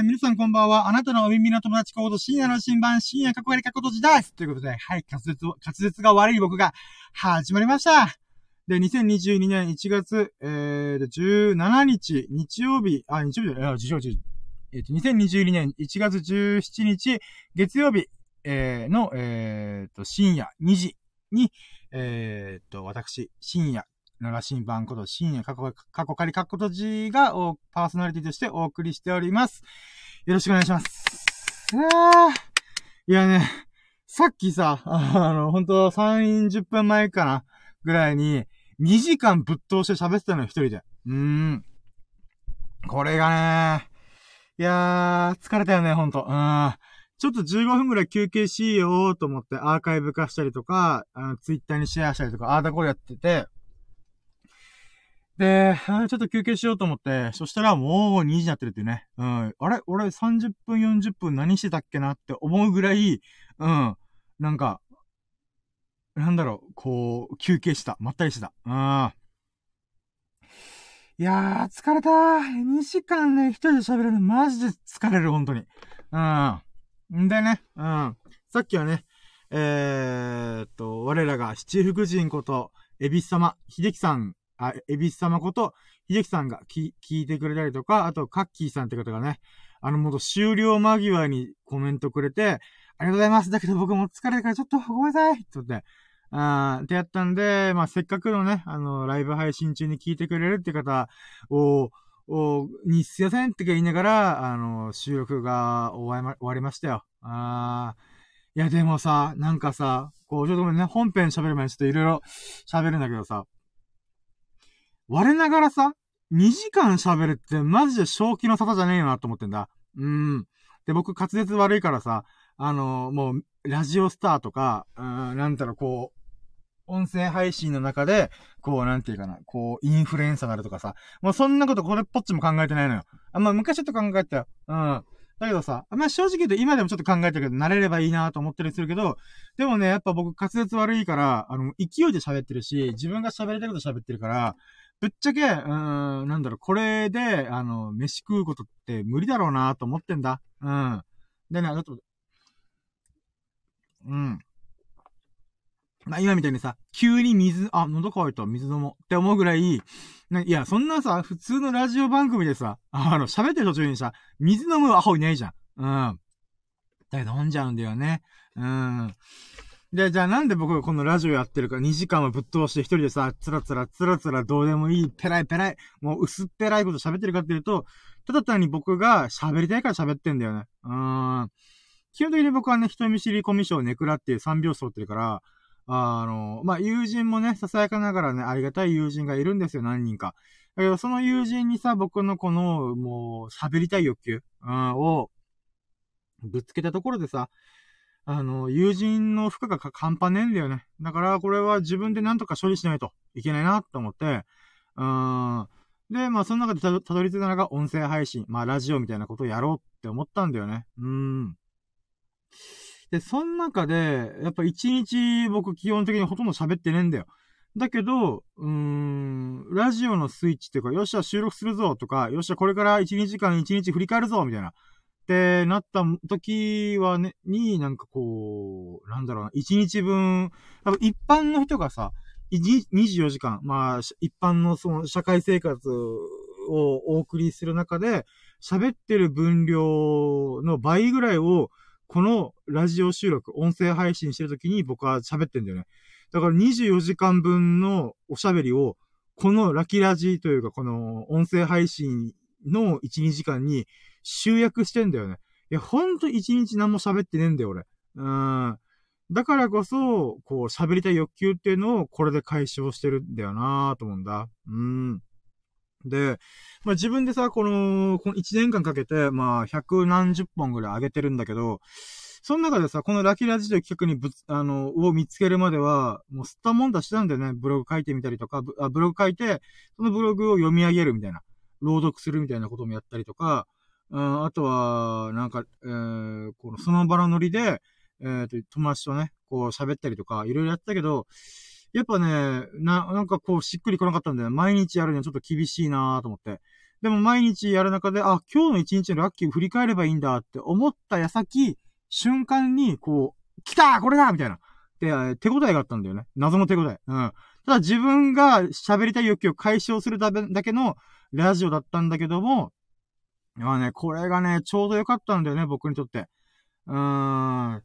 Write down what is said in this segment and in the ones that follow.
ー、皆さんこんばんは。あなたのお耳の友達コード深夜の新版、深夜かこがりかことじですということで、はい、滑舌、滑舌が悪い僕が始まりました。で、2022年1月、えー、17日、日曜日、あ、日曜日、あ、日曜日、えっ、ー、と、2022年1月17日、月曜日、えー、の、えー、と、深夜2時に、えー、と、私、深夜、奈良新版こと深夜過去、過去仮過去とじがパーソナリティとしてお送りしております。よろしくお願いします。いやね、さっきさ、あの、本当30分前かな、ぐらいに、2時間ぶっ通して喋ってたのよ、一人で。うーん。これがね、いやー、疲れたよね、ほんと。うん。ちょっと15分ぐらい休憩しようと思ってアーカイブ化したりとか、あのツイッターにシェアしたりとか、あーだこれやってて、で、ちょっと休憩しようと思って、そしたらもう2時になってるっていうね。うん。あれ？俺30分40分何してたっけなって思うぐらい、うん。なんか、なんだろう、こう、休憩した。まったりした。うん。いやー、疲れたー。2時間ね、一人で喋るのマジで疲れる、本当に。うん。んでね、うん。さっきはね、えー、っと、我らが七福神こと、エビス様、秀樹さんあ、エビス様こと、秀樹さんが聞いてくれたりとか、あと、カッキーさんって方がね、あの、もう終了間際にコメントくれて、ありがとうございます。だけど僕も疲れたからちょっとごめんなさいって言って、あーってやったんで、まあ、せっかくのね、あの、ライブ配信中に聞いてくれるって方を、を、にすいませんって言いながら、あの、収録が終わりま、終わりましたよ。あー。いや、でもさ、なんかさ、こう、ちょっとごめんね、本編喋る前にちょっといろいろ喋るんだけどさ、我ながらさ、2時間喋るってマジで正気の沙汰じゃねえよなと思ってんだ。うん。で、僕滑舌悪いからさ、あのー、もう、ラジオスターとか、うん、なんだろう、こう、音声配信の中で、こう、なんていうかな、こう、インフルエンサーなるとかさ、もうそんなことこれっぽっちも考えてないのよ。あ、ま、昔ちょっと考えたよ。うん。だけどさ、まあ、正直言うと今でもちょっと考えてるけど、慣れればいいなと思ったりするけど、でもね、やっぱ僕滑舌悪いから、あの、勢いで喋ってるし、自分が喋りたいこと喋ってるから、ぶっちゃけ、うーん、なんだろう、これで、あの、飯食うことって無理だろうなと思ってんだ。うん。でね、ちょっと、うん。まあ、今みたいにさ、急に水、あ、喉乾いた、水飲もうって思うぐらい、いや、そんなさ、普通のラジオ番組でさ、あの、喋ってる途中にさ、水飲むアホいないじゃん。うん。だけど飲んじゃうんだよね。うん。で、じゃあなんで僕がこのラジオやってるか2時間もぶっ通して一人でさ、つらつらつらつらどうでもいい、ペライペライ、もう薄っぺらいこと喋ってるかっていうと、ただ単に僕が喋りたいから喋ってんだよね。うーん。基本的に僕はね、人見知りコミュ障ネクラっていう3拍子取ってるから、あの、まあ、友人もね、囁かながらね、ありがたい友人がいるんですよ、何人か。だけど、その友人にさ、僕のこの、もう、喋りたい欲求、うん、を、ぶつけたところでさ、あの、友人の負荷が半端ねえんだよね。だから、これは自分で何とか処理しないといけないなと思って、うん。で、まあ、その中でたどり着いたのが音声配信、まあ、ラジオみたいなことをやろうって思ったんだよね。うん。で、その中で、やっぱ一日僕基本的にほとんど喋ってねえんだよ。だけど、うーん、ラジオのスイッチっていうか、よっしゃ収録するぞとか、よっしゃこれから1、2時間1日振り返るぞみたいな。ってなった時はね、に、なんかこう、なんだろうな、1日分、多分一般の人がさ、24時間、まあ、一般のその社会生活をお送りする中で、喋ってる分量の倍ぐらいを、このラジオ収録、音声配信してる時に僕は喋ってんだよね。だから24時間分のおしゃべりを、このラキラジというか、この音声配信の1、2時間に集約してんだよね。いや、ほんと一日何も喋ってねえんだよ、俺。うん。だからこそ、こう、喋りたい欲求っていうのをこれで解消してるんだよなぁと思うんだ。うん。で、まあ、自分でさ、この、この1年間かけて、まあ、百何十本ぐらい上げてるんだけど、その中でさ、このラキラジという企画にぶつ、あの、を見つけるまでは、もう吸ったもんだしてたんだよね。ブログ書いてみたりとか、ブブログ書いて、そのブログを読み上げるみたいな。朗読するみたいなこともやったりとか、あとは、なんか、えー、このその場のノリで、え、ー、と、友達とね、こう喋ったりとか、いろいろやったけど、やっぱね、な、なんかこう、しっくり来なかったんだよ。毎日やるにはちょっと厳しいなと思って。でも毎日やる中で、あ、今日の一日のラッキーを振り返ればいいんだって思った矢先、瞬間に、こう、来たこれだみたいな。で、手応えがあったんだよね。謎の手応え。うん。ただ自分が喋りたい欲求を解消するだけのラジオだったんだけども、まあね、これがね、ちょうど良かったんだよね、僕にとって。うーん。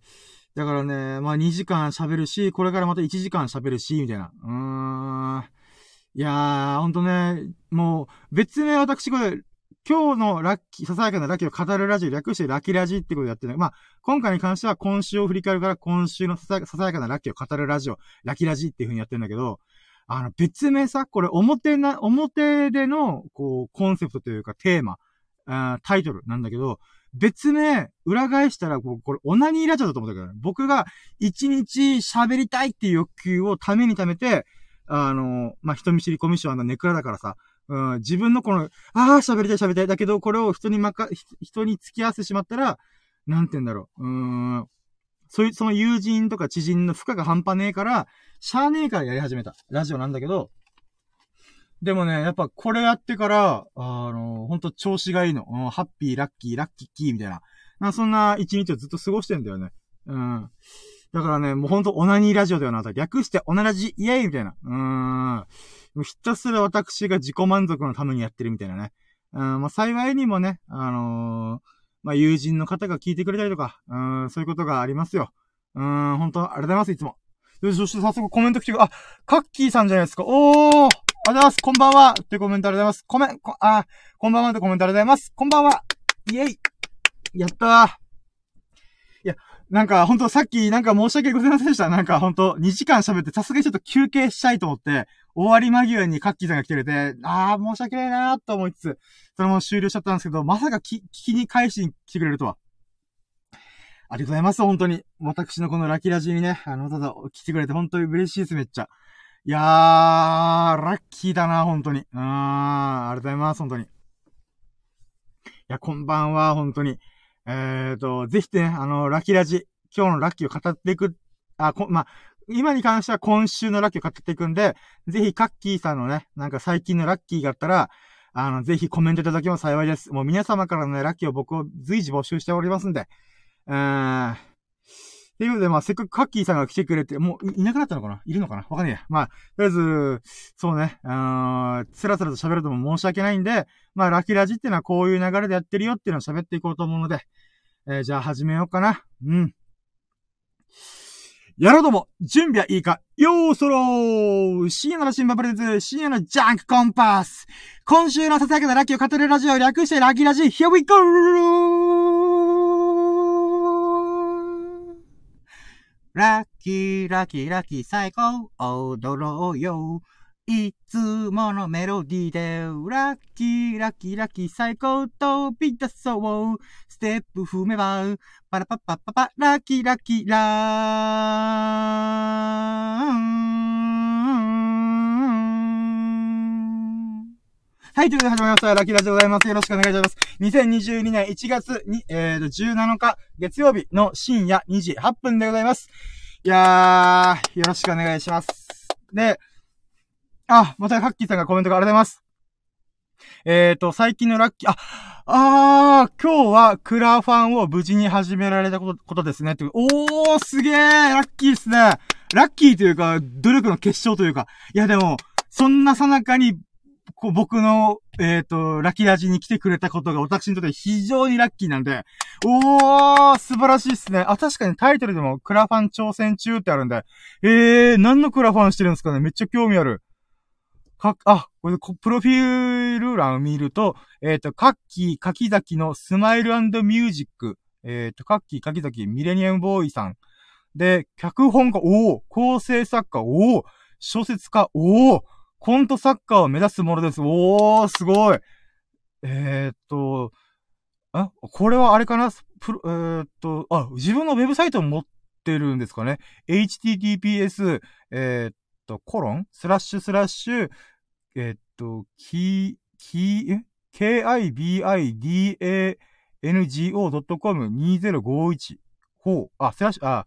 だからね、まあ2時間喋るし、これからまた1時間喋るし、みたいな。うーん。いやー、ほんとね、もう、別名私これ、今日のラッキー、ささやかなラッキーを語るラジオ、略してラキラジってことでやってる。まあ、今回に関しては今週を振り返るから今週のささやかなラッキーを語るラジオ、ラキラジっていう風にやってるんだけど、あの、別名さ、これ表な、表での、こう、コンセプトというかテーマ、あタイトルなんだけど、別名、裏返したら、こ、れ、オナニーラジオだと思ったけどね。僕が一日喋りたいっていう欲求をためにためて、あの、まあ、人見知りコミッションのネクラだからさ、うん、自分のこの、ああ、喋りたい喋りたい。だけど、これを人にまか、人に付き合わせてしまったら、なんて言うんだろう。うん。そういう、その友人とか知人の負荷が半端ねえから、しゃーねえからやり始めた。ラジオなんだけど、でもね、やっぱこれやってから、あの、ほんと調子がいいの。ハッピー、ラッキー、ラッキッキーみたいな。なそんな一日をずっと過ごしてんだよね。うん。だからね、もうほんとオナニーラジオだよな。略してオナラジイエイみたいな。うーん。ひたすら私が自己満足のためにやってるみたいなね。うん、まあ、幸いにもね、あのー、まあ、友人の方が聞いてくれたりとか、うん、そういうことがありますよ。うん、本当ありがとうございます、いつも。よし、そして早速コメント来てくあ、カッキーさんじゃないですか。おーありがとうございます。こんばんは。ってコメントありがとうございます。コメン、こ、あ、こんばんはってコメントありがとうございます。こんばんは。イェイ。やったー。いや、なんか、ほんとさっき、なんか申し訳ございませんでした。なんか、ほんと、2時間喋って、さすがにちょっと休憩したいと思って、終わり間際にカッキーさんが来てくれて、あー、申し訳ないなーと思いつつ、そのまま終了しちゃったんですけど、まさかき、聞きに返しに来てくれるとは。ありがとうございます、本当に。私のこのラキラジにね、あの、ただ来てくれて本当に嬉しいです、めっちゃ。いやー、ラッキーだな、本当に。うーん、ありがとうございます、本当に。いや、こんばんは、本当に。えーと、ぜひね、あの、ラッキーラジ、今日のラッキーを語っていく、あ、こ、まあ、今に関しては今週のラッキーを語っていくんで、ぜひカッキーさんのね、なんか最近のラッキーがあったら、あの、ぜひコメントいただけます幸いです。もう皆様からのね、ラッキーを僕を随時募集しておりますんで、うーん。ということで、まあ、せっかくカッキーさんが来てくれて、もういなくなったのかな？いるのかな？わかんねえや。まあ、とりあえず、そうね、あー、つらつらと喋るとも申し訳ないんで、まあ、ラキラジっていうのはこういう流れでやってるよっていうのを喋っていこうと思うので、えー、じゃあ始めようかな。うん。やろうとも、準備はいいかよーそろー深夜のラシンバプレゼン深夜のジャンクコンパス今週のささやかなラッキーを語るラジオ略してラッキーラジ Here we go! ラッキーラッキーラッキー最高踊ろう。よいつものメロディーでラッキーラッキーラッキー最高飛び出そうステップ踏めばパラパッパッパパラッキーラッキーラーン。はい、ということで始まりました。ラッキーラジでございます。よろしくお願いします。2022年1月に、えーと、17日月曜日の深夜2時8分でございます。いやー、よろしくお願いします。で、あ、またハッキーさんがコメントがありがとうございます。えーと、最近のラッキー、あ、あー、今日はクラファンを無事に始められたこと、ことですね。おー、すげーラッキーっすねラッキーというか、努力の結晶というか。いやでも、そんなさなかにこ僕の、えっ、ー、と、ラッキーラジに来てくれたことが私にとって非常にラッキーなんで、おー、素晴らしいっすね。あ、確かにタイトルでもクラファン挑戦中ってあるんで、えー、何のクラファンしてるんですかね？めっちゃ興味ある。か、あ、これ、プロフィール欄を見ると、えっ、ー、と、カッキー、柿崎のスマイルミュージック、えっ、ー、と、カッキー、柿崎、ミレニアムボーイさん。で、脚本家、おお構成作家、おお小説家、おおコントサッカーを目指すものです。おー、すごい。えー、っと、あ、これはあれかな？プロ、えー、っと、あ、自分のウェブサイトを持ってるんですかね ?https、えー、っと、コロン？スラッシュスラッシュ、え、っと、キー、キー、え？kibidango.com2051。ほう。あ、スラッシュ、あ、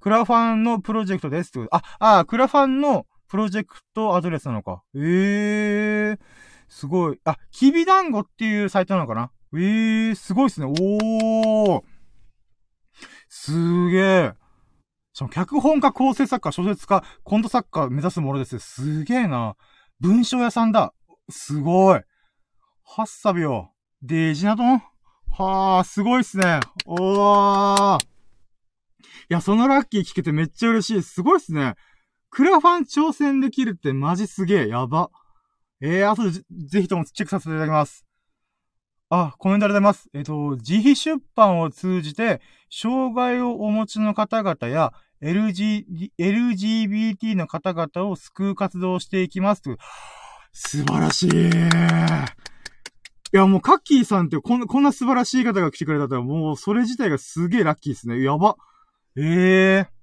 クラファンのプロジェクトです。あ、あ、クラファンのプロジェクトアドレスなのか。ええー、すごい。あ、きびだんごっていうサイトなのかな？えー、すごいっすね。おー。すげえ。その脚本家、構成作家、小説家、コント作家目指すものですすげえな。文章屋さんだ。すごい。はっさびよ。デジナドン？はあ、すごいっすね。おー。いや、そのラッキー聞けてめっちゃ嬉しい。すごいっすね。クラファン挑戦できるってマジすげえ。やば。えー、後でぜひともチェックさせていただきます。あ、コメントありがとうございます。えっ、と、自費出版を通じて、障害をお持ちの方々や、LG、LGBT の方々を救う活動をしていきます。素晴らしい。いや、もう、カッキーさんってこんな、こんな素晴らしい方が来てくれたら、もう、それ自体がすげえラッキーですね。やば。ええー。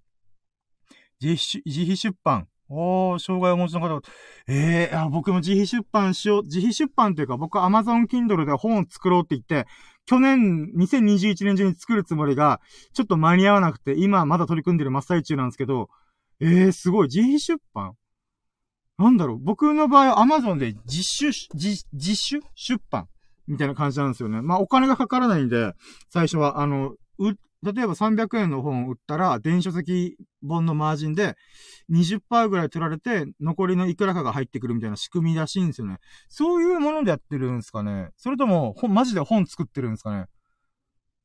自費、自費出版。おー、障害をお持ちの方。ええー、僕も自費出版しよう。自費出版というか、僕は Amazon Kindle で本を作ろうって言って、去年、2021年中に作るつもりが、ちょっと間に合わなくて、今まだ取り組んでる真っ最中なんですけど、ええー、すごい。自費出版？なんだろう。僕の場合は Amazon で自主、自、自主出版みたいな感じなんですよね。まあ、お金がかからないんで、最初は、あの、う、例えば300円の本を売ったら、電子書籍本のマージンで20%ぐらい取られて、残りのいくらかが入ってくるみたいな仕組みらしいんですよね。そういうものでやってるんですかねそれとも、本、マジで本作ってるんですかね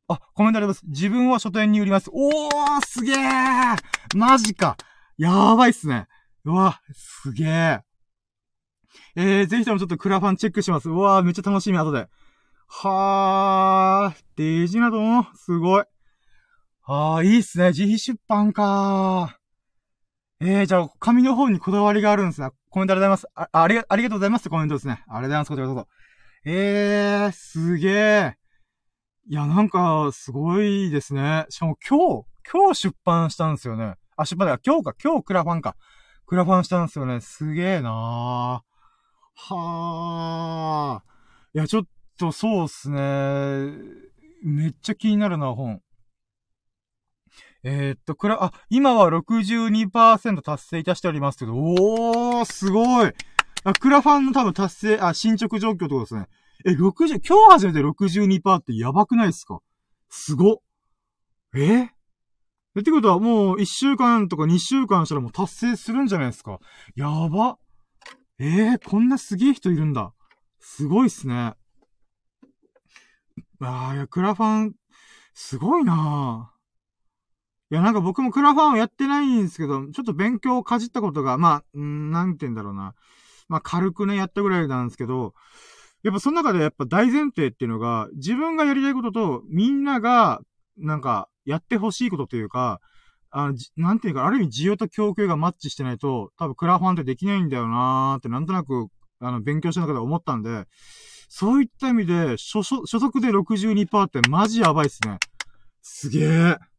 あ、コメントあります。自分は書店に売ります。おーすげーマジかやばいっすね。うわ、すげー。えー、ぜひともちょっとクラファンチェックします。うわー、めっちゃ楽しみ、後で。はー、デジなども、すごい。ああ、いいっすね。自費出版かええー、じゃあ、紙の方にこだわりがあるんですね。コメントありがとうございます。あ、ありが、ありがとうございますってコメントですね。ありがとうございます。こちらこそ。ええー、すげえ。いや、なんか、すごいですね。しかも今日、今日出版したんですよね。あ、出版だ。今日か。今日クラファンか。クラファンしたんですよね。すげえなはあ。いや、ちょっとそうっすね。めっちゃ気になるな、本。えー、っと、くら、あ、今は62%達成いたしておりますけど、おー、すごいあ、クラファンの多分達成、あ、進捗状況ってことですね。え、60、今日初めて62%ってやばくないですか？すご。え？ってことはもう1週間とか2週間したらもう達成するんじゃないですか？やば。えー、こんなすげえ人いるんだ。すごいっすね。ああ、いや、クラファン、すごいなぁ。いや、なんか僕もクラファンをやってないんですけど、ちょっと勉強をかじったことが、まあ、んなんて言うんだろうな。まあ、軽くね、やったぐらいなんですけど、やっぱその中でやっぱ大前提っていうのが、自分がやりたいことと、みんなが、なんか、やってほしいことというか、あの、なんていうか、ある意味需要と供給がマッチしてないと、多分クラファンってできないんだよなーってなんとなく、あの、勉強した中で思ったんで、そういった意味で、所、所属で62%ってマジやばいっすね。すげえ。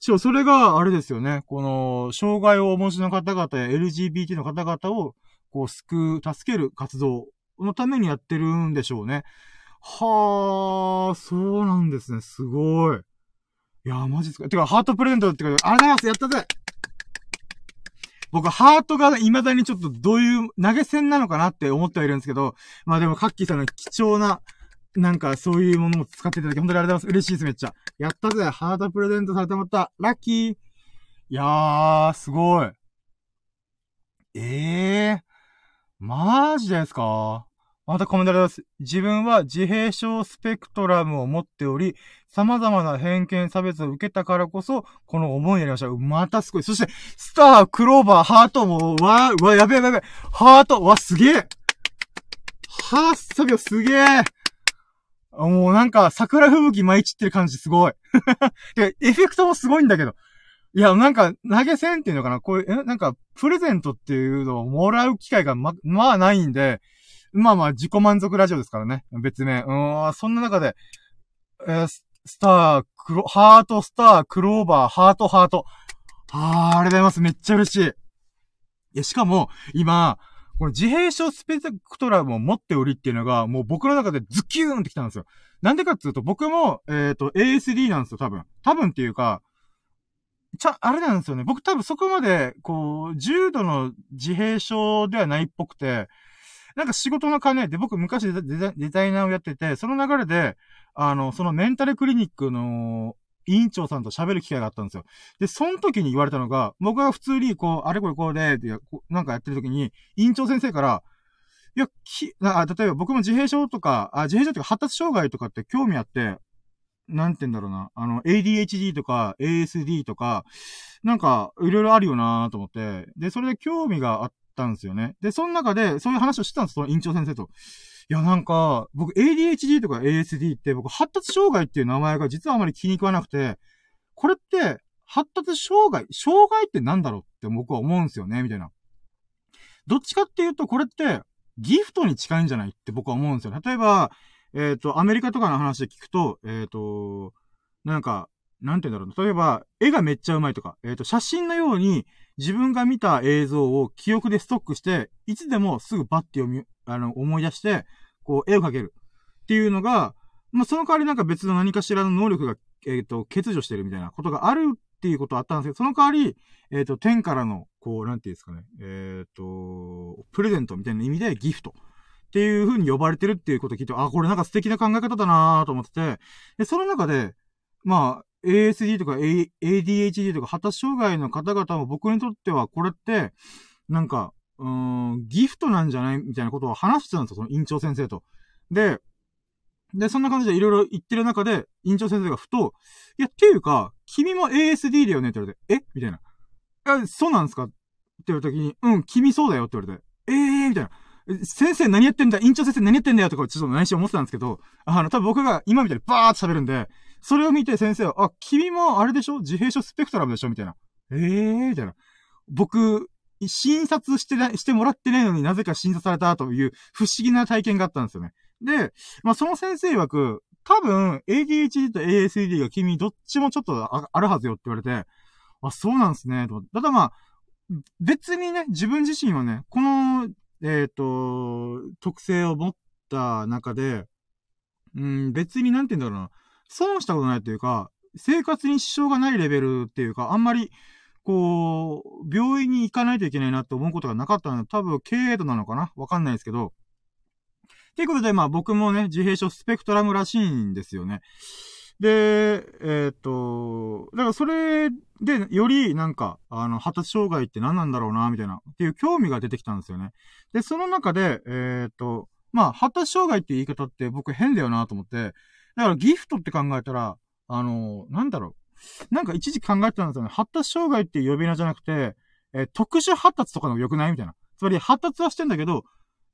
しかもそれが、あれですよね。この、障害をお持ちの方々や LGBT の方々を、こう、救う、助ける活動のためにやってるんでしょうね。はあ、そうなんですね。すごい。いやマジっすか。てか、ハートプレゼントってか、ありがとうございますやったぜ僕、ハートが未だにちょっとどういう投げ銭なのかなって思ってはいるんですけど、まあでも、カッキーさんの貴重な、なんか、そういうものも使っていただき、本当にありがとうございます。嬉しいです、めっちゃ。やったぜハートプレゼントされてもらった。ラッキーいやー、すごい。ええー、マジですか？またコメントありがとうございます。自分は自閉症スペクトラムを持っており、様々な偏見差別を受けたからこそ、この思いになりました。またすごい。そして、スター、クローバー、ハートも、わー、わ、やべえやべやべ。ハート、わ、すげえ。ハーサビオすげえ。もうなんか、桜吹雪舞い散ってる感じすごい。で、エフェクトもすごいんだけど。いや、なんか、投げ銭っていうのかな？こういう、なんか、プレゼントっていうのをもらう機会がま、まあないんで、まあまあ、自己満足ラジオですからね。別名。うん、そんな中で、えー、スター、クロ、ハート、スター、クローバー、ハート、ハート。あー、ありがとうございます。めっちゃ嬉しい。いや、しかも、今、この自閉症スペクトラムを持っておりっていうのが、もう僕の中でズキューンってきたんですよ。なんでかっていうと、僕も、えっ、ー、と、ASD なんですよ、多分。多分っていうか、ちゃ、あれなんですよね。僕多分そこまで、こう、重度の自閉症ではないっぽくて、なんか仕事の兼ねで、僕昔デザデザイナーをやってて、その流れで、あの、そのメンタルクリニックの委員長さんと喋る機会があったんですよ。で、その時に言われたのが、僕が普通にこう、あれこれこうで、なんかやってる時に、委員長先生から、いや、き、あ、例えば僕も自閉症とか、あ、自閉症とか発達障害とかって興味あって、なんて言うんだろうな。あの、ADHD とか ASD とか、なんか、いろいろあるよなと思って。で、それで興味があったんですよね。で、その中で、そういう話をしてたんです、その院長先生と。いや、なんか、僕 ADHD とか ASD って僕発達障害っていう名前が実はあまり気に食わなくて、これって、発達障害、障害ってなんだろうって僕は思うんですよね、みたいな。どっちかっていうと、これって、ギフトに近いんじゃないって僕は思うんですよ。例えば、えっ、ー、と、アメリカとかの話で聞くと、えっ、ー、と、なんか、なんて言うんだろう。例えば、絵がめっちゃうまいとか、えっ、ー、と、写真のように自分が見た映像を記憶でストックして、いつでもすぐバッて読み、あの、思い出して、こう、絵を描ける。っていうのが、まあ、その代わりなんか別の何かしらの能力が、えっ、と、欠如してるみたいなことがあるっていうことあったんですけど、その代わり、えっ、と、天からの、こう、なんていうんですかね、えっ、と、プレゼントみたいな意味でギフト。っていう風に呼ばれてるっていうことを聞いて、あ、これなんか素敵な考え方だなと思ってて、で、その中で、まあ、ASD とか A、ADHD とか発達障害の方々も僕にとってはこれって、なんか、うん、ギフトなんじゃないみたいなことを話してたんですよ、その院長先生と。で、で、そんな感じでいろいろ言ってる中で、院長先生がふと、いや、っていうか、君も ASD だよね？って言われて、え？みたいな。え、そうなんですか？って言われた時に、うん、君そうだよって言われて、ええー、みたいな。先生何やってんだ？院長先生何やってんだよ？とかちょっと内心思ってたんですけど、あの、多分僕が今みたいにバーって喋るんで、それを見て先生は、あ、君もあれでしょ？自閉症スペクトラムでしょ？みたいな。ええー、みたいな。僕、診察してな、してもらってないのになぜか診察されたという不思議な体験があったんですよね。で、まあ、その先生曰く、多分、ADHD と ASD が君どっちもちょっとあるはずよって言われて、あ、そうなんですね。とただまあ、別にね、自分自身はね、このえっ、ー、と、特性を持った中で、うん、別になんて言うんだろうな、損したことないっていうか、生活に支障がないレベルっていうか、あんまり、こう、病院に行かないといけないなって思うことがなかったので、多分、経営度なのかな？わかんないですけど。ということで、まあ僕もね、自閉症スペクトラムらしいんですよね。で、えー、っと、だからそれで、よりなんか、あの、発達障害って何なんだろうな、みたいな、っていう興味が出てきたんですよね。で、その中で、えー、っと、まあ、発達障害って言い方って僕変だよなと思って、だからギフトって考えたら、あの、なんだろう。なんか一時考えてたんですよね。発達障害っていう呼び名じゃなくて、えー、特殊発達とかの良くないみたいな。つまり発達はしてんだけど、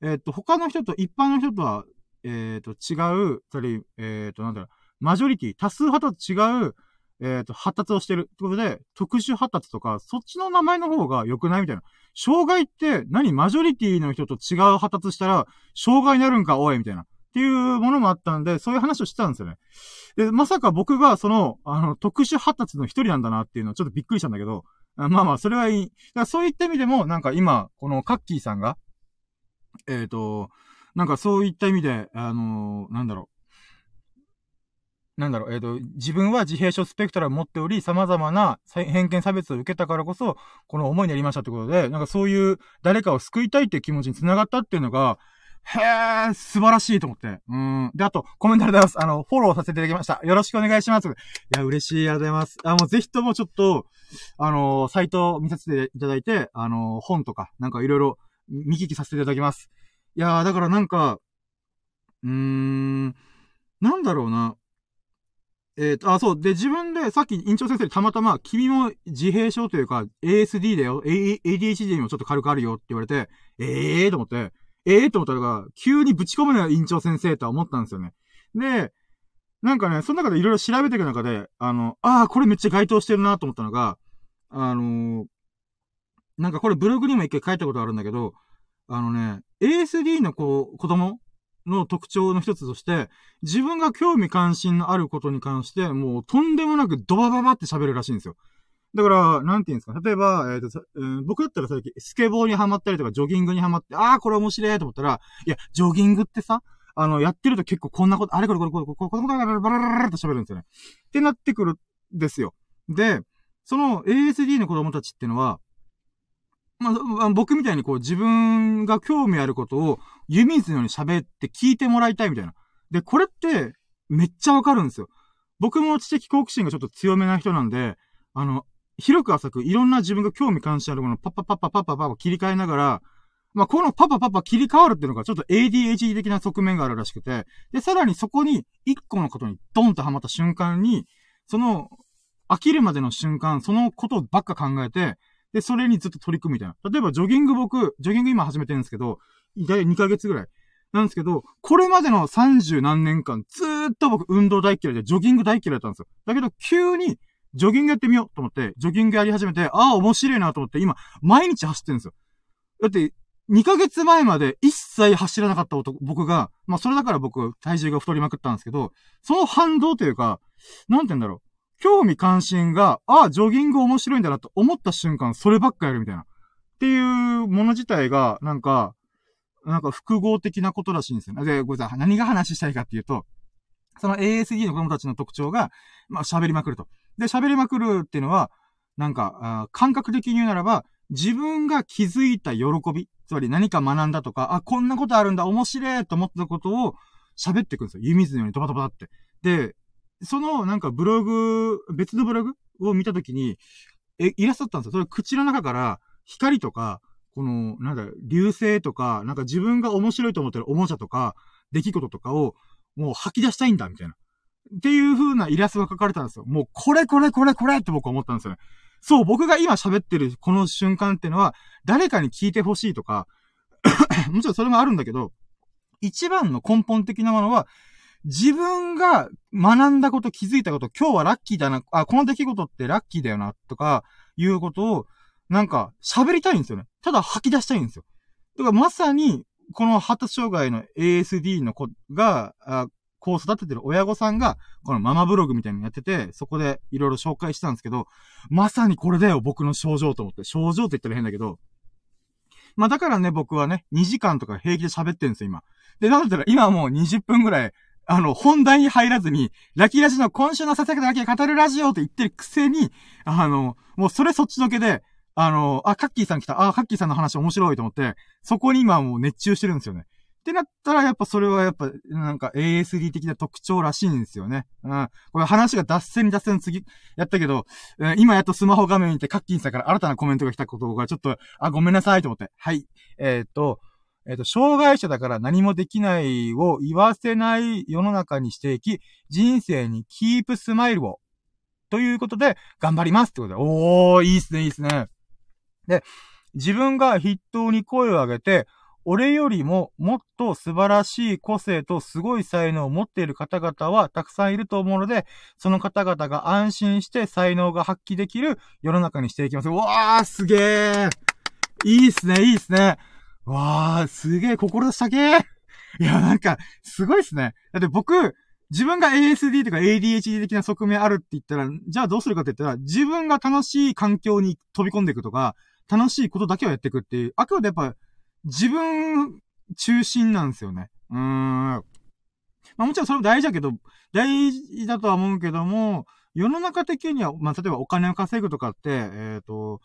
えっと、他の人と、一般の人とは、えっと、違う、つまり、えっと、なんだろう。マジョリティ、多数派と違う、えっ、と、発達をしてる。ってことで、特殊発達とか、そっちの名前の方が良くないみたいな。障害って何？マジョリティの人と違う発達したら、障害になるんか、おいみたいな。っていうものもあったんで、そういう話をしてたんですよね。で、まさか僕がその、あの、特殊発達の一人なんだなっていうのはちょっとびっくりしたんだけど、まあまあ、それはいい。だからそういった意味でも、なんか今、このカッキーさんが、えっ、ー、と、なんかそういった意味で、あのー、なんだろう。なんだろう、えっ、ー、と、自分は自閉症スペクトラムを持っており、様々な偏見差別を受けたからこそ、この思いになりましたってことで、なんかそういう誰かを救いたいっていう気持ちに繋がったっていうのが、へー、素晴らしいと思って。うん。で、あと、コメントありがとうございます。あの、フォローさせていただきました。よろしくお願いします。いや、嬉しい。ありがとうございます。あ、もうぜひともちょっと、あのサイト見させていただいて、あの本とか、なんかいろいろ見聞きさせていただきます。いやー、だからなんか、うーん、なんだろうな。えっ、ー、と、あ、そう。で、自分で、さっき院長先生にたまたま、君も自閉症というか、ASD だよ、ADHD にもちょっと軽くあるよって言われて、ええー、と思って、ええー、と思ったのが、急にぶち込むのよ、院長先生とは思ったんですよね。で、なんかね、その中でいろいろ調べていく中で、あの、ああ、これめっちゃ該当してるなと思ったのが、あのー、なんかこれブログにも一回書いたことあるんだけど、あのね、ASD の子、子供の特徴の一つとして、自分が興味関心のあることに関して、もうとんでもなくドバババって喋るらしいんですよ。だから、なんて言うんですか？例えば、えっ、ー、と、うん、僕だったら最近、スケボーにハマったりとか、ジョギングにハマって、ああ、これ面白いと思ったら、いや、ジョギングってさ、あの、やってると結構こんなこと、あれこれこれこれ、これ、これ、これ、バラバラバラって喋るんですよね。ってなってくるんですよ。で、その ASD の子供たちってのは、まあ、僕みたいにこう自分が興味あることを湯水のように喋って聞いてもらいたいみたいな。で、これってめっちゃわかるんですよ。僕も知的好奇心がちょっと強めな人なんで、あの、広く浅くいろんな自分が興味関心あるものをパッパッパッパッパッパッパッ切り替えながら、まあ、このパパパパ切り替わるっていうのがちょっと ADHD 的な側面があるらしくて、で、さらにそこに一個のことにドンとハマった瞬間に、その、飽きるまでの瞬間、そのことばっか考えて、で、それにずっと取り組むみたいな。例えば、ジョギング僕、ジョギング今始めてるんですけど、だい2ヶ月ぐらい。なんですけど、これまでの30何年間、ずーっと僕運動大嫌いで、ジョギング大嫌いだったんですよ。だけど、急に、ジョギングやってみようと思って、ジョギングやり始めて、ああ、面白いなと思って、今、毎日走ってるんですよ。だって、2ヶ月前まで一切走らなかった男、僕が、まあそれだから僕、体重が太りまくったんですけど、その反動というか、なんて言うんだろう。興味関心が、ああ、ジョギング面白いんだなと思った瞬間、そればっかやるみたいな。っていうもの自体が、なんか、なんか複合的なことらしいんですよね。で、ごめんなさい。何が話したいかっていうと、その ASD の子供たちの特徴が、まあ喋りまくると。で、喋りまくるっていうのは、なんか、感覚的に言うならば、自分が気づいた喜び、つまり何か学んだとか、あ、こんなことあるんだ、面白いと思ったことを喋っていくんですよ。湯水のようにドバドバって。で、そのなんかブログ、別のブログを見たときに、え、いらっしゃったんですよ。それ口の中から光とか、この、なんだ、流星とか、なんか自分が面白いと思ってるおもちゃとか、出来事とかを、もう吐き出したいんだ、みたいな。っていう風なイラストが書かれたんですよ。もう、これこれこれこれって僕は思ったんですよね。そう、僕が今喋ってるこの瞬間っていうのは、誰かに聞いてほしいとか、もちろんそれもあるんだけど、一番の根本的なものは、自分が学んだこと、気づいたこと、今日はラッキーだな、あ、この出来事ってラッキーだよな、とか、いうことを、なんか、喋りたいんですよね。ただ吐き出したいんですよ。だからまさに、この発達障害の ASD の子が、あこう育ててる親御さんが、このママブログみたいにやってて、そこでいろいろ紹介したんですけど、まさにこれだよ、僕の症状と思って。症状って言ったら変だけど。まあだからね、僕はね、2時間とか平気で喋ってるんですよ、今。で、なんだったら今もう20分ぐらい、あの、本題に入らずに、ラッキーラジの今週のささやかだけ語るラジオって言ってるくせに、あの、もうそれそっちのけで、あの、あ、カッキーさん来た。あ、カッキーさんの話面白いと思って、そこに今もう熱中してるんですよね。ってなったら、やっぱそれはやっぱ、なんか ASD 的な特徴らしいんですよね。うん。これ話が脱線脱線次、やったけど、今やっとスマホ画面見てカッキーさんから新たなコメントが来たことがちょっと、あ、ごめんなさいと思って。はい。えっ、ー、と、えっ、ー、と、障害者だから何もできないを言わせない世の中にしていき、人生にキープスマイルを。ということで、頑張りますってことで。おー、いいっすね、いいっすね。で、自分が筆頭に声を上げて、俺よりももっと素晴らしい個性とすごい才能を持っている方々はたくさんいると思うので、その方々が安心して才能が発揮できる世の中にしていきます。うわー、すげーいいっすね、いいっすね。わー、すげー、心したけーいや、なんか、すごいっすね。だって僕、自分が ASD とか ADHD 的な側面あるって言ったら、じゃあどうするかって言ったら、自分が楽しい環境に飛び込んでいくとか、楽しいことだけをやっていくっていう、あくまでやっぱ、自分中心なんですよね。うーん。まあもちろんそれも大事だけど、大事だとは思うけども、世の中的には、まあ例えばお金を稼ぐとかって、えっ、ー、と、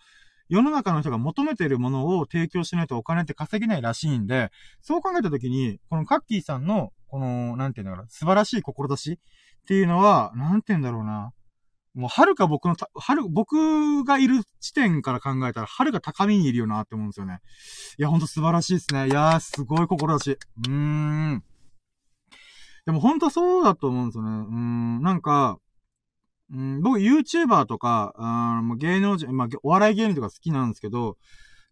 世の中の人が求めているものを提供しないとお金って稼げないらしいんで、そう考えたときに、このカッキーさんの、この、なんていうんだろう、素晴らしい志っていうのは、なんて言うんだろうな。もう、はるか僕のはる、僕がいる地点から考えたら、はるか高みにいるよなって思うんですよね。いや、ほんと素晴らしいですね。いやー、すごい志。うーん。でもほんとそうだと思うんですよね。うーん、なんか、うん、僕 YouTuber とか、あ芸能人、まあ、お笑い芸人とか好きなんですけど、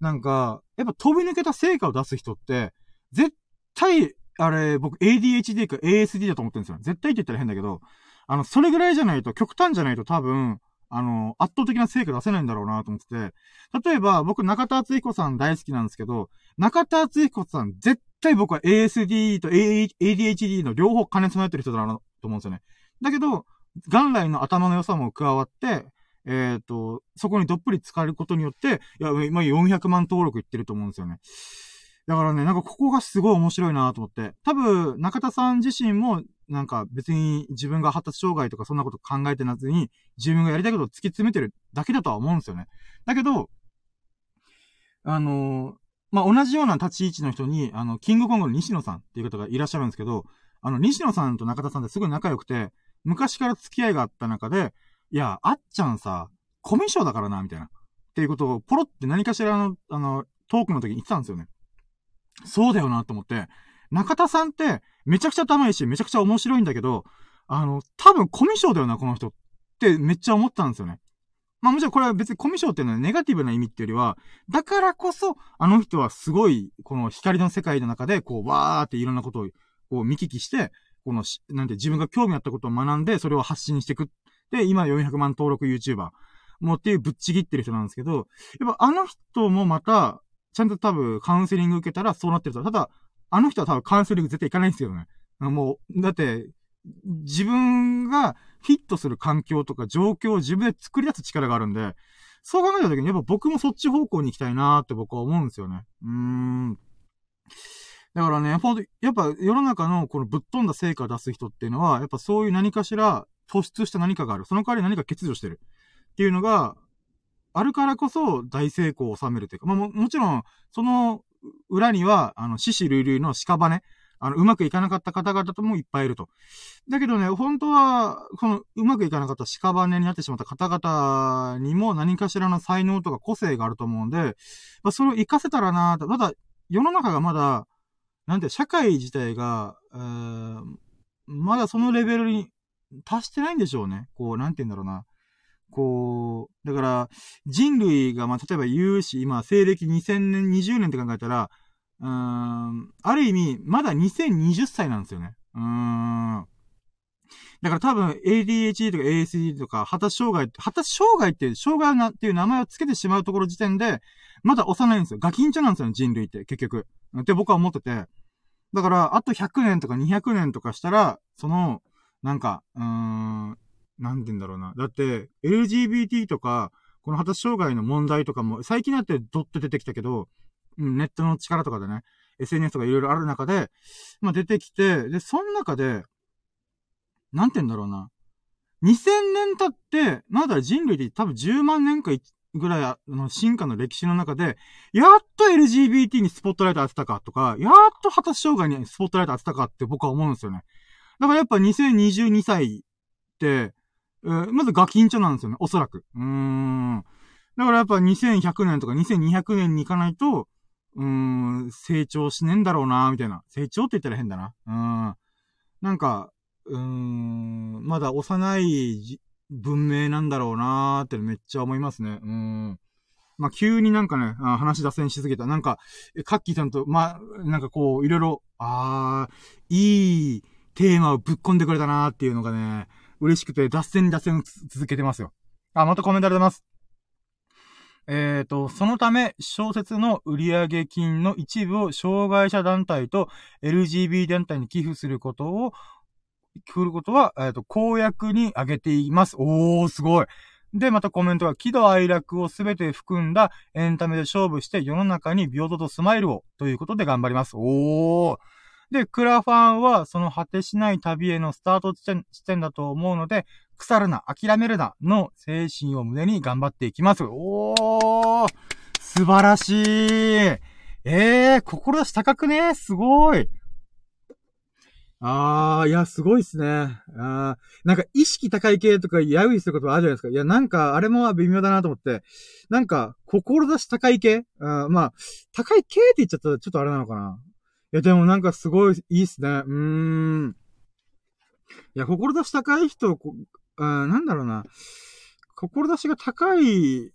なんか、やっぱ飛び抜けた成果を出す人って、絶対、あれ、僕 ADHD か ASD だと思ってるんですよ。絶対って言ったら変だけど、あの、それぐらいじゃないと、極端じゃないと多分、あの、圧倒的な成果出せないんだろうなと思ってて、例えば、僕、中田敦彦さん大好きなんですけど、中田敦彦さん、絶対僕は ASD と ADHD の両方兼ね備えてる人だなと思うんですよね。だけど、元来の頭の良さも加わって、えっ、ー、と、そこにどっぷり使えることによって、いや、今400万登録いってると思うんですよね。だからね、なんかここがすごい面白いなと思って。多分、中田さん自身も、なんか別に自分が発達障害とかそんなこと考えてなずに、自分がやりたいことを突き詰めてるだけだとは思うんですよね。だけど、あのー、まあ、同じような立ち位置の人に、あの、キングコングの西野さんっていう方がいらっしゃるんですけど、あの、西野さんと中田さんってすごい仲良くて、昔から付き合いがあった中で、いや、あっちゃんさ、コミュ障だからな、みたいな。っていうことを、ポロって何かしらの、あの、トークの時に言ってたんですよね。そうだよなと思って、中田さんって、めちゃくちゃ頭いいし、めちゃくちゃ面白いんだけど、あの、多分コミュ障だよな、この人ってめっちゃ思ったんですよね。まあもちろんこれは別にコミュ障っていうのはネガティブな意味っていうよりは、だからこそ、あの人はすごい、この光の世界の中で、こう、わーっていろんなことを、こう見聞きして、このなんて自分が興味あったことを学んで、それを発信していく。で、今400万登録 YouTuber。もうっていうぶっちぎってる人なんですけど、やっぱあの人もまた、ちゃんと多分カウンセリング受けたらそうなってると。ただ、あの人は多分カウンセリング絶対行かないんですよね。もう、だって、自分がフィットする環境とか状況を自分で作り出す力があるんで、そう考えた時にやっぱ僕もそっち方向に行きたいなーって僕は思うんですよね。うーん。だからね、やっぱ、やっぱ世の中のこのぶっ飛んだ成果を出す人っていうのは、やっぱそういう何かしら突出した何かがある。その代わり何か欠如してる。っていうのが、あるからこそ大成功を収めるというか、まあも、もちろん、その裏には、あの、死死類類の屍、あの、うまくいかなかった方々ともいっぱいいると。だけどね、本当は、この、うまくいかなかった屍になってしまった方々にも何かしらの才能とか個性があると思うんで、まあ、それを活かせたらなと。まだ、世の中がまだ、なんて、社会自体が、えー、まだそのレベルに達してないんでしょうね。こう、なんて言うんだろうな。こう、だから、人類が、まあ、例えば言うし、今、西暦2000年、20年って考えたら、うーん、ある意味、まだ2020歳なんですよね。うーん。だから多分 ADHD とか ASD とか、発達障害、発達障害って、障害なっていう名前を付けてしまうところ時点で、まだ幼いんですよ。ガキンチョなんですよ、人類って、結局。って僕は思ってて。だから、あと100年とか200年とかしたら、その、なんか、うーん、なんて言うんだろうな。だって、LGBT とか、この発達障害の問題とかも、最近になってドッと出てきたけど、うんネットの力とかでね、SNS とかいろいろある中で、まあ出てきて、で、その中で、なんて言うんだろうな。2000年経って、なんだ人類で多分10万年かぐらいの進化の歴史の中で、やっと LGBT にスポットライト当てたかとか、やっと発達障害にスポットライト当てたかって僕は思うんですよね。だからやっぱ2022歳って、え、まずガキンチョなんですよね、おそらく。うーん。だからやっぱ2100年とか2200年に行かないと、うーん、成長しねえんだろうな、みたいな。成長って言ったら変だな。うん。なんか、うーん、まだ幼い文明なんだろうなーってめっちゃ思いますね。うん。まあ、急になんかね、あ話脱線しすぎた。なんか、カッキーさんと、まあ、なんかこう、いろいろ、あー、いいテーマをぶっ込んでくれたなーっていうのがね、嬉しくて、脱線脱線続けてますよ。あ、またコメントありがとうございます。えっ、ー、と、そのため、小説の売上金の一部を障害者団体と LGB 団体に寄付することを、来ることは、えっ、ー、と、公約に挙げています。おー、すごい。で、またコメントが、喜怒哀楽をすべて含んだエンタメで勝負して世の中に平等とスマイルをということで頑張ります。おー。で、クラファンはその果てしない旅へのスタート地点地点だと思うので、腐るな、諦めるな、の精神を胸に頑張っていきます。おー素晴らしいええー、志高くね？すごいあー、いや、すごいっすね。あー、なんか意識高い系とかやうすることあるじゃないですか。いや、なんか、あれも微妙だなと思って。なんか、志高い系？あまあ、高い系って言っちゃったらちょっとあれなのかな。いや、でもなんかすごいいいっすね。うーん。いや、志高い人、あなんだろうな。志が高い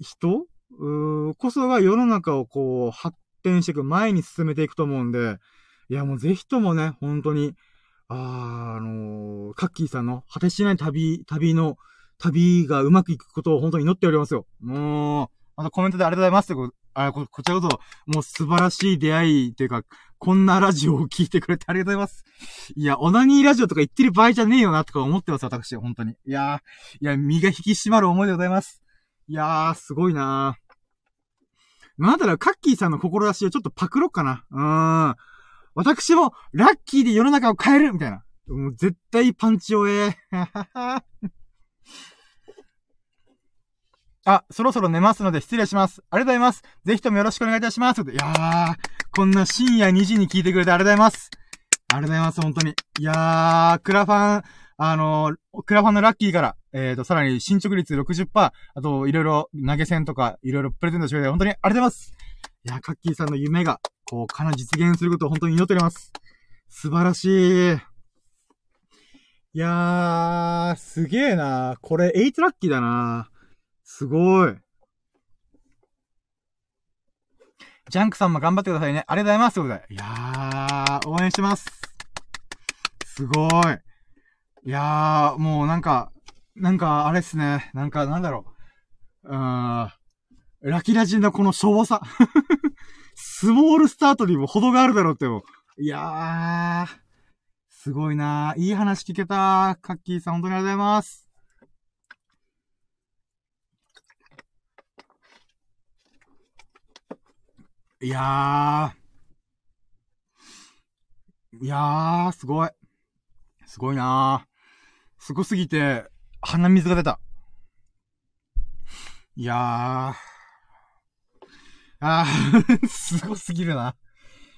人？うこそが世の中をこう、発展していく、前に進めていくと思うんで、いや、もうぜひともね、本当に、ああのー、カッキーさんの果てしない旅、旅の、旅がうまくいくことを本当に祈っておりますよ。もう、またコメントでありがとうございますってあこ、こちらこそ、もう素晴らしい出会いというか、こんなラジオを聞いてくれてありがとうございます。いや、オナニーラジオとか言ってる場合じゃねえよな、とか思ってます、私、本当に。いやー、いや、身が引き締まる思いでございます。いやー、すごいなー。なんだろう、カッキーさんの志をちょっとパクろっかな。うーん。私も、ラッキーで世の中を変えるみたいな。もう絶対パンチをえー。あ、そろそろ寝ますので失礼します。ありがとうございます。ぜひともよろしくお願いいたします。いやー、こんな深夜2時に聞いてくれてありがとうございます。ありがとうございます、本当に。いやー、クラファン、あのー、クラファンのラッキーから、えーと、さらに進捗率60%、あと、いろいろ投げ銭とか、いろいろプレゼントしてくれて、本当にありがとうございます。いや、カッキーさんの夢が、こう、かな実現することを本当に祈っております。素晴らしい。いやー、すげえなーこれ、8ラッキーだなーすごい。ジャンクさんも頑張ってくださいね。ありがとうございます。ということで。いやー、応援してます。すごい。いやー、もうなんか、なんか、あれっすね。なんか、なんだろう。うーん。ラキラジのこのしょぼさ。スモールスタートにも程があるだろうっても。いやー、すごいないい話聞けた。カッキーさん、本当にありがとうございます。いやー。いやー、すごい。すごいなー。すごすぎて、鼻水が出た。いやー。あー すごすぎるな。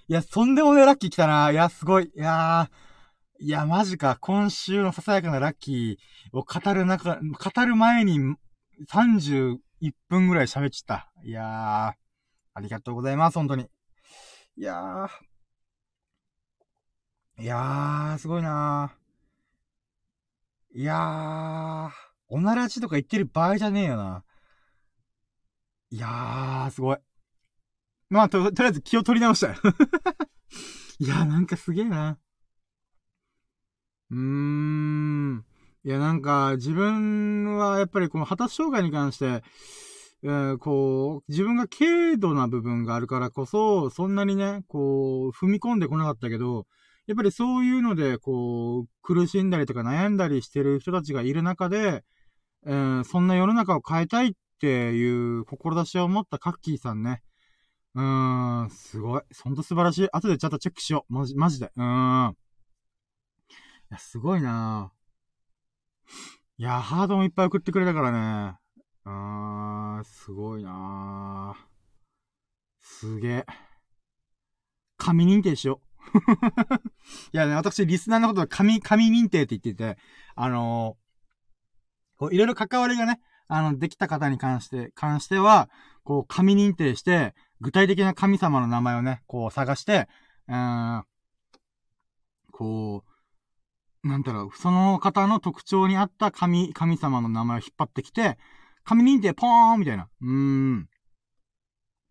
いや、とんでもねラッキー来たな。いや、すごい。いやー。いや、マジか。今週のささやかなラッキーを語る中、語る前に31分ぐらい喋っちゃった。いやー。ありがとうございます、本当に。いやー。いやー、すごいなー。いやー、おならちとか言ってる場合じゃねえよな。いやー、すごい。まあ、と、とりあえず気を取り直したよ。いやー、なんかすげえな。うーん。いや、なんか、自分はやっぱりこの発達障害に関して、えー、こう、自分が軽度な部分があるからこそ、そんなにね、こう、踏み込んでこなかったけど、やっぱりそういうので、こう、苦しんだりとか悩んだりしてる人たちがいる中で、えー、そんな世の中を変えたいっていう志を持ったカッキーさんね。うーん、すごい。ほんと素晴らしい。後でちゃんとチェックしよう。マジ、マジで。うーん。いや、すごいなぁいや、ハードもいっぱい送ってくれたからね。あー、すごいなー。すげえ。神認定しよう。いやね、私、リスナーのことは神、神認定って言ってて、あのー、こう、いろいろ関わりがね、あの、できた方に関して、関しては、こう、神認定して、具体的な神様の名前をね、こう探して、うーん、こう、なんだろう、その方の特徴に合った神、神様の名前を引っ張ってきて、紙認定ポーンみたいな。うーん。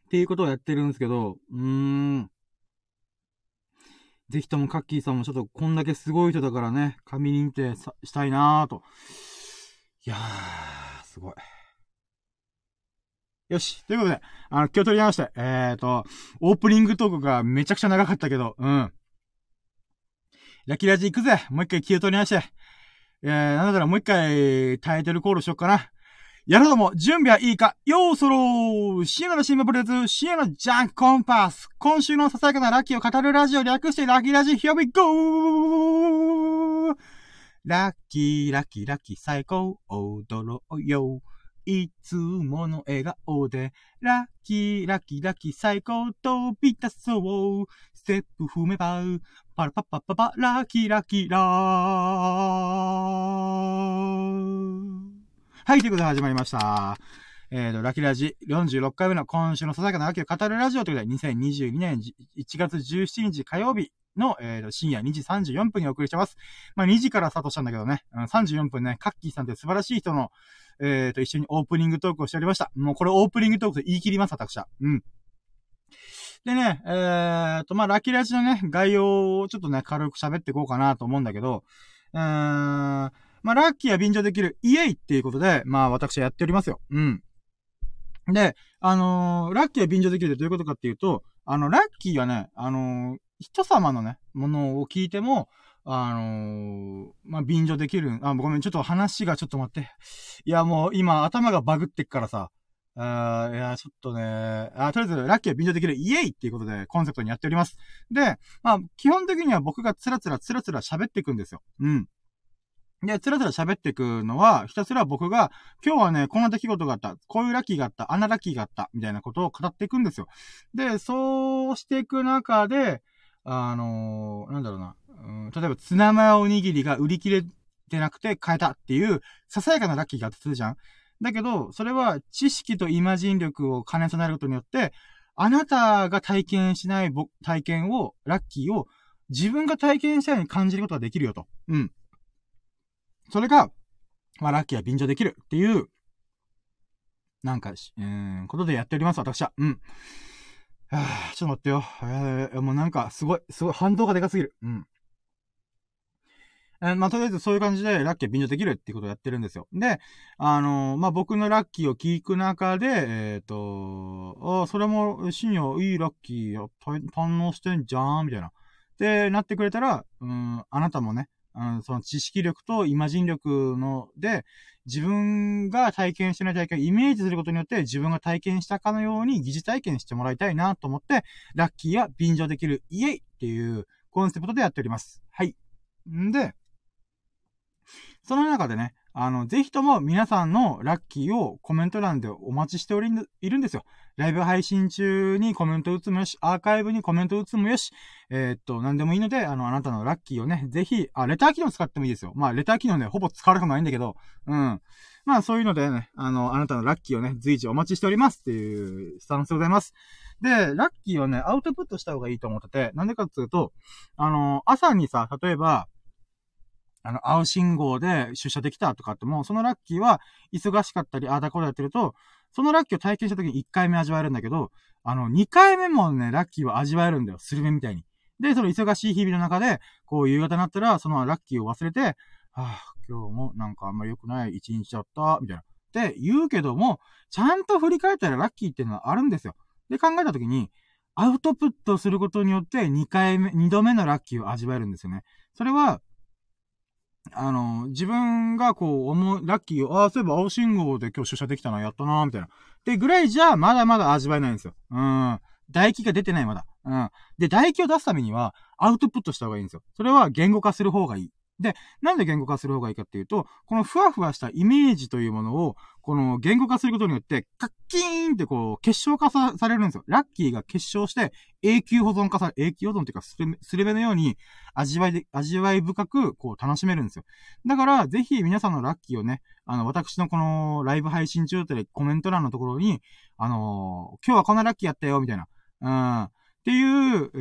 っていうことをやってるんですけど、うーん。ぜひともカッキーさんもちょっとこんだけすごい人だからね、紙認定したいなーと。いやー、すごい。よし。ということで、あの、今日取り直して、えーと、オープニングトークがめちゃくちゃ長かったけど、うん。ラキラジ行くぜもう一回気を取り直して。えー、なんだったらもう一回タイトルコールしよっかな。やるのも準備はいいかようそろーシエナの新聞プレゼンシエナジャンクコンパス。今週のささやかなラッキーを語るラジオ略してラッキーラジ Here we go! ラッキー。ラッキーラッキー最高。踊ろうよ。いつもの笑顔で。ラッキーラッキーラッキー最高飛び出そうステップ踏めばパラパッパッパパラッキーラッキーラー。はい、ということで始まりました。えーと、ラキラジ46回目の今週のささやかな秋を語るラジオということで、2022年1月17日火曜日の、えーと、深夜2時34分にお送りしてます。まあ、2時からスタートしたんだけどね、うん、34分ね、カッキーさんって素晴らしい人の、えーと、一緒にオープニングトークをしておりました。もうこれオープニングトークと言い切ります、私は。うん。でね、えーと、まあ、ラキラジのね、概要をちょっとね、軽く喋っていこうかなと思うんだけど、うーん、まあ、ラッキーは便乗できるイエイっていうことで、まあ、私はやっておりますよ。うん。で、あのー、ラッキーは便乗できるってどういうことかっていうと、あの、ラッキーはね、あのー、人様のね、ものを聞いても、あのー、まあ、便乗できる。あ、ごめん、ちょっと話がちょっと待って。いや、もう今頭がバグってっからさ。あいや、ちょっとね、あ、とりあえず、ラッキーは便乗できるイエイっていうことでコンセプトにやっております。で、まあ、基本的には僕がつらつらつらつら喋っていくんですよ。うん。で、つらつら喋っていくのは、ひたすら僕が、今日はね、こんな出来事があった、こういうラッキーがあった、あんなラッキーがあった、みたいなことを語っていくんですよ。で、そうしていく中で、あのー、なんだろうな、うん、例えば、ツナマヨおにぎりが売り切れてなくて買えたっていう、ささやかなラッキーがあったとするじゃん。だけど、それは知識とイマジン力を兼ね備えることによって、あなたが体験しない体験を、ラッキーを自分が体験したように感じることができるよと。うん。それが、まあ、ラッキーは便乗できるっていう、なんか、うん、ことでやっております、私は。うん。はぁ、ちょっと待ってよ。えー、もうなんか、すごい、すごい、反動がでかすぎる。うん。えー、まあ、とりあえずそういう感じでラッキーは便乗できるっていうことをやってるんですよ。で、あのー、まあ、僕のラッキーを聞く中で、えっ、ー、と、あ、それも、深夜いいラッキー堪能してんじゃんみたいな。ってなってくれたら、うん、あなたもね、うん、その知識力とイマジン力ので、自分が体験してない体験をイメージすることによって自分が体験したかのように疑似体験してもらいたいなと思って、ラッキーや便乗できるイエイっていうコンセプトでやっております。はい。んで、その中でね、あの、ぜひとも皆さんのラッキーをコメント欄でお待ちしており、いるんですよ。ライブ配信中にコメント打つもよし、アーカイブにコメント打つもよし、えー、っと、なんでもいいので、あの、あなたのラッキーをね、ぜひ、あ、レター機能使ってもいいですよ。まあ、レター機能ね、ほぼ使われることないんだけど、うん。まあ、そういうのでね、あの、あなたのラッキーをね、随時お待ちしておりますっていうスタンスでございます。で、ラッキーをね、アウトプットした方がいいと思ってて、なんでかっていうと、あの、朝にさ、例えば、あの、青信号で出社できたとかっても、そのラッキーは、忙しかったり、ああだこだやってると、そのラッキーを体験した時に1回目味わえるんだけど、あの、2回目もね、ラッキーは味わえるんだよ。スルメみたいに。で、その忙しい日々の中で、こう夕方になったら、そのラッキーを忘れて、はあ、今日もなんかあんまり良くない一日だった、みたいな。って言うけども、ちゃんと振り返ったらラッキーっていうのはあるんですよ。で、考えた時に、アウトプットすることによって2回目、2度目のラッキーを味わえるんですよね。それは、あの、自分がこう、思う、ラッキーを、ああ、そういえば青信号で今日出社できたな、やったな、みたいな。で、ぐらいじゃ、まだまだ味わえないんですよ。うん。唾液が出てない、まだ。うん。で、唾液を出すためには、アウトプットした方がいいんですよ。それは言語化する方がいい。で、なんで言語化する方がいいかっていうと、このふわふわしたイメージというものを、この言語化することによって、カッキーンってこう、結晶化されるんですよ。ラッキーが結晶して、永久保存化され、永久保存っていうか、スルスルメのように、味わいで、味わい深く、こう、楽しめるんですよ。だから、ぜひ皆さんのラッキーをね、あの、私のこの、ライブ配信中ってコメント欄のところに、あのー、今日はこんなラッキーやったよ、みたいな。うん。っていう、え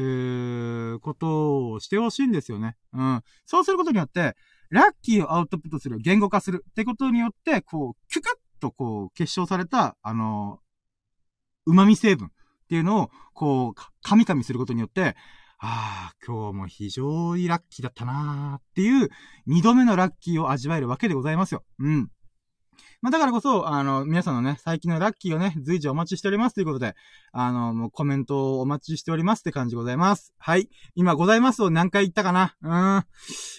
ー、ことをしてほしいんですよね。うん。そうすることによって、ラッキーをアウトプットする、言語化するってことによって、こう、キュクッとこう、結晶された、あのー、旨味成分っていうのを、こう、噛み噛みすることによって、ああ、今日も非常にラッキーだったなーっていう、二度目のラッキーを味わえるわけでございますよ。うん。まあ、だからこそ、あの、皆さんのね、最近のラッキーをね、随時お待ちしておりますということで、あの、もうコメントをお待ちしておりますって感じでございます。はい。今、ございますを何回言ったかな？うん。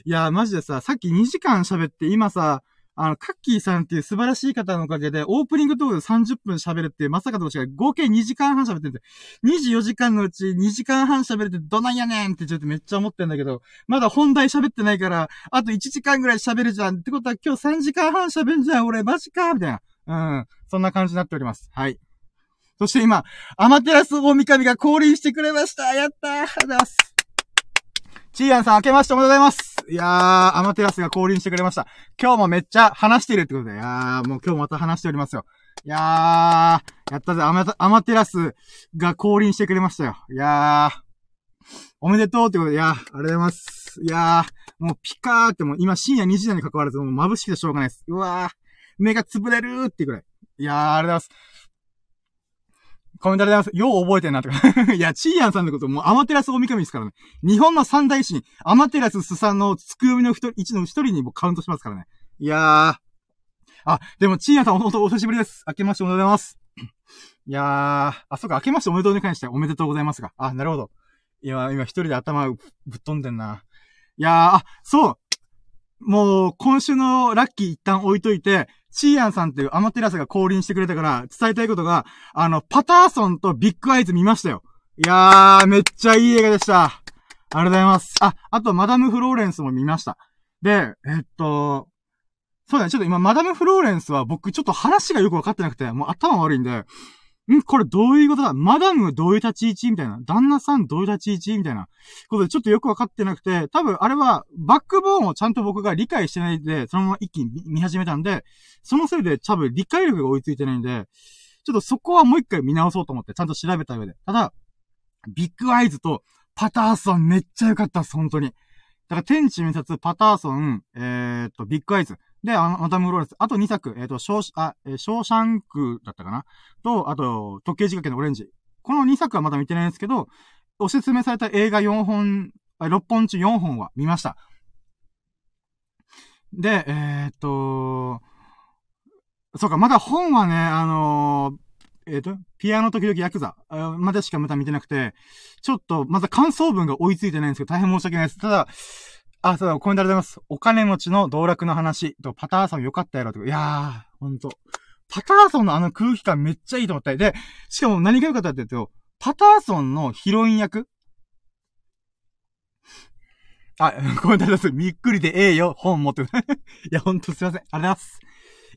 いや、マジでさ、さっき2時間喋って、今さ、あの、カッキーさんっていう素晴らしい方のおかげで、オープニングトークで30分喋るっていう、まさかと違う、合計2時間半喋ってて、24時間のうち2時間半喋るってどないやねんってちょっとめっちゃ思ってんだけど、まだ本題喋ってないから、あと1時間ぐらい喋るじゃん。ってことは今日3時間半喋んじゃん、俺、マジかみたいな。うん。そんな感じになっております。はい。そして今、アマテラス大神が降臨してくれましたやったーありがとうございます。チーアンさん、明けましておめでとうございます。いやー、アマテラスが降臨してくれました。今日もめっちゃ話してるってことで、いやー、もう今日また話しておりますよ。いやー、やったぜ、アマアマテラスが降臨してくれましたよ。いやー、おめでとうってことで、いやー、ありがとうございます。いやー、もうピカーってもう今深夜2時なに関わらずもう眩しくてしょうがないです。うわー、目が潰れるってくらい。いやー、ありがとうございます。コメントありがとうございます。よう覚えてんなとか いや、チーヤンさんのこと、もうアマテラス大神ですからね。日本の三大神、アマテラススサンのつくよみの一人、の一人にもカウントしますからね。いやー。あ、でも、チーヤンさん、お、お、お久しぶりです。明けましておめでとうございます。いやー、あ、そうか、明けましておめでとうに関しておめでとうございますが。あ、なるほど。今、今一人で頭ぶっ飛んでんな。いやー、あ、そう。もう、今週のラッキー一旦置いといて、シーアンさんっていうアマテラスが降臨してくれたから伝えたいことが、あの、パターソンとビッグアイズ見ましたよ。いやー、めっちゃいい映画でした。ありがとうございます。あ、あと、マダム・フローレンスも見ました。で、えっと、そうだね、ちょっと今、マダム・フローレンスは僕ちょっと話がよくわかってなくて、もう頭悪いんで、んこれどういうことだ？マダムどういう立ち位置みたいな。旦那さんどういう立ち位置みたいな。ことでちょっとよくわかってなくて、多分あれはバックボーンをちゃんと僕が理解してないで、そのまま一気に見始めたんで、そのせいで多分理解力が追いついてないんで、ちょっとそこはもう一回見直そうと思って、ちゃんと調べた上で。ただ、ビッグアイズとパターソンめっちゃ良かったっす、本当に。だから天地滅殺、パターソン、えー、っと、ビッグアイズ。で、あの、マダム・ローレス。あと2作、えっ、ー、と、ショー、あ、えー、ショーシャンクだったかな？と、あと、時計仕掛けのオレンジ。この2作はまだ見てないんですけど、おすすめされた映画4本、6本中4本は見ました。で、えー、っと、そうか、まだ本はね、あのー、えっ、と、ピアノ時々ヤクザ、までしかまだ見てなくて、ちょっと、まだ感想文が追いついてないんですけど、大変申し訳ないです。ただ、あ、そうだ、コメントありがとうございます。お金持ちの道楽の話と、パターソンよかったやろとか。いやー、ほんと。パターソンのあの空気感めっちゃいいと思った。で、しかも何が良かったって言うと、パターソンのヒロイン役あ、コメントありがとうございます。みっくりでええよ、本持ってる。いや、ほんとすいません。ありがとうございます。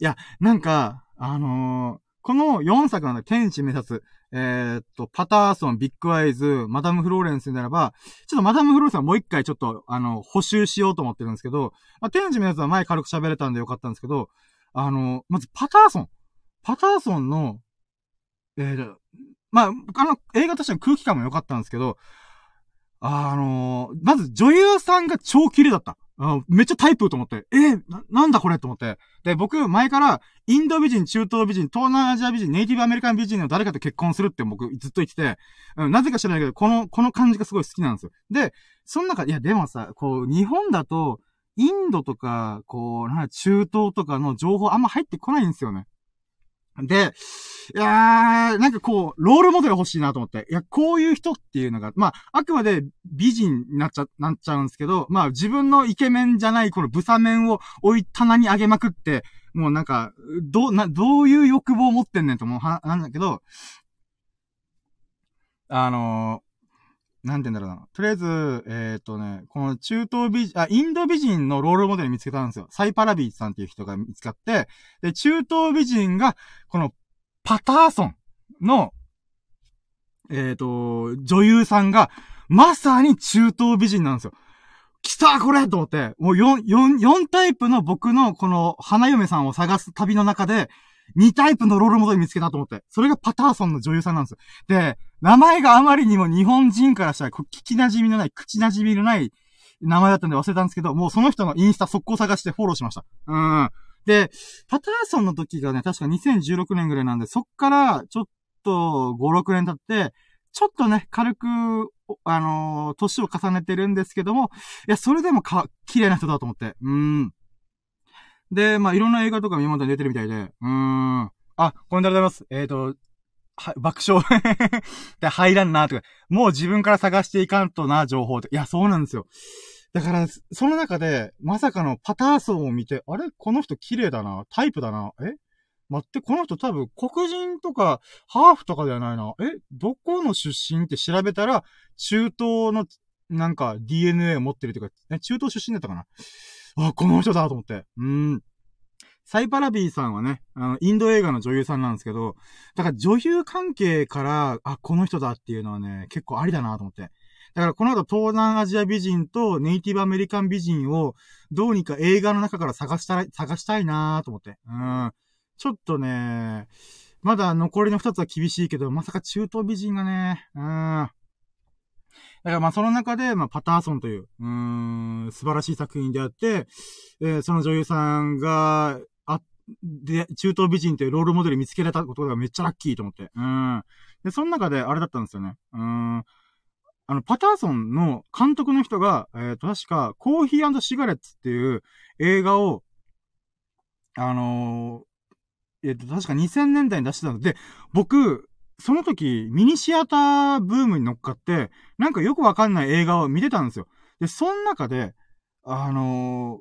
いや、なんか、あのー、この4作なんだ、天使目指す。えー、っと、パターソン、ビッグアイズ、マダム・フローレンスならば、ちょっとマダム・フローレンスはもう一回ちょっと、あの、補修しようと思ってるんですけど、まあ、天使のやつは前軽く喋れたんでよかったんですけど、あの、まずパターソン。パターソンの、えー、まあ、あの、映画としての空気感も良かったんですけど、あの、まず女優さんが超綺麗だった。めっちゃタイプと思って、え、な、なんだこれと思って。で、僕、前から、インド美人、中東美人、東南アジア美人、ネイティブアメリカン美人の誰かと結婚するって僕ずっと言ってて、うん、なぜか知らないけど、この、この感じがすごい好きなんですよ。で、その中、いや、でもさ、こう、日本だと、インドとか、こう、なん中東とかの情報あんま入ってこないんですよね。で、いやー、なんかこう、ロールモデル欲しいなと思って。いや、こういう人っていうのが、まあ、あくまで美人になっちゃ、なっちゃうんですけど、まあ、自分のイケメンじゃない、このブサメンを置い棚に上げまくって、もうなんか、どう、な、どういう欲望を持ってんねんと思うは、なんだけど、あのなんて言うんだろうな。とりあえず、えー、っとね、この中東美人、あ、インド美人のロールモデル見つけたんですよ。サイパラビーさんっていう人が見つかって、で、中東美人が、この、パターソンの、えー、っと、女優さんが、まさに中東美人なんですよ。来たこれと思って、もう4、4、4タイプの僕のこの花嫁さんを探す旅の中で、2タイプのロールモデル見つけたと思って。それがパターソンの女優さんなんです。で、名前があまりにも日本人からしたら、聞き馴染みのない、口馴染みのない名前だったんで忘れたんですけど、もうその人のインスタ速攻探してフォローしました。うん。で、パターソンの時がね、確か2016年ぐらいなんで、そっからちょっと5、6年経って、ちょっとね、軽く、あのー、年を重ねてるんですけども、いや、それでもか、綺麗な人だと思って。うん。で、まあ、いろんな映画とか今まで出てるみたいで、うーん。あ、コメントありがとうございます。えっ、ー、と、は、爆笑。で、入らんな、とか、もう自分から探していかんとな、情報って。いや、そうなんですよ。だから、その中で、まさかのパターソンを見て、あれ？この人綺麗だな、タイプだな、え？待って、この人多分黒人とかハーフとかではないな。え？どこの出身？って調べたら、中東のなんか DNA を持ってるというか、え？中東出身だったかな。あ、この人だと思って。うん。サイパラビーさんはね、あの、インド映画の女優さんなんですけど、だから女優関係から、あ、この人だっていうのはね、結構ありだなと思って。だからこの後東南アジア美人とネイティブアメリカン美人をどうにか映画の中から探したい、探したいなと思って。うん。ちょっとね、まだ残りの二つは厳しいけど、まさか中東美人がね、うん。だからまあその中で、まあパターソンという、うん、素晴らしい作品であって、えー、その女優さんが、あ、で、中東美人というロールモデル見つけられたことがめっちゃラッキーと思って。うん。で、その中であれだったんですよね。うん。あの、パターソンの監督の人が、えっ、ー、と、確か、コーヒーシガレッツっていう映画を、あのー、えっ、ー、と、確か2000年代に出してたので、僕、その時、ミニシアターブームに乗っかって、なんかよくわかんない映画を見てたんですよ。で、その中で、あの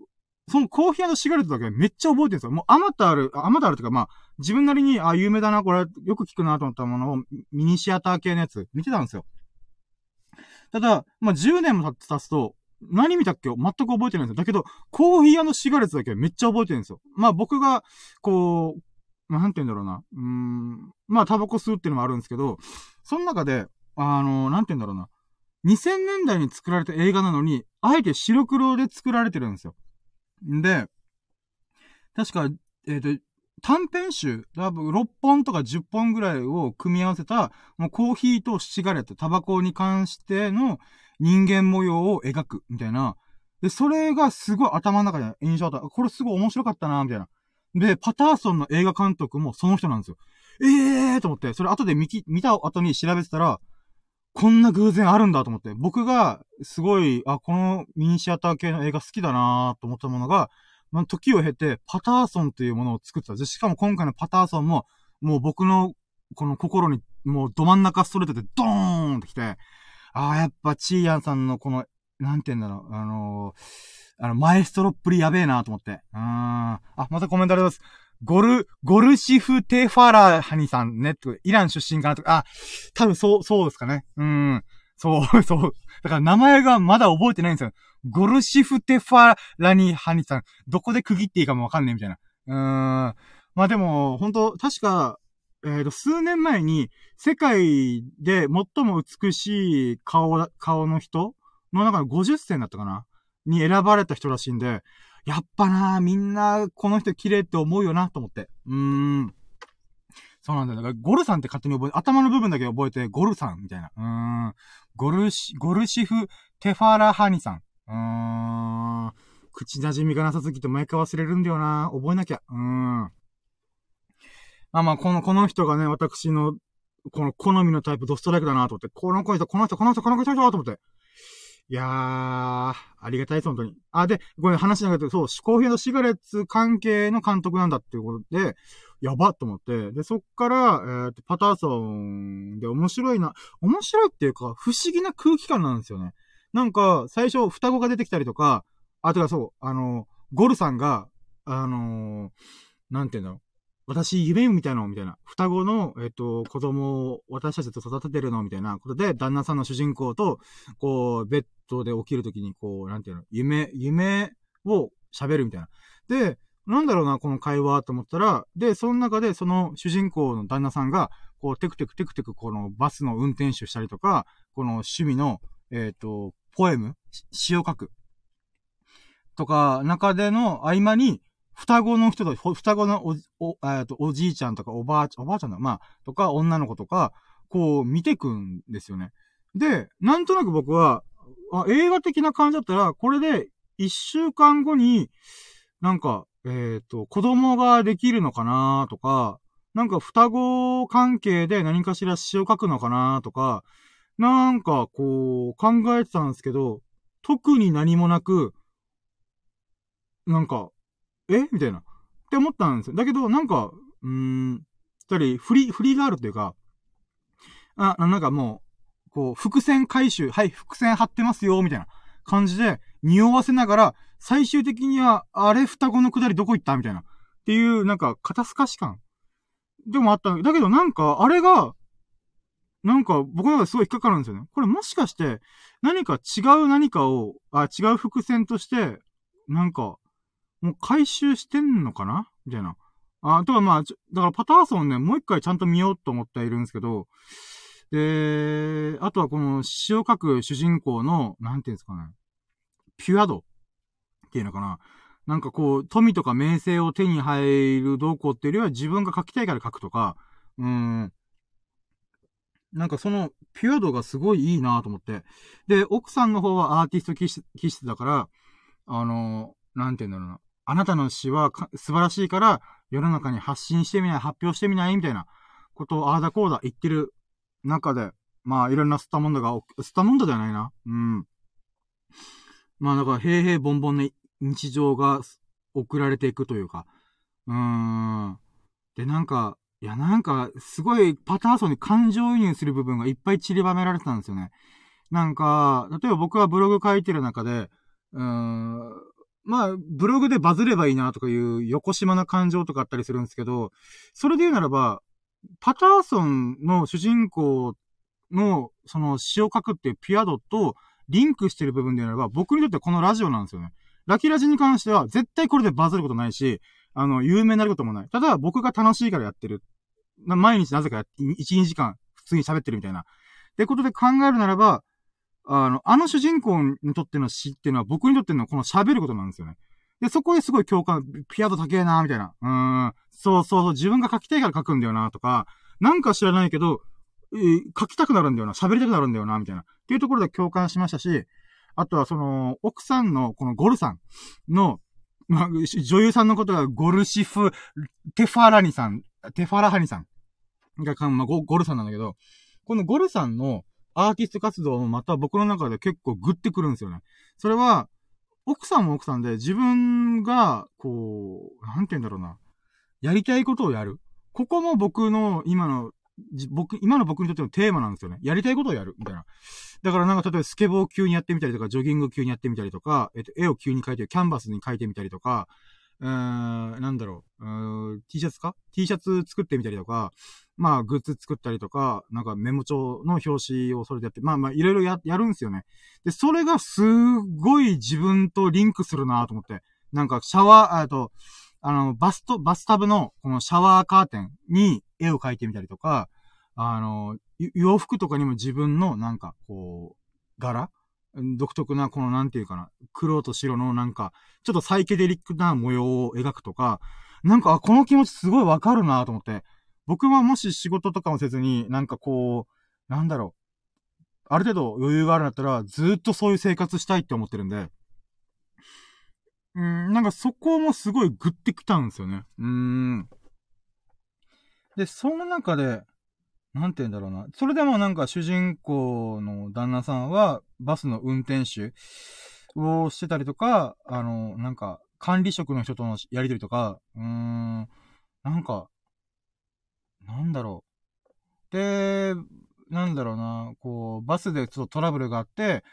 ー、そのコーヒー屋のシガレットだけめっちゃ覚えてるんですよ。もうあまたある、あまたあるとか、まあ、自分なりに、あ、有名だな、これ、よく聞くなと思ったものを、ミニシアター系のやつ、見てたんですよ。ただ、まあ、10年も経って経つと、何見たっけ全く覚えてないんですよ。だけど、コーヒー屋のシガレットだけめっちゃ覚えてるんですよ。まあ僕が、こう、なんて言うんだろうな。うーん。まあタバコ吸うっていうのもあるんですけど、その中で、あの、なんて言うんだろうな。2000年代に作られた映画なのに、あえて白黒で作られてるんですよ。んで、確か、えっ、ー、と、短編集、多分6本とか10本ぐらいを組み合わせた、もうコーヒーとシガレット、タバコに関しての人間模様を描く、みたいな。で、それがすごい頭の中で印象あった。これすごい面白かったな、みたいな。で、パターソンの映画監督もその人なんですよ。ええーと思って、それ後で見き、見た後に調べてたら、こんな偶然あるんだと思って、僕がすごい、あ、このミニシアター系の映画好きだなと思ったものが、まあ、時を経て、パターソンというものを作ってた。しかも今回のパターソンも、もう僕の、この心に、もうど真ん中ストレートでドーンってきて、ああ、やっぱチーヤンさんのこの、なんて言うんだろう、あのー、あの、マエストロっぷりやべえなと思って。うん。あ、またコメントあります。ゴル、ゴルシフ・テファラハニさんね、イラン出身かなとか、あ、多分そう、そうですかね。うん。そう、そう。だから名前がまだ覚えてないんですよ。ゴルシフ・テファラニハニさん。どこで区切っていいかもわかんねえみたいな。うーん。まあでも、本当確か、えっ、ー、と、数年前に、世界で最も美しい顔、顔の人の中の50選だったかなに選ばれた人らしいんで、やっぱなみんな、この人綺麗って思うよなと思って。うーん。そうなんだよ。だから、ゴルさんって勝手に覚えて、頭の部分だけ覚えて、ゴルさんみたいな。うーん。ゴルシ、ゴルシフ・テファラハニさん。うーん。口馴染みがなさすぎて毎回忘れるんだよな覚えなきゃ。うーん。まあまあ、この、この人がね、私の、この好みのタイプドストライクだなと思って、この人、この人、この人、この人、この人、と思って。いやー、ありがたいです、本当に。あ、で、これ話しながらそう、コーヒーのシガレッツ関係の監督なんだっていうことで、やばっと思って、で、そっから、えー、パターソンで面白いな、面白いっていうか、不思議な空気感なんですよね。なんか、最初、双子が出てきたりとか、あ、てかそう、あの、ゴルさんが、あのー、なんていうの私、夢みたいなのみたいな。双子の、えっ、と、子供を私たちと育ててるのみたいなことで、旦那さんの主人公と、こう、ベッドで起きるときに、こう、なんていうの、夢、夢を喋るみたいな。で、なんだろうな、この会話と思ったら、で、その中で、その主人公の旦那さんが、こう、テクテクテクテク、このバスの運転手したりとか、この趣味の、えっ、と、ポエム詩を書く。とか、中での合間に、双子の人と、双子のお、お、と、おじいちゃんとかおばあちゃん、おばあちゃんだ、まあ、とか、女の子とか、こう、見てくんですよね。で、なんとなく僕は、あ、映画的な感じだったら、これで、一週間後に、なんか、えっ、ー、と、子供ができるのかなとか、なんか双子関係で何かしら詩を書くのかなとか、なんかこう考えてたんですけど、特に何もなく、なんか、え？みたいな。って思ったんですよ。だけど、なんか、うーん、二人、振り、振りがあるっていうか、あ、なんかもう、こう、伏線回収、はい、伏線張ってますよ、みたいな感じで、匂わせながら、最終的には、あれ双子のくだりどこ行った？みたいな。っていう、なんか、肩透かし感。でもあっただけどなんか、あれが、なんか、僕はすごい引っかかるんですよね。これもしかして、何か違う何かを、あ、違う伏線として、なんか、もう回収してんのかな？みたいな。あ、とはまあ、だからパターソンね、もう一回ちゃんと見ようと思っているんですけど、で、あとはこの詩を書く主人公の、なんていうんですかね。ピュア度っていうのかな。なんかこう、富とか名声を手に入る動向っていうよりは自分が書きたいから書くとか、うーん。なんかその、ピュア度がすごいいいなと思って。で、奥さんの方はアーティスト気質だから、あの、なんて言うんだろうな。あなたの詩は素晴らしいから、世の中に発信してみない、発表してみないみたいなことをああだこうだ言ってる中で、まあ、いろんなスタモンドが、スタモンドではないな。うん。まあ、だから、平々凡々な日常が送られていくというか。うーん。で、なんか、いや、なんか、すごいパターソンに感情移入する部分がいっぱい散りばめられてたんですよね。なんか、例えば僕がブログ書いてる中で、うん、まあ、ブログでバズればいいなとかいう横島な感情とかあったりするんですけど、それで言うならば、パターソンの主人公の、その詩を書くっていうピアドと、リンクしてる部分であれば、僕にとってこのラジオなんですよね。ラキラジに関しては、絶対これでバズることないし、あの、有名になることもない。ただ、僕が楽しいからやってる。毎日なぜか1、2時間、普通に喋ってるみたいな。ってことで考えるならば、あの、あの主人公にとっての詩っていうのは僕にとってのこの喋ることなんですよね。で、そこですごい共感、ピアノ高えなみたいな。うーん。そうそうそう、自分が書きたいから書くんだよなとか、なんか知らないけど、えー、書きたくなるんだよな、喋りたくなるんだよなみたいな。っていうところで共感しましたし、あとはその、奥さんの、このゴルさんの、まあ、女優さんのことがゴルシフ・テファラニさん、テファラハニさんが、まあ、ゴルさんなんだけど、このゴルさんのアーティスト活動もまた僕の中で結構グってくるんですよね。それは、奥さんも奥さんで自分が、こう、なんて言うんだろうな。やりたいことをやる。ここも僕の今の、僕、今の僕にとってのテーマなんですよね。やりたいことをやる。みたいな。だからなんか例えばスケボー急にやってみたりとか、ジョギング急にやってみたりとか、えっと、絵を急に描いて、キャンバスに描いてみたりとか、うーん、なんだろう、うーん T シャツか ?T シャツ作ってみたりとか、まあ、グッズ作ったりとか、なんかメモ帳の表紙をそれでやって、まあまあ、いろいろや、やるんですよね。で、それがすごい自分とリンクするなと思って。なんか、シャワー、あと、あの、バスト、バスタブの、このシャワーカーテンに絵を描いてみたりとか、あの、洋服とかにも自分の、なんか、こう、柄独特な、この、なんていうかな、黒と白のなんか、ちょっとサイケデリックな模様を描くとか、なんか、この気持ちすごいわかるなと思って。僕はもし仕事とかもせずに、なんかこう、なんだろう。ある程度余裕があるんだったら、ずっとそういう生活したいって思ってるんで、うん、なんかそこもすごいグってきたんですよね。うーん。で、その中で、なんて言うんだろうな。それでもなんか主人公の旦那さんは、バスの運転手をしてたりとか、あの、なんか、管理職の人とのやりとりとか、うーん、なんか、なんだろう。で、なんだろうな、こう、バスでちょっとトラブルがあって、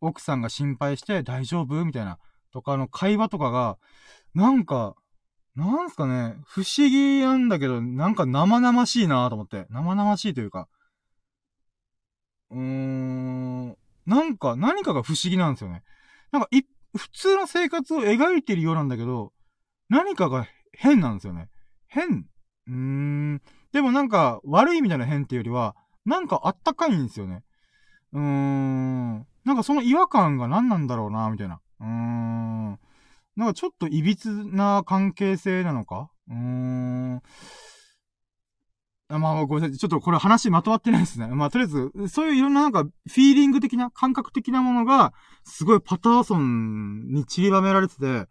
奥さんが心配して大丈夫？みたいな、とかの会話とかが、なんか、なんすかね、不思議なんだけど、なんか生々しいなと思って。生々しいというか。うーん、なんか、何かが不思議なんですよね。なんか、い、普通の生活を描いてるようなんだけど、何かが変なんですよね。変うーん。でもなんか、悪いみたいな変っていうよりは、なんかあったかいんですよね。うーん。なんかその違和感が何なんだろうな、みたいな。うーん。なんかちょっと歪な関係性なのかうーん。あまあ、ごめんなさい。ちょっとこれ話まとまってないですね。まあ、とりあえず、そういういろんななんか、フィーリング的な、感覚的なものが、すごいパターソンに散りばめられてて、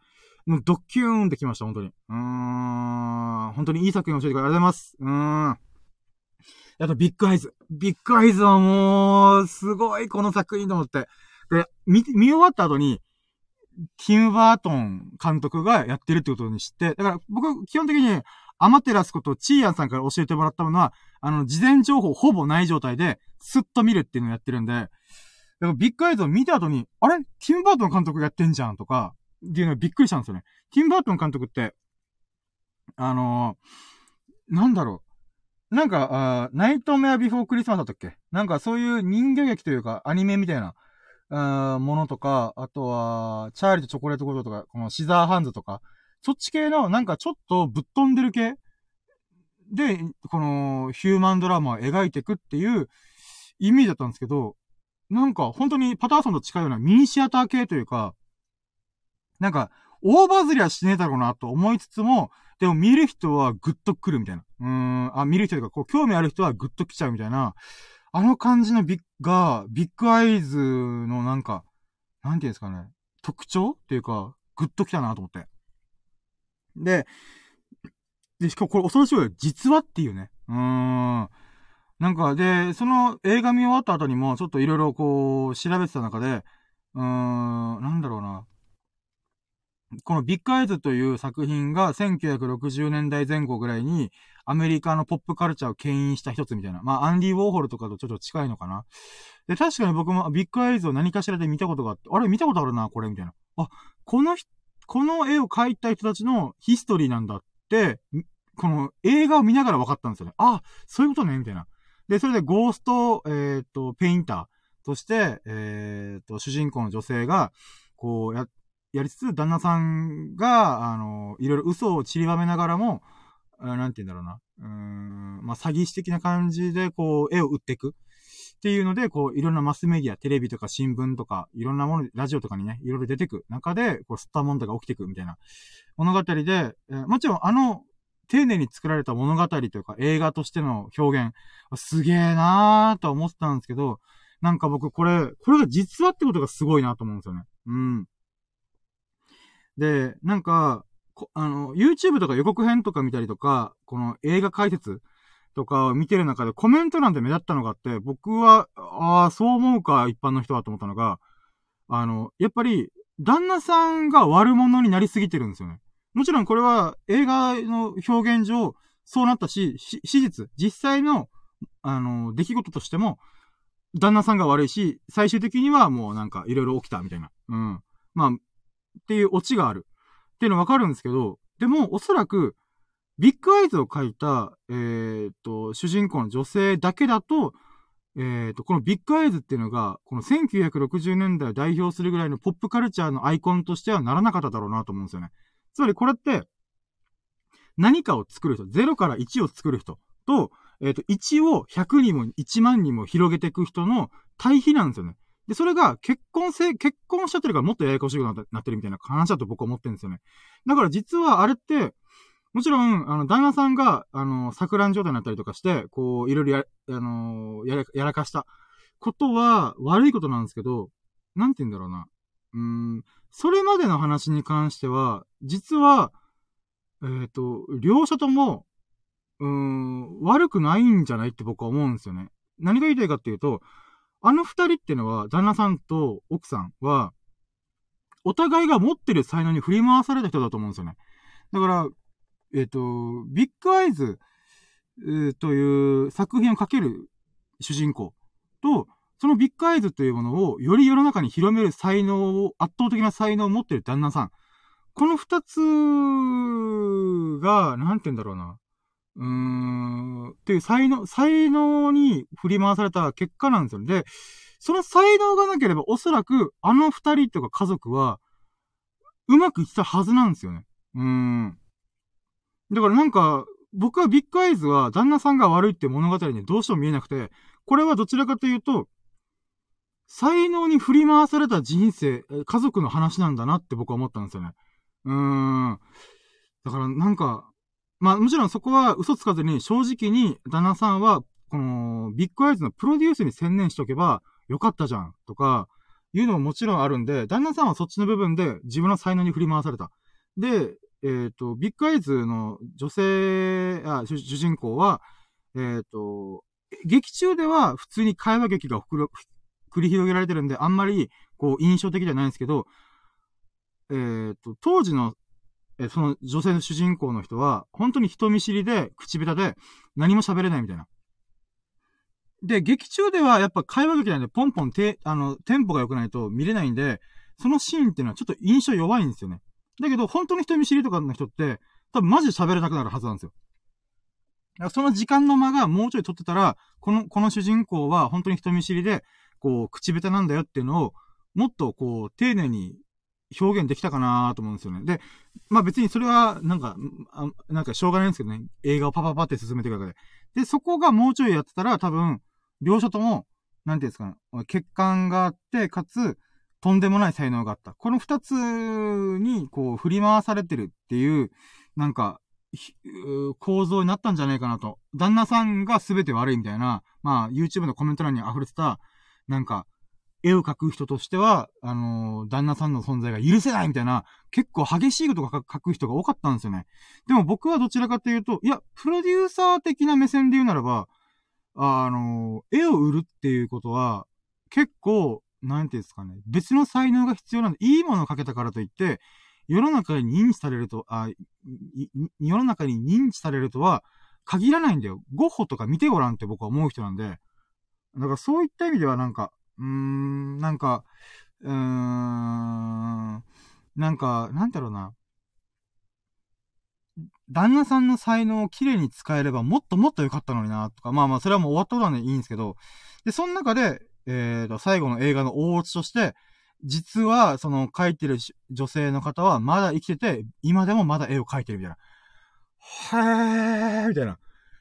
もうドッキューンってきました、本当に。うーん。本当にいい作品を教えてくれてありがとうございます。うーん。あと、ビッグアイズ。ビッグアイズはもう、すごい、この作品と思って。で、見、見終わった後に、ティム・バートン監督がやってるってことに知って、だから僕、基本的に、アマテラスことチーアンさんから教えてもらったものは、あの、事前情報ほぼない状態で、スッと見るっていうのをやってるんで、だからビッグアイズを見た後に、あれ？ティム・バートン監督やってんじゃんとか、っていうのがびっくりしたんですよね。ティム・バートン監督って、あのー、なんだろう。なんか、あナイトメアビフォークリスマスだったっけ？なんかそういう人魚劇というか、アニメみたいな、あものとか、あとは、チャーリーとチョコレート工場とか、このシザーハンズとか、そっち系のなんかちょっとぶっ飛んでる系？で、このヒューマンドラマを描いていくっていうイメージだったんですけど、なんか本当にパターソンと近いようなミニシアター系というか、なんか、オーバズりはしねえだろうなと思いつつも、でも見る人はグッと来るみたいな。うーん、あ、見る人というか、こう、興味ある人はグッと来ちゃうみたいな。あの感じのビッが、ビッグアイズのなんか、なんていうんですかね、特徴っていうか、グッと来たなと思って。で、で、しかもこれ恐ろしいよ。実話っていうね。うーん。なんか、で、その映画見終わった後にも、ちょっといろいろこう、調べてた中で、うーん、なんだろうな。このビッグアイズという作品が1960年代前後ぐらいにアメリカのポップカルチャーを牽引した一つみたいな。まあ、アンディ・ウォーホルとかとちょっと近いのかな。で、確かに僕もビッグアイズを何かしらで見たことがあって、あれ見たことあるな、これ、みたいな。あ、このこの絵を描いた人たちのヒストリーなんだって、この映画を見ながら分かったんですよね。あ、そういうことね、みたいな。で、それでゴースト、えっ、と、ペインター。として、えっ、と、主人公の女性が、こう、や、やりつつ、旦那さんが、あの、いろいろ嘘を散りばめながらも、なんて言うんだろうな。うん、まあ、詐欺師的な感じで、こう、絵を売っていく。っていうので、こう、いろんなマスメディア、テレビとか新聞とか、いろんなもの、ラジオとかにね、いろいろ出てく中で、こう、吸ったもんとか起きてくみたいな物語で、えー、もちろんあの、丁寧に作られた物語というか映画としての表現、すげえなーとは思ってたんですけど、なんか僕これ、これが実話ってことがすごいなと思うんですよね。うん。で、なんか、あの、YouTube とか予告編とか見たりとか、この映画解説とかを見てる中でコメント欄で目立ったのがあって、僕は、ああ、そう思うか、一般の人はと思ったのが、あの、やっぱり、旦那さんが悪者になりすぎてるんですよね。もちろんこれは映画の表現上、そうなったし、し、史実、実際の、あの、出来事としても、旦那さんが悪いし、最終的にはもうなんかいろいろ起きたみたいな。うん。まあ、っていうオチがある。っていうのわかるんですけど、でもおそらく、ビッグアイズを描いた、えー、っと、主人公の女性だけだと、えー、っと、このビッグアイズっていうのが、この1960年代を代表するぐらいのポップカルチャーのアイコンとしてはならなかっただろうなと思うんですよね。つまりこれって、何かを作る人、0から1を作る人と、えっ、と、1を100にも1万にも広げていく人の対比なんですよね。で、それが結婚性、結婚しちゃってるからもっとややこしくなってるみたいな話だと僕は思ってるんですよね。だから実はあれって、もちろん、あの、旦那さんが、あの、錯乱状態になったりとかして、こう、いろいろや、あの、やら、やらかしたことは悪いことなんですけど、なんて言うんだろうな。うん、それまでの話に関しては、実は、えっ、ー、と、両者とも、うん、悪くないんじゃないって僕は思うんですよね。何が言いたいかっていうと、あの二人っていうのは、旦那さんと奥さんは、お互いが持ってる才能に振り回された人だと思うんですよね。だから、えっ、ー、と、ビッグアイズ、えー、という作品をかける主人公と、そのビッグアイズというものをより世の中に広める才能を、圧倒的な才能を持ってる旦那さん。この二つが、なんて言うんだろうな。うーん、っていう才能、才能に振り回された結果なんですよ。ねで、その才能がなければおそらくあの二人とか家族は、うまくいったはずなんですよね。うーん。だからなんか、僕はビッグアイズは旦那さんが悪いって物語にどうしても見えなくて、これはどちらかというと、才能に振り回された人生、家族の話なんだなって僕は思ったんですよね。うーん。だからなんか、まあもちろんそこは嘘つかずに正直に旦那さんは、このビッグアイズのプロデュースに専念しとけばよかったじゃんとか、いうのももちろんあるんで、旦那さんはそっちの部分で自分の才能に振り回された。で、えっ、ー、と、ビッグアイズの女性、あ主人公は、えっ、ー、と、劇中では普通に会話劇が繰り広げられてるんで、あんまり、こう、印象的じゃないんですけど、えっ、ー、と、当時の、えその女性の主人公の人は、本当に人見知りで、口下手で、何も喋れないみたいな。で、劇中ではやっぱ会話劇なんで、ポンポンて、あの、テンポが良くないと見れないんで、そのシーンっていうのはちょっと印象弱いんですよね。だけど、本当に人見知りとかの人って、多分マジで喋れなくなるはずなんですよ。その時間の間がもうちょい取ってたら、この、この主人公は本当に人見知りで、こう、口下手なんだよっていうのを、もっとこう、丁寧に表現できたかなと思うんですよね。で、まあ別にそれは、なんか、なんかしょうがないんですけどね。映画をパパパって進めていくわけで。で、そこがもうちょいやってたら、多分、両者とも、なんていうんですかね、欠陥があって、かつ、とんでもない才能があった。この二つに、こう、振り回されてるっていう、なんか、構造になったんじゃないかなと。旦那さんが全て悪いみたいな、まあ、YouTube のコメント欄に溢れてた、なんか、絵を描く人としては、あのー、旦那さんの存在が許せないみたいな、結構激しいことが書く人が多かったんですよね。でも僕はどちらかというと、いや、プロデューサー的な目線で言うならば、あのー、絵を売るっていうことは、結構、なんていうんですかね、別の才能が必要なんで、いいものをかけたからといって、世の中に認知されると、あ、世の中に認知されるとは限らないんだよ。ゴッホとか見てごらんって僕は思う人なんで、だからそういった意味ではなんか、うーん、なんか、うーん、なんか、なんだろうな。旦那さんの才能を綺麗に使えればもっともっと良かったのにな、とか、まあまあ、それはもう終わったことはね、いいんですけど、で、その中で、えーと、最後の映画の大落ちとして、実は、その、描いてる女性の方はまだ生きてて、今でもまだ絵を描いてるみたいな。へーみたいな。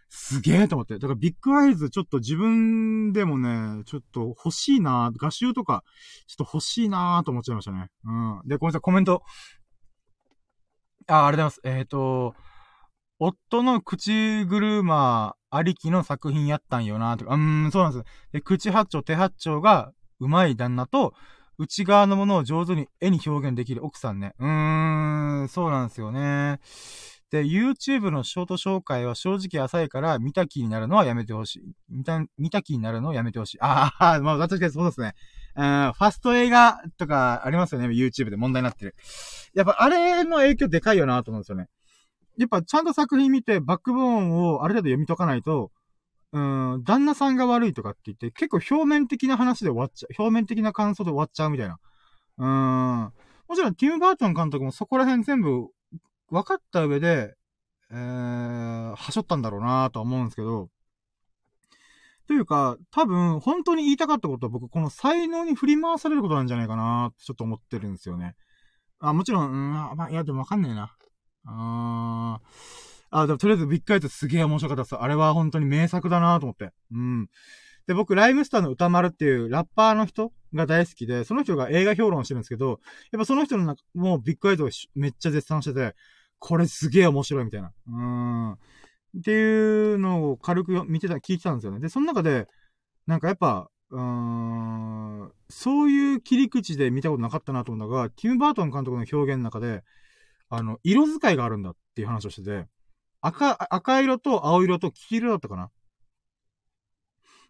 すげえと思って。だからビッグアイズちょっと自分でもね、ちょっと欲しいな画集とか、ちょっと欲しいなと思っちゃいましたね。うん。で、ごめんなさい、コメント。あ、ありがとうございます。えっ、ー、と、夫の口車ありきの作品やったんよなとか、うん、そうなんです。で、口八丁、手八丁が上手い旦那と、内側のものを上手に絵に表現できる奥さんね。うーん、そうなんですよね。で、YouTube のショート紹介は正直浅いから見た気になるのはやめてほしい。見た、見た気になるのはやめてほしい。ああ、まあ確かにそうですね。うん、ファスト映画とかありますよね。YouTube で問題になってる。やっぱあれの影響でかいよなと思うんですよね。やっぱちゃんと作品見てバックボーンをある程度読み解かないと、うん、旦那さんが悪いとかって言って結構表面的な話で終わっちゃう。表面的な感想で終わっちゃうみたいな。うん。もちろんティム・バートン監督もそこら辺全部分かった上で、えー、はしょったんだろうなとは思うんですけど、というか、多分、本当に言いたかったことは僕、この才能に振り回されることなんじゃないかなってちょっと思ってるんですよね。あ、もちろん、うん、まあ、いや、でもわかんねえな。あー。あ、でもとりあえずビッグアイズすげえ面白かったです。あれは本当に名作だなと思って。うん。で、僕、ライムスターの歌丸っていうラッパーの人が大好きで、その人が映画評論してるんですけど、やっぱその人の中、もうビッグアイズをめっちゃ絶賛してて、これすげえ面白いみたいな。うん。っていうのを軽く見てた、聞いてたんですよね。で、その中で、なんかやっぱ、うーん、そういう切り口で見たことなかったなと思うんだが、ティム・バートン監督の表現の中で、あの、色使いがあるんだっていう話をしてて、赤、赤色と青色と黄色だったかな。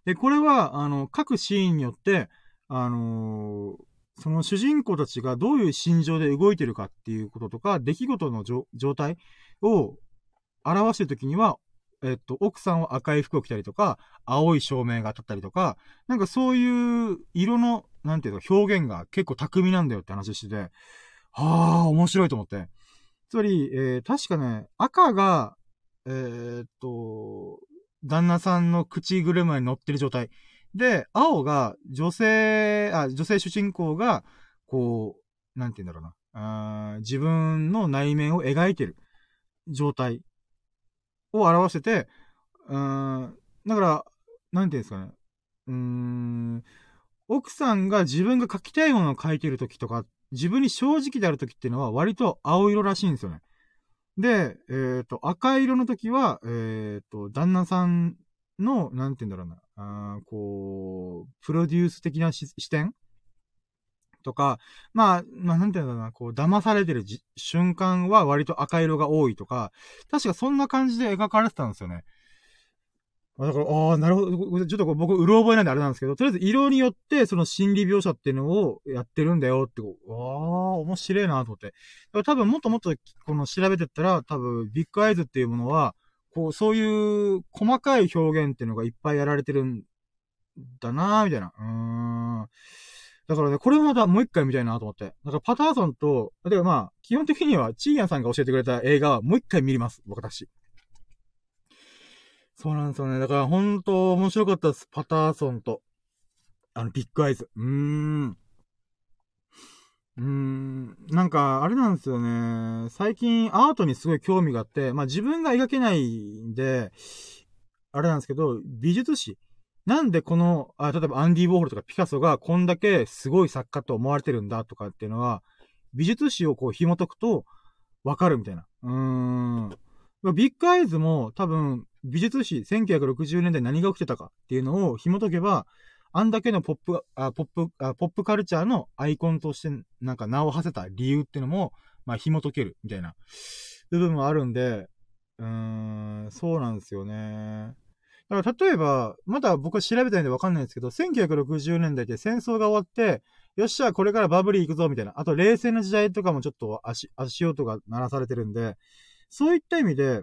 で、これは、あの、各シーンによって、あのー、その主人公たちがどういう心情で動いてるかっていうこととか、出来事の状態を表してるときには、えっと、奥さんは赤い服を着たりとか、青い照明が当たったりとか、なんかそういう色の、なんていうの、表現が結構巧みなんだよって話してて、はあ、面白いと思って。つまり、えー、確かね、赤が、えー、っと、旦那さんの口車に乗ってる状態。で、青が女性、あ、女性主人公が、こう、なんて言うんだろうな。あ自分の内面を描いてる状態を表してて、うん、だから、なんて言うんですかね。うーん、奥さんが自分が書きたいものを書いてる時とか、自分に正直である時っていうのは割と青色らしいんですよね。で、えっ、ー、と、赤色の時は、えっ、ー、と、旦那さんの、なんて言うんだろうな、あこう、プロデュース的な視点？とか、まあ、まあ、なんて言うんだろうな、こう、騙されてる瞬間は割と赤色が多いとか、確かそんな感じで描かれてたんですよね。だから、ああ、なるほど。ちょっと僕、うろ覚えなんであれなんですけど、とりあえず色によって、その心理描写っていうのをやってるんだよって、ああ、面白いなと思って。だから多分もっともっと、この調べてったら、多分、ビッグアイズっていうものは、こう、そういう細かい表現っていうのがいっぱいやられてるんだなみたいな。うーん。だからね、これもまたもう一回見たいなと思って。だからパターソンと、だからまあ、基本的にはチーヤンさんが教えてくれた映画はもう一回見れます。私。そうなんですよね。だから本当面白かったです。パターソンと、あの、ビッグアイズ。うーん。うーん、なんか、あれなんですよね。最近アートにすごい興味があって、まあ自分が描けないんで、あれなんですけど、美術史。なんでこの、あ、例えばアンディ・ウォーホルとかピカソがこんだけすごい作家と思われてるんだとかっていうのは、美術史をこう紐解くとわかるみたいな。うーん。ビッグアイズも多分美術史1960年代何が起きてたかっていうのを紐解けば、あんだけのポップ、あポップあ、ポップカルチャーのアイコンとして、なんか名を馳せた理由っていうのも、まあ、紐解ける、みたいな、部分もあるんで、うーん、そうなんですよね。だから例えば、まだ僕は調べたいんでわかんないんですけど、1960年代って戦争が終わって、よっしゃ、これからバブリー行くぞ、みたいな。あと、冷戦の時代とかもちょっと足、足音が鳴らされてるんで、そういった意味で、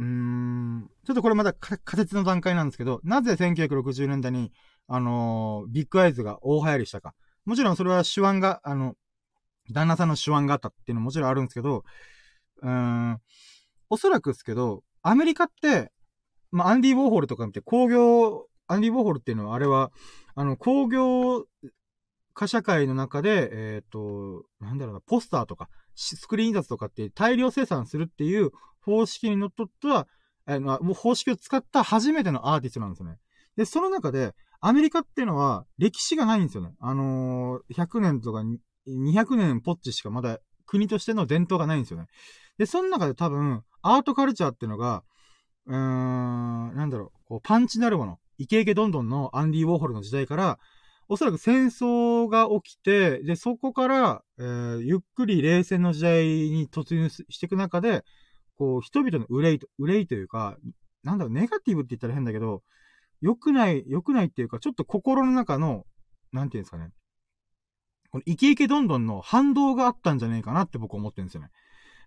うーん、ちょっとこれまだ仮説の段階なんですけど、なぜ1960年代に、あのー、ビッグアイズが大流行りしたか。もちろんそれは手腕が、あの、旦那さんの手腕があったっていうのももちろんあるんですけど、うーん、おそらくですけど、アメリカって、まあ、アンディ・ウォーホルとか見て工業、アンディ・ウォーホルっていうのはあれは、あの、工業化社会の中で、えっ、ー、と、なんだろうな、ポスターとか、スクリーン印刷とかって大量生産するっていう方式にのっとった、えー、もう方式を使った初めてのアーティストなんですよね。で、その中で、アメリカっていうのは歴史がないんですよね。あのー、100年とか200年ポッチしかまだ国としての伝統がないんですよね。で、その中で多分、アートカルチャーっていうのが、うーん、なんだろう、こうパンチなるもの、イケイケどんどんのアンディ・ウォーホルの時代から、おそらく戦争が起きて、で、そこから、えー、ゆっくり冷戦の時代に突入していく中で、こう、人々の憂いと、憂いというか、なんだろう、ネガティブって言ったら変だけど、良くない、良くないっていうか、ちょっと心の中の、なんていうんですかね。このイケイケどんどんの反動があったんじゃねえかなって僕思ってるんですよね。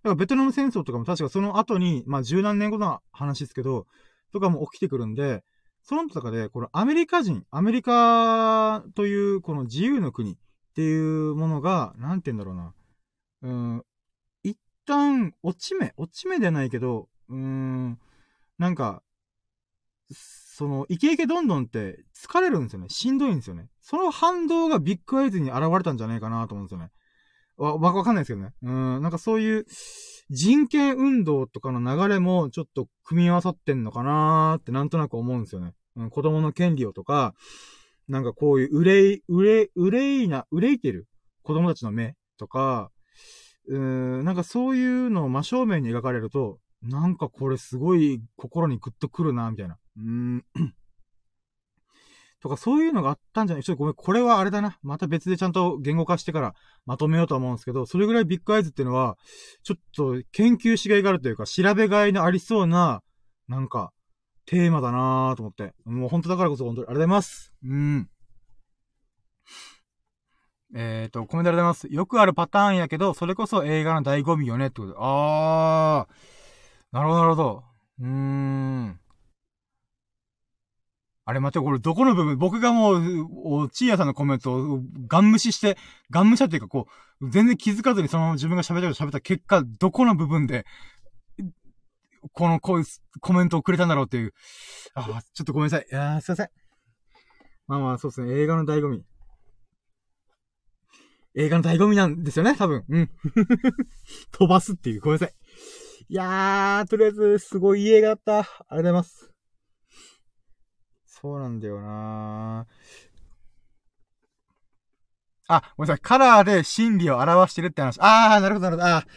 だからベトナム戦争とかも確かその後に、まあ十何年後の話ですけど、とかも起きてくるんで、その中で、このアメリカ人、アメリカというこの自由の国っていうものが、なんて言うんだろうな。うん、旦、落ち目、落ち目ではないけど、うーん、なんか、その、イケイケどんどんって疲れるんですよね。しんどいんですよね。その反動がビッグアイズに現れたんじゃないかなと思うんですよね。わ、わかんないですけどね。うん、なんかそういう人権運動とかの流れもちょっと組み合わさってんのかなーってなんとなく思うんですよね。うん、子供の権利をとか、なんかこういう憂い、憂い、憂いな、憂いてる子供たちの目とか、うーん、なんかそういうのを真正面に描かれると、なんかこれすごい心にグッとくるな、みたいな。うーん。とかそういうのがあったんじゃないちょっとごめん、これはあれだな。また別でちゃんと言語化してからまとめようと思うんですけど、それぐらいビッグアイズっていうのは、ちょっと研究しがいがあるというか、調べがいのありそうな、なんか、テーマだなぁと思って。もう本当だからこそ本当にありがとうございます。うん。えっ、ー、と、コメントありがとうございます。よくあるパターンやけど、それこそ映画の醍醐味よねってことで。あー。なるほど、なるほど。うーん。あれ待って、これどこの部分？僕がもう、おちーやさんのコメントをガン無視して、ガン無視っていうかこう、全然気づかずにそのまま自分が喋ったこと喋った結果、どこの部分で、この、こういうコメントをくれたんだろうっていう。あちょっとごめんなさい。いやすいません。まあまあ、そうですね。映画の醍醐味。映画の醍醐味なんですよね、多分。うん。飛ばすっていう。ごめんなさい。いやー、とりあえず、すごいいい映画だった。ありがとうございます。そうなんだよなあ、ごめんなさい。カラーで心理を表してるって話。あー、なるほど、なるほど。あー。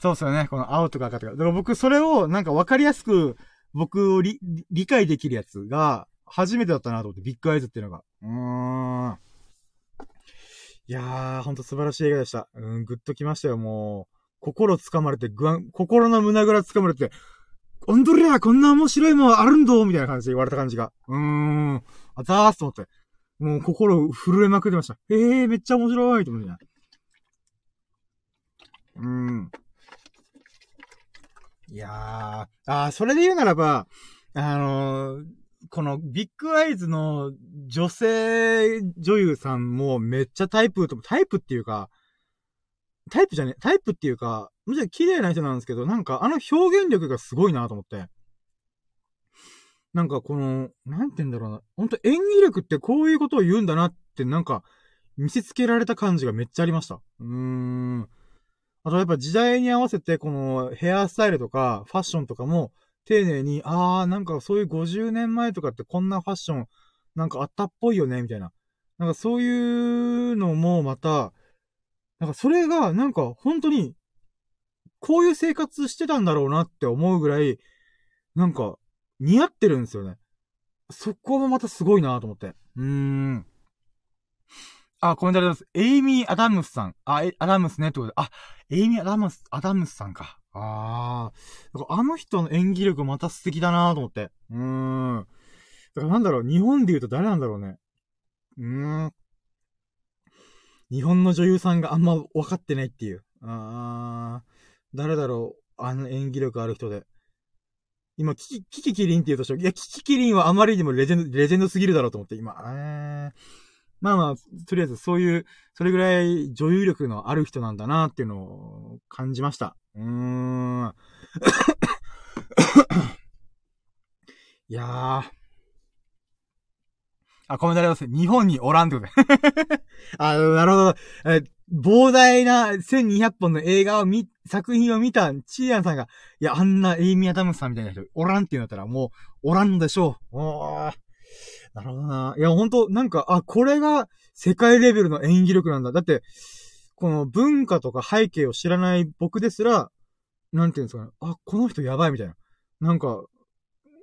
そうっすよね。この青とか赤とか。だから僕、それをなんかわかりやすく、僕を理解できるやつが、初めてだったなと思って、ビッグアイズっていうのが。うーん。いやー、ほんと素晴らしい映画でした。うん、ぐっときましたよ、もう。心掴まれて、ぐわん、心の胸ぐら掴まれて、オンドレアこんな面白いもんあるんどみたいな感じで言われた感じが。うーん。あざーすと思って。もう心震えまくってました。えー、めっちゃ面白いと思って。うーん。いやー、あー、それで言うならば、あのー、このビッグアイズの女性女優さんもめっちゃタイプと、タイプっていうか、タイプじゃね、タイプっていうか、むしろ綺麗な人なんですけど、なんかあの表現力がすごいなと思って。なんかこの、なんて言うんだろうな。ほんと演技力ってこういうことを言うんだなってなんか見せつけられた感じがめっちゃありました。うーん。あとやっぱ時代に合わせてこのヘアスタイルとかファッションとかも丁寧に、あーなんかそういう50年前とかってこんなファッションなんかあったっぽいよね、みたいな。なんかそういうのもまた、なんかそれがなんか本当にこういう生活してたんだろうなって思うぐらい、なんか似合ってるんですよね。そこもまたすごいなと思って。うーん。あ、コメントあります。エイミー・アダムスさん。あ、アダムスねってことで。あ、エイミー・アダムス、アダムスさんか。ああ。あの人の演技力また素敵だなと思って。うーん。だからなんだろう、日本で言うと誰なんだろうね。うーん。日本の女優さんがあんま分かってないっていう。ああ。誰だろう、あの演技力ある人で。今、キキ、キキキリンって言うとしょ、いや、キキキリンはあまりにもレジェンド、レジェンドすぎるだろうと思って、今、えー。まあまあ、とりあえずそういう、それぐらい女優力のある人なんだなっていうのを感じました。うーん。いやー。あ、コメントあります。日本におらんってことで。あ、なるほど。え、膨大な1200本の映画を見、作品を見たチーアンさんが、いや、あんなエイミー・アダムスさんみたいな人、おらんって言うんだったら、もう、おらんでしょう。おー。なるほどな。いや、ほんと、なんか、あ、これが世界レベルの演技力なんだ。だって、この文化とか背景を知らない僕ですら、なんていうんですかね。あ、この人やばいみたいな。なんか、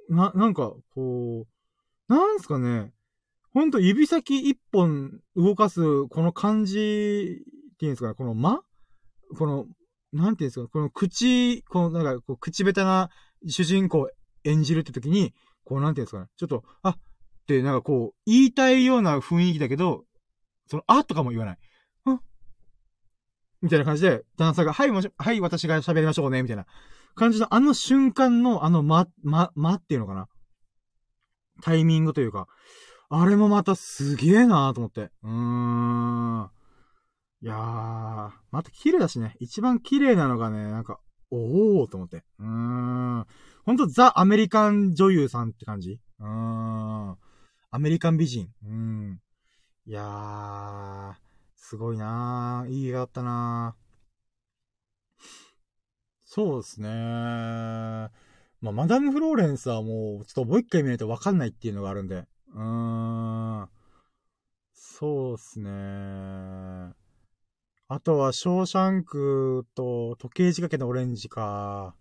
な、なんか、こう、なんすかね。ほんと指先一本動かす、この感じっていうんですかね。この間？この、なんていうんですかこの口、このなんか、口下手な主人公演じるって時に、こう、なんていうんですかね。ちょっと、あ、って、なんかこう、言いたいような雰囲気だけど、その、あとかも言わない。みたいな感じで、旦那さんが、はい、もし、はい、私が喋りましょうね、みたいな感じの、あの瞬間の、あの、ま、ま、まっていうのかな。タイミングというか、あれもまたすげえなーと思って。うーん。いやー、また綺麗だしね。一番綺麗なのがね、なんか、おーと思って。うーん。ほんとザ・アメリカン女優さんって感じうーん。アメリカン美人。うん。いやー、すごいなー。いい映画だったなー。そうですねまあ、マダム・フローレンスはもう、ちょっともう一回見ないとわかんないっていうのがあるんで。うーん。そうっすねあとは、ショーシャンクと時計仕掛けのオレンジか。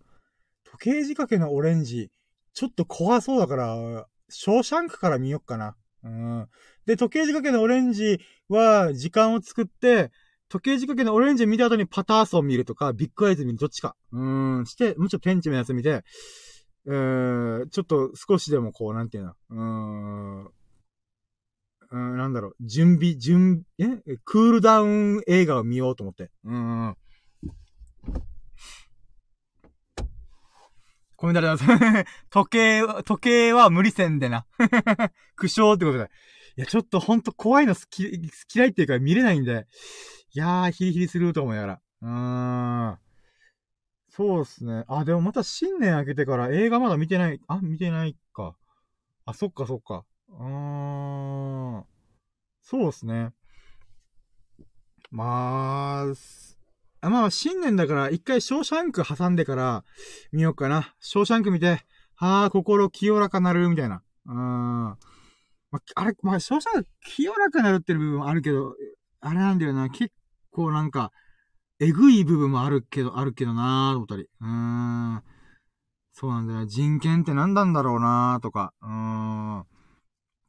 時計仕掛けのオレンジ、ちょっと怖そうだから、ショーシャンクから見よっかな。うん。で、時計仕掛けのオレンジは、時間を作って、時計仕掛けのオレンジ見た後にパターソン見るとか、ビッグアイズ見るどっちか。うん、して、もうちょっと天地のやつ見て、えー、ちょっと少しでもこう、なんていうの、うーん、うん、なんだろう、準備、準備、え？クールダウン映画を見ようと思って。うん。コメントありがとうございます。時計、時計は無理せんでな。苦笑ってことで。いや、ちょっとほんと怖いの好き、嫌いっていうか見れないんで、いやー、ヒリヒリすると思いながら。うーん。そうっすね。あ、でもまた新年明けてから映画まだ見てない、あ、見てないか。あ、そっかそっか。うーん。そうっすね。まあ、あまあ、新年だから、一回、ショーシャンク挟んでから見ようかな。ショーシャンク見て、はあ、心清らかなる、みたいな。うん。まあ、あれ、まあ、ショーシャンク清らかなるってる部分もあるけど、あれなんだよな。結構なんか、えぐい部分もあるけど、あるけどなーと思ったり。うーん。そうなんだよ。人権って何なんだろうなーとか。うーん。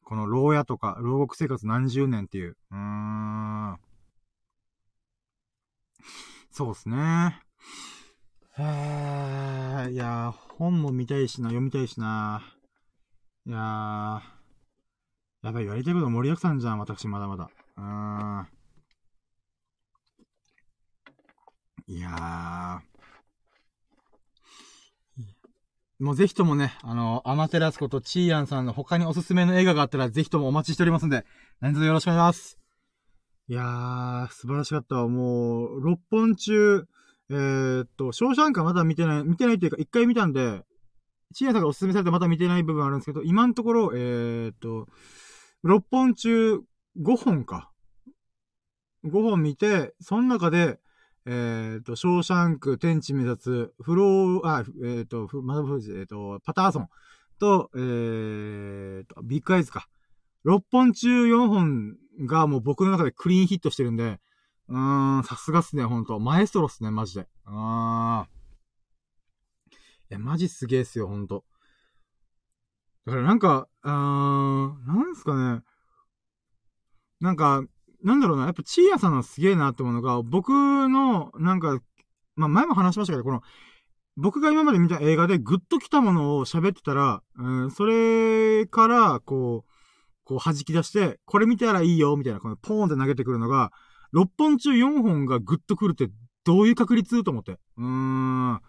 この牢屋とか、牢獄生活何十年っていう。うーん。そうっすね。へー。いやー、本も見たいしな、読みたいしな。いやー。やばい、やりたいこと盛りだくさんじゃん、私、まだまだ。うーん。いやー。もうぜひともね、あの、アマテラスコとチーアンさんの他におすすめの映画があったらぜひともお待ちしておりますんで、何卒よろしくお願いします。いやー、素晴らしかったわ。もう、6本中、えー、っと、ショーシャンクはまだ見てない、見てないっていうか、1回見たんで、チーさんがおすすめされてまだ見てない部分あるんですけど、今のところ、えー、っと、6本中5本か。5本見て、その中で、えっ、と、ショーシャンク、天地目指す、フロー、あ、えっ、と、マダムフジ、えっ、と、パターソンと、えっ、と、ビッグアイズか。6本中4本がもう僕の中でクリーンヒットしてるんで、うーん、さすがっすね、ほんと。マエストロっすね、マジで。あー。いや、マジすげえっすよ、ほんと。だからなんか、うーん、なんすかね。なんか、なんだろうな、やっぱチーヤさんのすげえなって思うのが、僕の、なんか、まあ、前も話しましたけど、この、僕が今まで見た映画でグッと来たものを喋ってたら、うん、それから、こう、こう弾き出して、これ見たらいいよ、みたいな、このポーンって投げてくるのが、6本中4本がグッと来るってどういう確率と思って。うーん。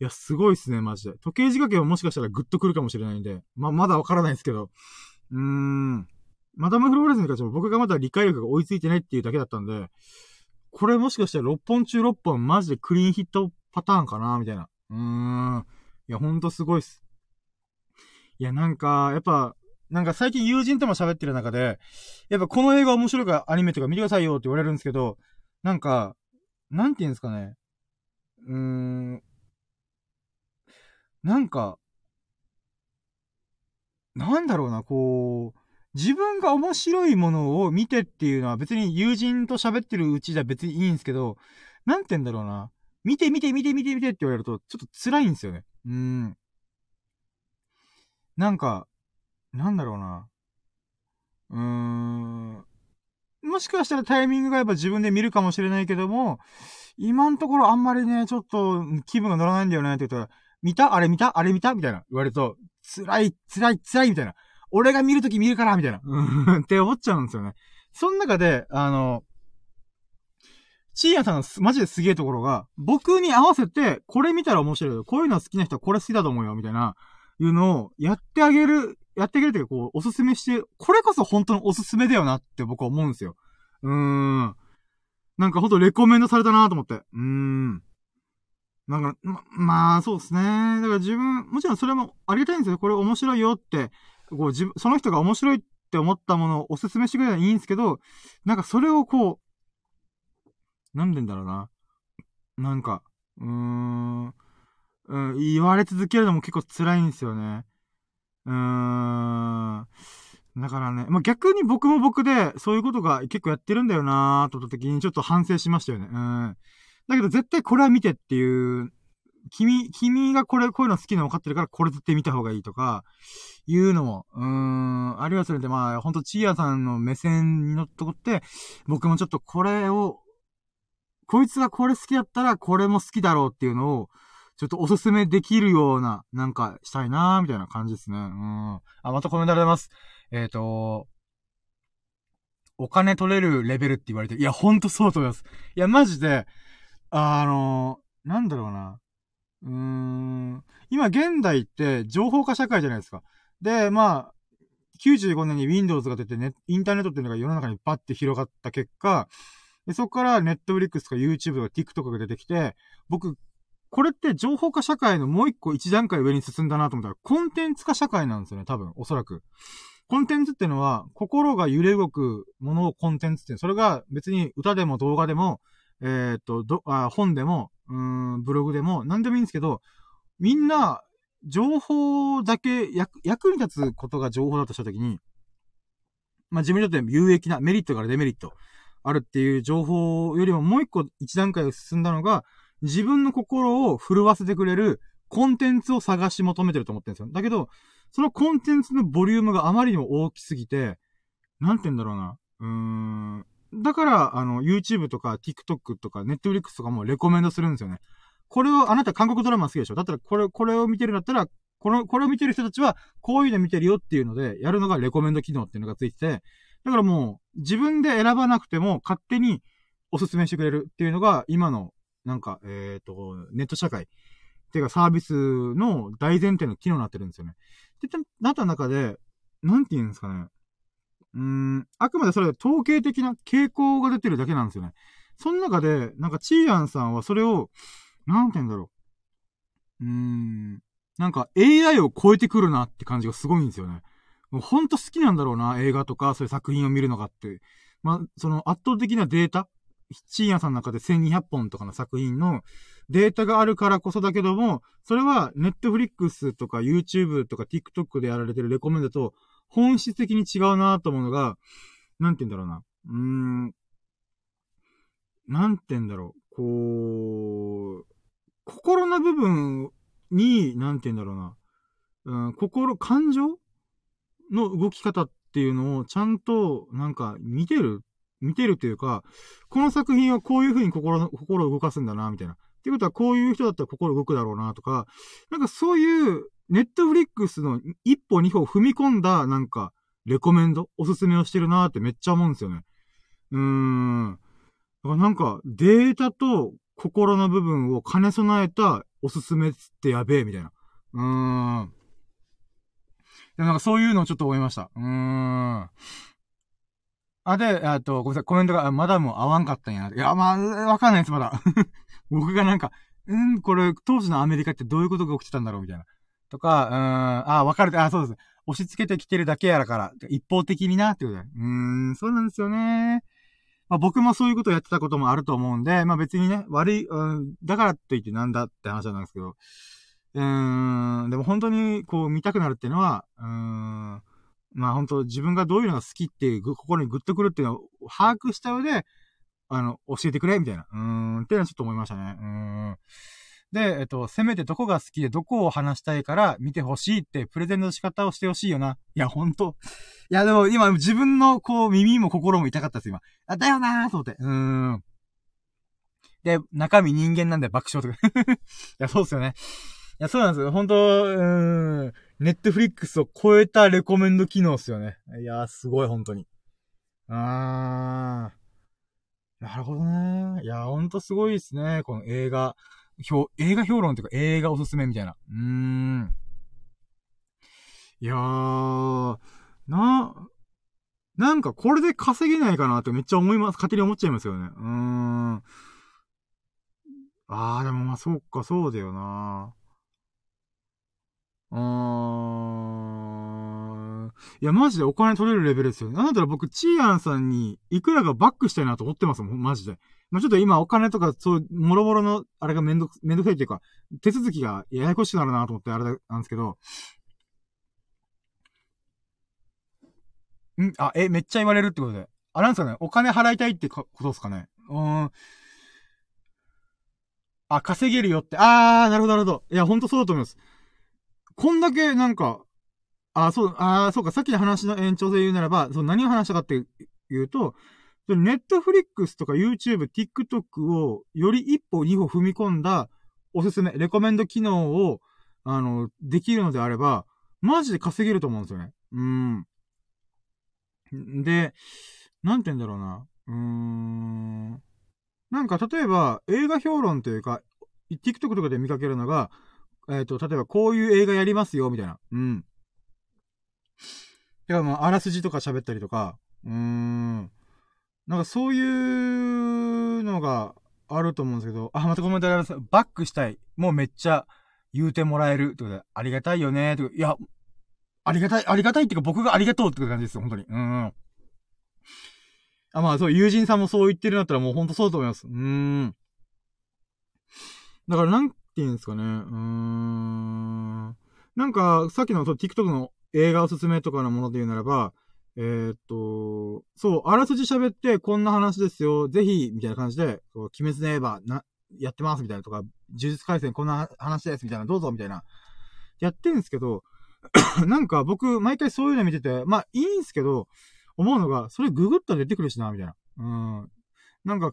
いや、すごいっすね、マジで。時計仕掛けはもしかしたらグッと来るかもしれないんで。ま、まだわからないですけど。うーん。マダム・フローレスに関しても僕がまだ理解力が追いついてないっていうだけだったんで、これもしかしたら6本中6本マジでクリーンヒットパターンかなみたいな。うーん。いや、ほんとすごいっす。いや、なんか、やっぱ、なんか最近友人とも喋ってる中で、やっぱこの映画面白いからアニメとか見てくださいよって言われるんですけど、なんか、なんて言うんですかね。うーん。なんか、なんだろうな、こう、自分が面白いものを見てっていうのは別に友人と喋ってるうちじゃ別にいいんですけど、なんて言うんだろうな。見て見て見て見て見てって言われると、ちょっと辛いんですよね。うーん。なんか、なんだろうな。うーん。もしかしたらタイミングがやっぱ自分で見るかもしれないけども、今のところあんまりね、ちょっと気分が乗らないんだよねって言ったら、見た？あれ見た？あれ見た？みたいな言われると、辛い、辛い、辛いみたいな。俺が見るとき見るからみたいな。って思っちゃうんですよね。その中で、あの、チーヤさんのマジですげえところが、僕に合わせて、これ見たら面白いよ。こういうの好きな人はこれ好きだと思うよ。みたいな、いうのをやってあげる、やってあげるって、こう、おすすめして、これこそ本当のおすすめだよなって僕は思うんですよ。うーん。なんかほんとレコメンドされたなと思って。うーん。なんか、ま、まあ、そうですね。だから自分、もちろんそれもありがたいんですよ。これ面白いよって、こう、自分、その人が面白いって思ったものをおすすめしてくれたらいいんですけど、なんかそれをこう、なんでんだろうな。なんか、うーん、うん、言われ続けるのも結構辛いんですよね。うーん。だからね、まあ、逆に僕も僕で、そういうことが結構やってるんだよなーと思った時にちょっと反省しましたよね。うん。だけど絶対これは見てっていう、君、君がこれ、こういうの好きなの分かってるからこれ絶対見た方がいいとか、いうのも、うーん、あるいはそれでまあ、ほんとチーヤさんの目線にのとこって、僕もちょっとこれを、こいつがこれ好きだったらこれも好きだろうっていうのを、ちょっとおすすめできるような、なんかしたいなーみたいな感じですね。うん。あ、またコメントありがとうございます。えっ、ー、と、お金取れるレベルって言われてるいや、ほんとそうと思います。いや、マジで、あのなんだろうな。うーん。今、現代って情報化社会じゃないですか。で、まあ、95年に Windows が出てね、インターネットっていうのが世の中にバッて広がった結果、でそこから Netflix とか YouTube とか TikTok が出てきて、僕、これって情報化社会のもう一個一段階上に進んだなと思った。ら、コンテンツ化社会なんですよね、多分、おそらく。コンテンツっていうのは、心が揺れ動くものをコンテンツって、それが別に歌でも動画でも、えっ、と、ど、あ、本でも、うん、ブログでも、何でもいいんですけど、みんな、情報だけ役、役に立つことが情報だとしたときに、まあ、自分にとって有益なメリットからデメリットあるっていう情報よりももう一個一段階進んだのが、自分の心を震わせてくれるコンテンツを探し求めてると思ってるんですよ。だけど、そのコンテンツのボリュームがあまりにも大きすぎて、なんて言うんだろうな。うーん。だから、あの、YouTube とか TikTok とか Netflix とかもレコメンドするんですよね。これを、あなた韓国ドラマ好きでしょ？だったら、これ、これを見てるんだったら、この、これを見てる人たちは、こういうの見てるよっていうので、やるのがレコメンド機能っていうのがついてて、だからもう、自分で選ばなくても、勝手におすすめしてくれるっていうのが、今の、なんか、えっ、ー、と、ネット社会。っていうか、サービスの大前提の機能になってるんですよね。ってなった中で、なんて言うんですかね。うーん、あくまでそれは統計的な傾向が出てるだけなんですよね。その中で、なんかチーアンさんはそれを、なんて言うんだろう。うーん、なんか AI を超えてくるなって感じがすごいんですよね。もうほんと好きなんだろうな、映画とかそういう作品を見るのがって。まあ、その圧倒的なデータチーアンさんの中で1200本とかの作品のデータがあるからこそだけども、それは Netflix とか YouTube とか TikTok でやられてるレコメンドと本質的に違うなと思うのが、なんて言うんだろうな。うーん。なんて言うんだろう。こう、心の部分に、なんて言うんだろうな。うん、心、感情の動き方っていうのをちゃんと、なんか、見てる見てるっていうか、この作品はこういう風に心の、心を動かすんだな、みたいな。っていうことは、こういう人だったら心動くだろうな、とか、なんかそういう、ネットフリックスの一歩二歩踏み込んだ、なんか、レコメンド、おすすめをしてるなってめっちゃ思うんですよね。うーん。だからなんか、データと心の部分を兼ね備えたおすすめってやべえ、みたいな。うーん。なんかそういうのをちょっと思いました。うーん。あ、で、あと、ごめんなさい、コメントが、まだもう合わんかったんや。いや、まあ、わかんないです、まだ。僕がなんか、うん、これ、当時のアメリカってどういうことが起きてたんだろうみたいな。とか、うん、あ、わかる、あ、そうです。押し付けてきてるだけやらから、一方的にな、ってことで。うーん、そうなんですよね。まあ僕もそういうことをやってたこともあると思うんで、まあ別にね、悪い、うん、だからと言ってなんだって話なんですけど、うーん、でも本当にこう見たくなるっていうのは、うーん、まあ本当自分がどういうのが好きっていう、心にグッとくるっていうのを把握した上で、あの、教えてくれみたいな。うーん、っていうのはちょっと思いましたね。うん。で、えっと、せめてどこが好きでどこを話したいから見てほしいってプレゼンの仕方をしてほしいよな。いや、ほんと。いや、でも今自分のこう耳も心も痛かったです、今。あ、だよなーと思って。うーん。で、中身人間なんで爆笑とか。いや、そうっすよね。いや、そうなんですよ。本当うーん。ネットフリックスを超えたレコメンド機能っすよね。いやすごい、本当に。あー。なるほどね。いや、ほんとすごいですね。この映画。評、映画評論っていうか映画おすすめみたいな。うーん。いやー、な、なんかこれで稼げないかなってめっちゃ思います。勝手に思っちゃいますよね。うーん。あー、でもまあそうか、そうだよな。うーん。いや、マジでお金取れるレベルですよね。なんだったら僕、チーアンさんにいくらかバックしたいなと思ってますもん、マジで。まあ、ちょっと今お金とか、そう、もろもろの、あれがめんどく、めんどくさいっていうか、手続きがややこしくなるなと思ってあれなんですけど、ん？あ、え、めっちゃ言われるってことで。あ、なんですかねお金払いたいってことですかねうーん。あ、稼げるよって。あー、なるほど、なるほど。いや、ほんとそうだと思います。こんだけ、なんか、あ、そう、あ、そうか、さっきの話の延長で言うならば、そう、何を話したかっていうと、ネットフリックスとか YouTube、TikTok をより一歩二歩踏み込んだおすすめ、レコメンド機能を、あの、できるのであれば、マジで稼げると思うんですよね。うん。で、なんて言うんだろうな。うーん。なんか、例えば、映画評論というか、TikTok とかで見かけるのが、えっ、ー、と、例えば、こういう映画やりますよ、みたいな。うん。てか、まあ、あらすじとか喋ったりとか、うーん。なんかそういうのがあると思うんですけど、あ、またコメントあります。バックしたい。もうめっちゃ言うてもらえる。ってことで、ありがたいよね。といや、ありがたい、ありがたいっていうか僕がありがとうって感じですよ、本当に。うん、うん。あ、まあそう、友人さんもそう言ってるんだったらもうほんとそうだと思います。うーん。だからなんて言うんですかね。うーん。なんか、さっきのそう TikTok の映画おすすめとかのもので言うならば、えー、っと、そう、あらすじ喋って、こんな話ですよ、ぜひ、みたいな感じで、こう鬼滅の刃、な、やってます、みたいなとか、呪術回戦こんな話です、みたいな、どうぞ、みたいな、やってんすけど、なんか僕、毎回そういうの見てて、まあ、いいんすけど、思うのが、それググったら出てくるしな、みたいな。うん。なんか、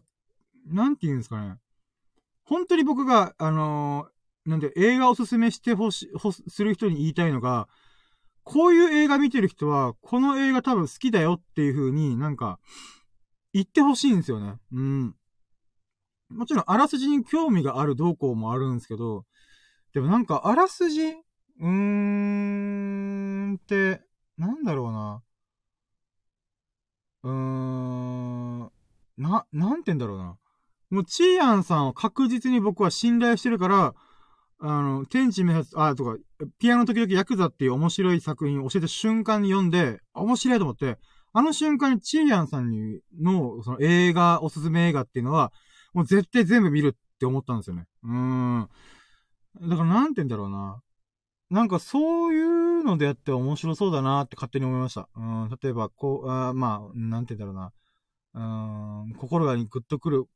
なんて言うんですかね。本当に僕が、あのー、なんで、映画おすすめしてほし、ほ、する人に言いたいのが、こういう映画見てる人は、この映画多分好きだよっていう風になんか、言ってほしいんですよね。うん。もちろん、あらすじに興味がある動向もあるんですけど、でもなんか、あらすじ、うーんって、なんだろうな。うーん、な、なんて言うんだろうな。もう、チーアンさんを確実に僕は信頼してるから、あの、天地明発、あ、とか、ピアノ時々ヤクザっていう面白い作品を教えた瞬間に読んで、面白いと思って、あの瞬間にチーヤンさんにの、その映画、おすすめ映画っていうのは、もう絶対全部見るって思ったんですよね。うーん。だからなんて言うんだろうな。なんかそういうのでやって面白そうだなって勝手に思いました。うん、例えば、こう、あまあ、なんて言うんだろうな。うん、心がにグッとくる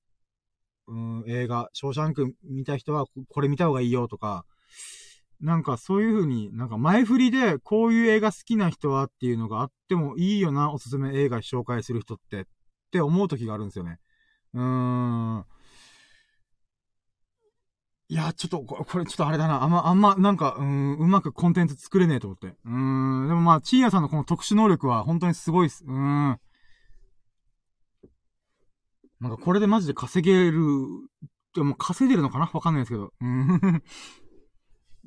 うん、映画、ショーシャンク見た人はこれ見た方がいいよとか、なんかそういう風に、なんか前振りでこういう映画好きな人はっていうのがあってもいいよな、おすすめ映画紹介する人ってって思う時があるんですよね。うーん。いや、ちょっと、これちょっとあれだな。あんま、あんま、なんか、うん、うまくコンテンツ作れねえと思って。うーん。でもまあ、チーヤさんのこの特殊能力は本当にすごいっす。うーん。なんかこれでマジで稼げる、でも稼いでるのかな？わかんないですけど。うん。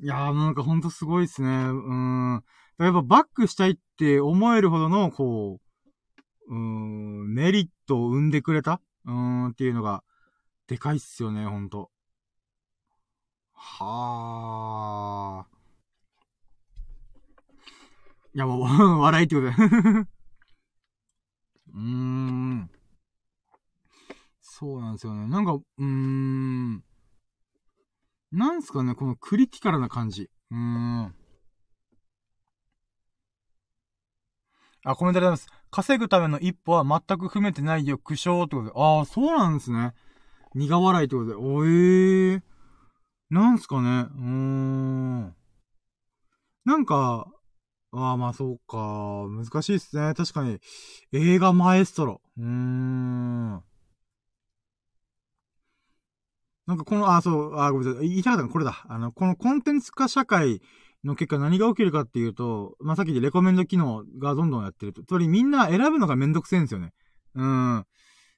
いやーなんかほんとすごいっすね。うん。やっぱバックしたいって思えるほどの、こう、うん、メリットを生んでくれた？うん、っていうのが、でかいっすよね、ほんと。はー。いや、もう、笑いってことで。うーん。そうなんですよね。なんか、うーん。なんすかね、このクリティカルな感じ。うーん。あ、コメントありがとうございます。稼ぐための一歩は全く踏めてないよ、苦笑ってことで。ああ、そうなんですね。苦笑いってことで。おえー。なんすかね。うーん。なんか、ああ、まあそうか。難しいっすね。確かに。映画マエストロ。うーん。なんかこの、あ、そう、あ、ごめんなさい。言いたかったの？これだ。あの、このコンテンツ化社会の結果何が起きるかっていうと、まあ、さっきでレコメンド機能がどんどんやってると。つまりみんな選ぶのがめんどくせえんですよね。うん。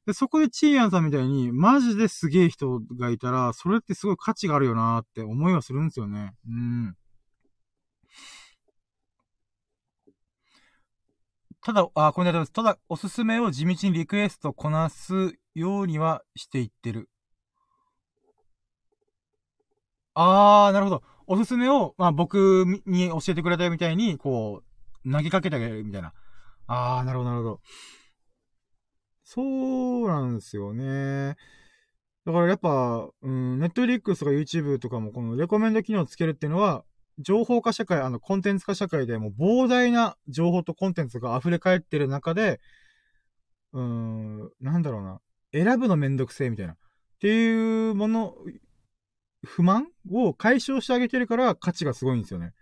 で、そこでチーヤンさんみたいに、マジですげえ人がいたら、それってすごい価値があるよなーって思いはするんですよね。うん。ただ、あ、これだただ、おすすめを地道にリクエストこなすようにはしていってる。あー、なるほど。おすすめを、まあ、僕に教えてくれたみたいに、こう、投げかけてあげるみたいな。あー、なるほど、なるほど。そうなんですよね。だからやっぱ、うん、ネットフリックスとか YouTube とかもこのレコメンド機能をつけるっていうのは、情報化社会、あの、コンテンツ化社会でも膨大な情報とコンテンツが溢れ返ってる中で、うーん、なんだろうな。選ぶのめんどくせえみたいな。っていうもの、不満を解消してあげてるから価値がすごいんですよね。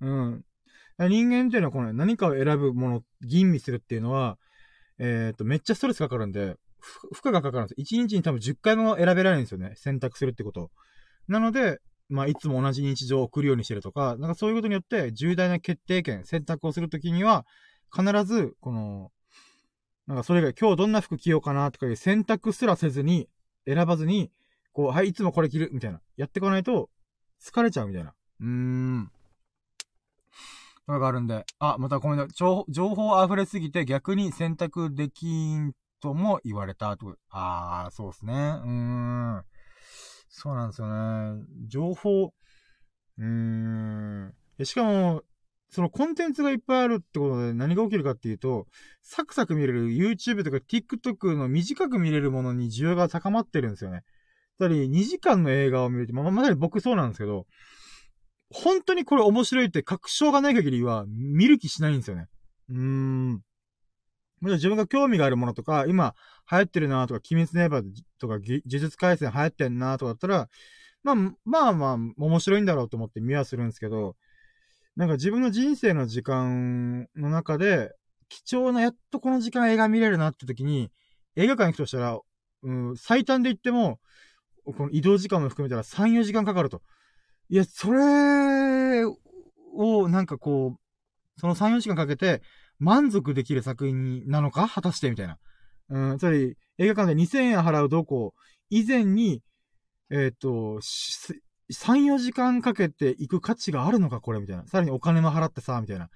うん。人間っていうのはこの何かを選ぶもの、吟味するっていうのは、えっ、ー、と、めっちゃストレスかかるんで、負荷がかかるんです。1日に多分10回も選べられるんですよね。選択するってこと。なので、まあ、いつも同じ日常を送るようにしてるとか、なんかそういうことによって重大な決定権、選択をするときには、必ず、この、なんかそれが今日どんな服着ようかなとかいう選択すらせずに、選ばずに、こう、はい、いつもこれ着る、みたいな。やってこないと、疲れちゃうみたいな。うーん。それがあるんで。あ、またごめんなさい。情報溢れすぎて逆に選択できんとも言われたと。あー、そうですね。うーん。そうなんですよね。情報、うーん。しかも、そのコンテンツがいっぱいあるってことで何が起きるかっていうと、サクサク見れる YouTube とか TikTok の短く見れるものに需要が高まってるんですよね。たり、2時間の映画を見ると、まあ、まさに僕そうなんですけど、本当にこれ面白いって確証がない限りは見る気しないんですよね。うーん。自分が興味があるものとか、今流行ってるなとか、鬼滅の刃とか、呪術回戦流行ってんなとかだったら、まあ、まあまあ、面白いんだろうと思って見はするんですけど、なんか自分の人生の時間の中で、貴重なやっとこの時間映画見れるなって時に、映画館行くとしたら、うん、最短で言っても、この移動時間も含めたら3、4時間かかると。いや、それを、なんかこう、その3、4時間かけて、満足できる作品なのか？果たしてみたいな。うん、つまり、映画館で2000円払うどこ？以前に、えっ、と、3、4時間かけて行く価値があるのか？これみたいな。さらにお金も払ってさ、みたいな。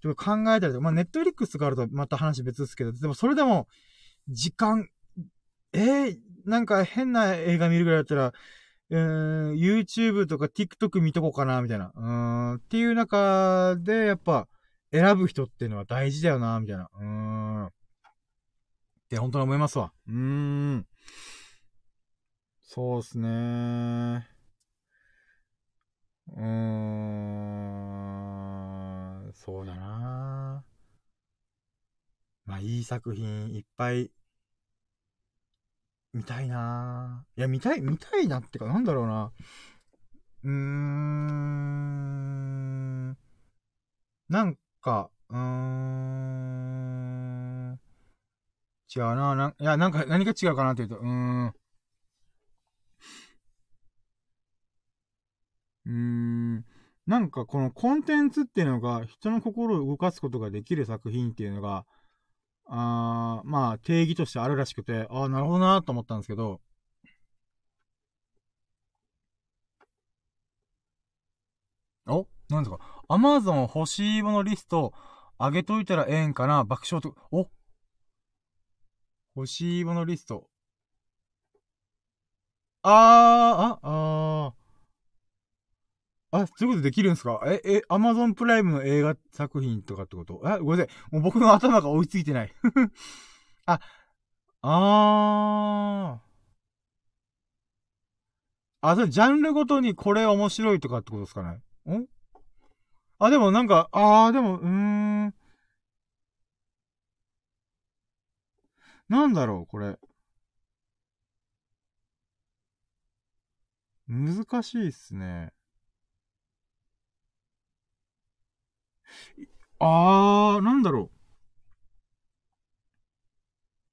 ちょっと考えたりとか、まあ、ネットフリックスがあるとまた話別ですけど、でもそれでも、時間、えー、なんか変な映画見るぐらいだったら、うーん、YouTube とか TikTok 見とこうかな、みたいな。うん、っていう中で、やっぱ、選ぶ人っていうのは大事だよな、みたいな。うん。って本当に思いますわ。うーん。そうっすねうーん。そうだなまあ、いい作品いっぱい見たいないや、見たい、見たいなってか、なんだろうな。うーん。なんか、うーん。違うな。な、いや、なんか、何が違うかなっていうと、うーん。うーん。なんか、このコンテンツっていうのが、人の心を動かすことができる作品っていうのが、あまあ、定義としてあるらしくて、ああ、なるほどなと思ったんですけど、おなんですか？アマゾン欲しいものリスト上げといたらええんかな？爆笑と、お？欲しいものリスト。あー、あ、あー。あ、そういうことできるんですか？え、え、アマゾンプライムの映画作品とかってこと？え、ごめんなさい。もう僕の頭が追いついてない あ、あー。あ、それジャンルごとにこれ面白いとかってことですかね？ん？あ、でもなんか、あー、でも、うーん。なんだろう、これ。難しいっすね。あー、なんだろ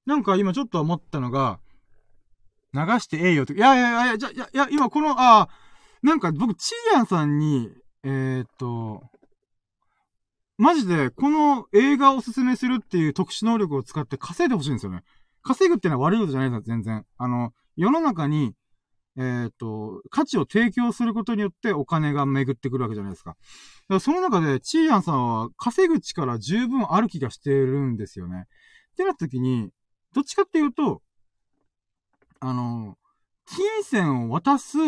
う。なんか今ちょっと思ったのが、流してええよって。いやいやいや、じゃ、いや、いや、今この、あー、なんか僕、ちーやんさんに、えー、っと、マジで、この映画をおすすめするっていう特殊能力を使って稼いでほしいんですよね。稼ぐってのは悪いことじゃないですよ、全然。あの、世の中に、えっ、と、価値を提供することによってお金が巡ってくるわけじゃないですか。らその中で、チーヤンさんは稼ぐ力十分ある気がしてるんですよね。ってなった時に、どっちかっていうと、あの、金銭を渡す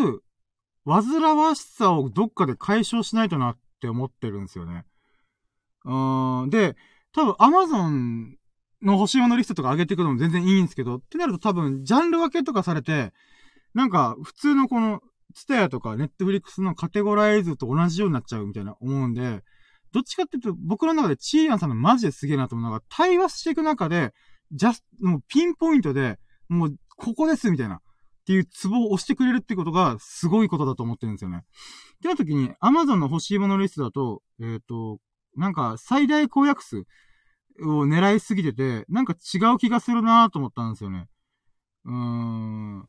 煩わしさをどっかで解消しないとなって思ってるんですよね。うーん。で、多分 Amazon の欲しいものリストとか上げていくのも全然いいんですけど、ってなると多分ジャンル分けとかされて、なんか普通のこの、ツタヤとかネットフリックスのカテゴライズと同じようになっちゃうみたいな思うんで、どっちかっていうと僕の中でチーヤンさんのマジですげえなと思うのが、対話していく中で、ジャス、もうピンポイントで、もうここですみたいな。っていうツボを押してくれるってことがすごいことだと思ってるんですよね。ってな時に、アマゾンの欲しいものリストだと、えっ、ー、と、なんか最大公約数を狙いすぎてて、なんか違う気がするなと思ったんですよね。うーん。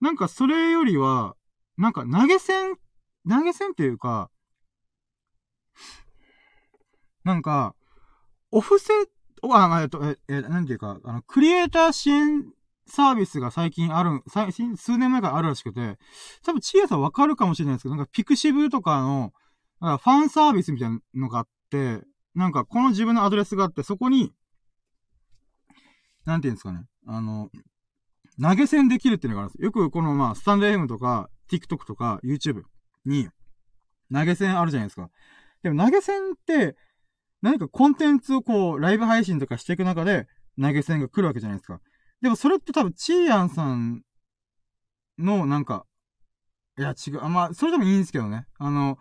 なんかそれよりは、なんか投げ銭、投げ銭っていうか、なんか、オフセ、あ、えっと、え、え、なんていうか、あの、クリエイター支援サービスが最近ある、最近、数年前からあるらしくて、多分、チエさんわかるかもしれないですけど、なんか、ピクシブとかの、かファンサービスみたいなのがあって、なんか、この自分のアドレスがあって、そこに、なんていうんですかね、あの、投げ銭できるっていうのがあるんですよ。よくこのまあ、スタンド FM とか、TikTok とか、YouTube に、投げ銭あるじゃないですか。でも投げ銭って、何かコンテンツをこう、ライブ配信とかしていく中で、投げ銭が来るわけじゃないですか。でもそれって多分、チーヤンさんの、なんか、いや、違う。まあ、それでもいいんですけどね。あの、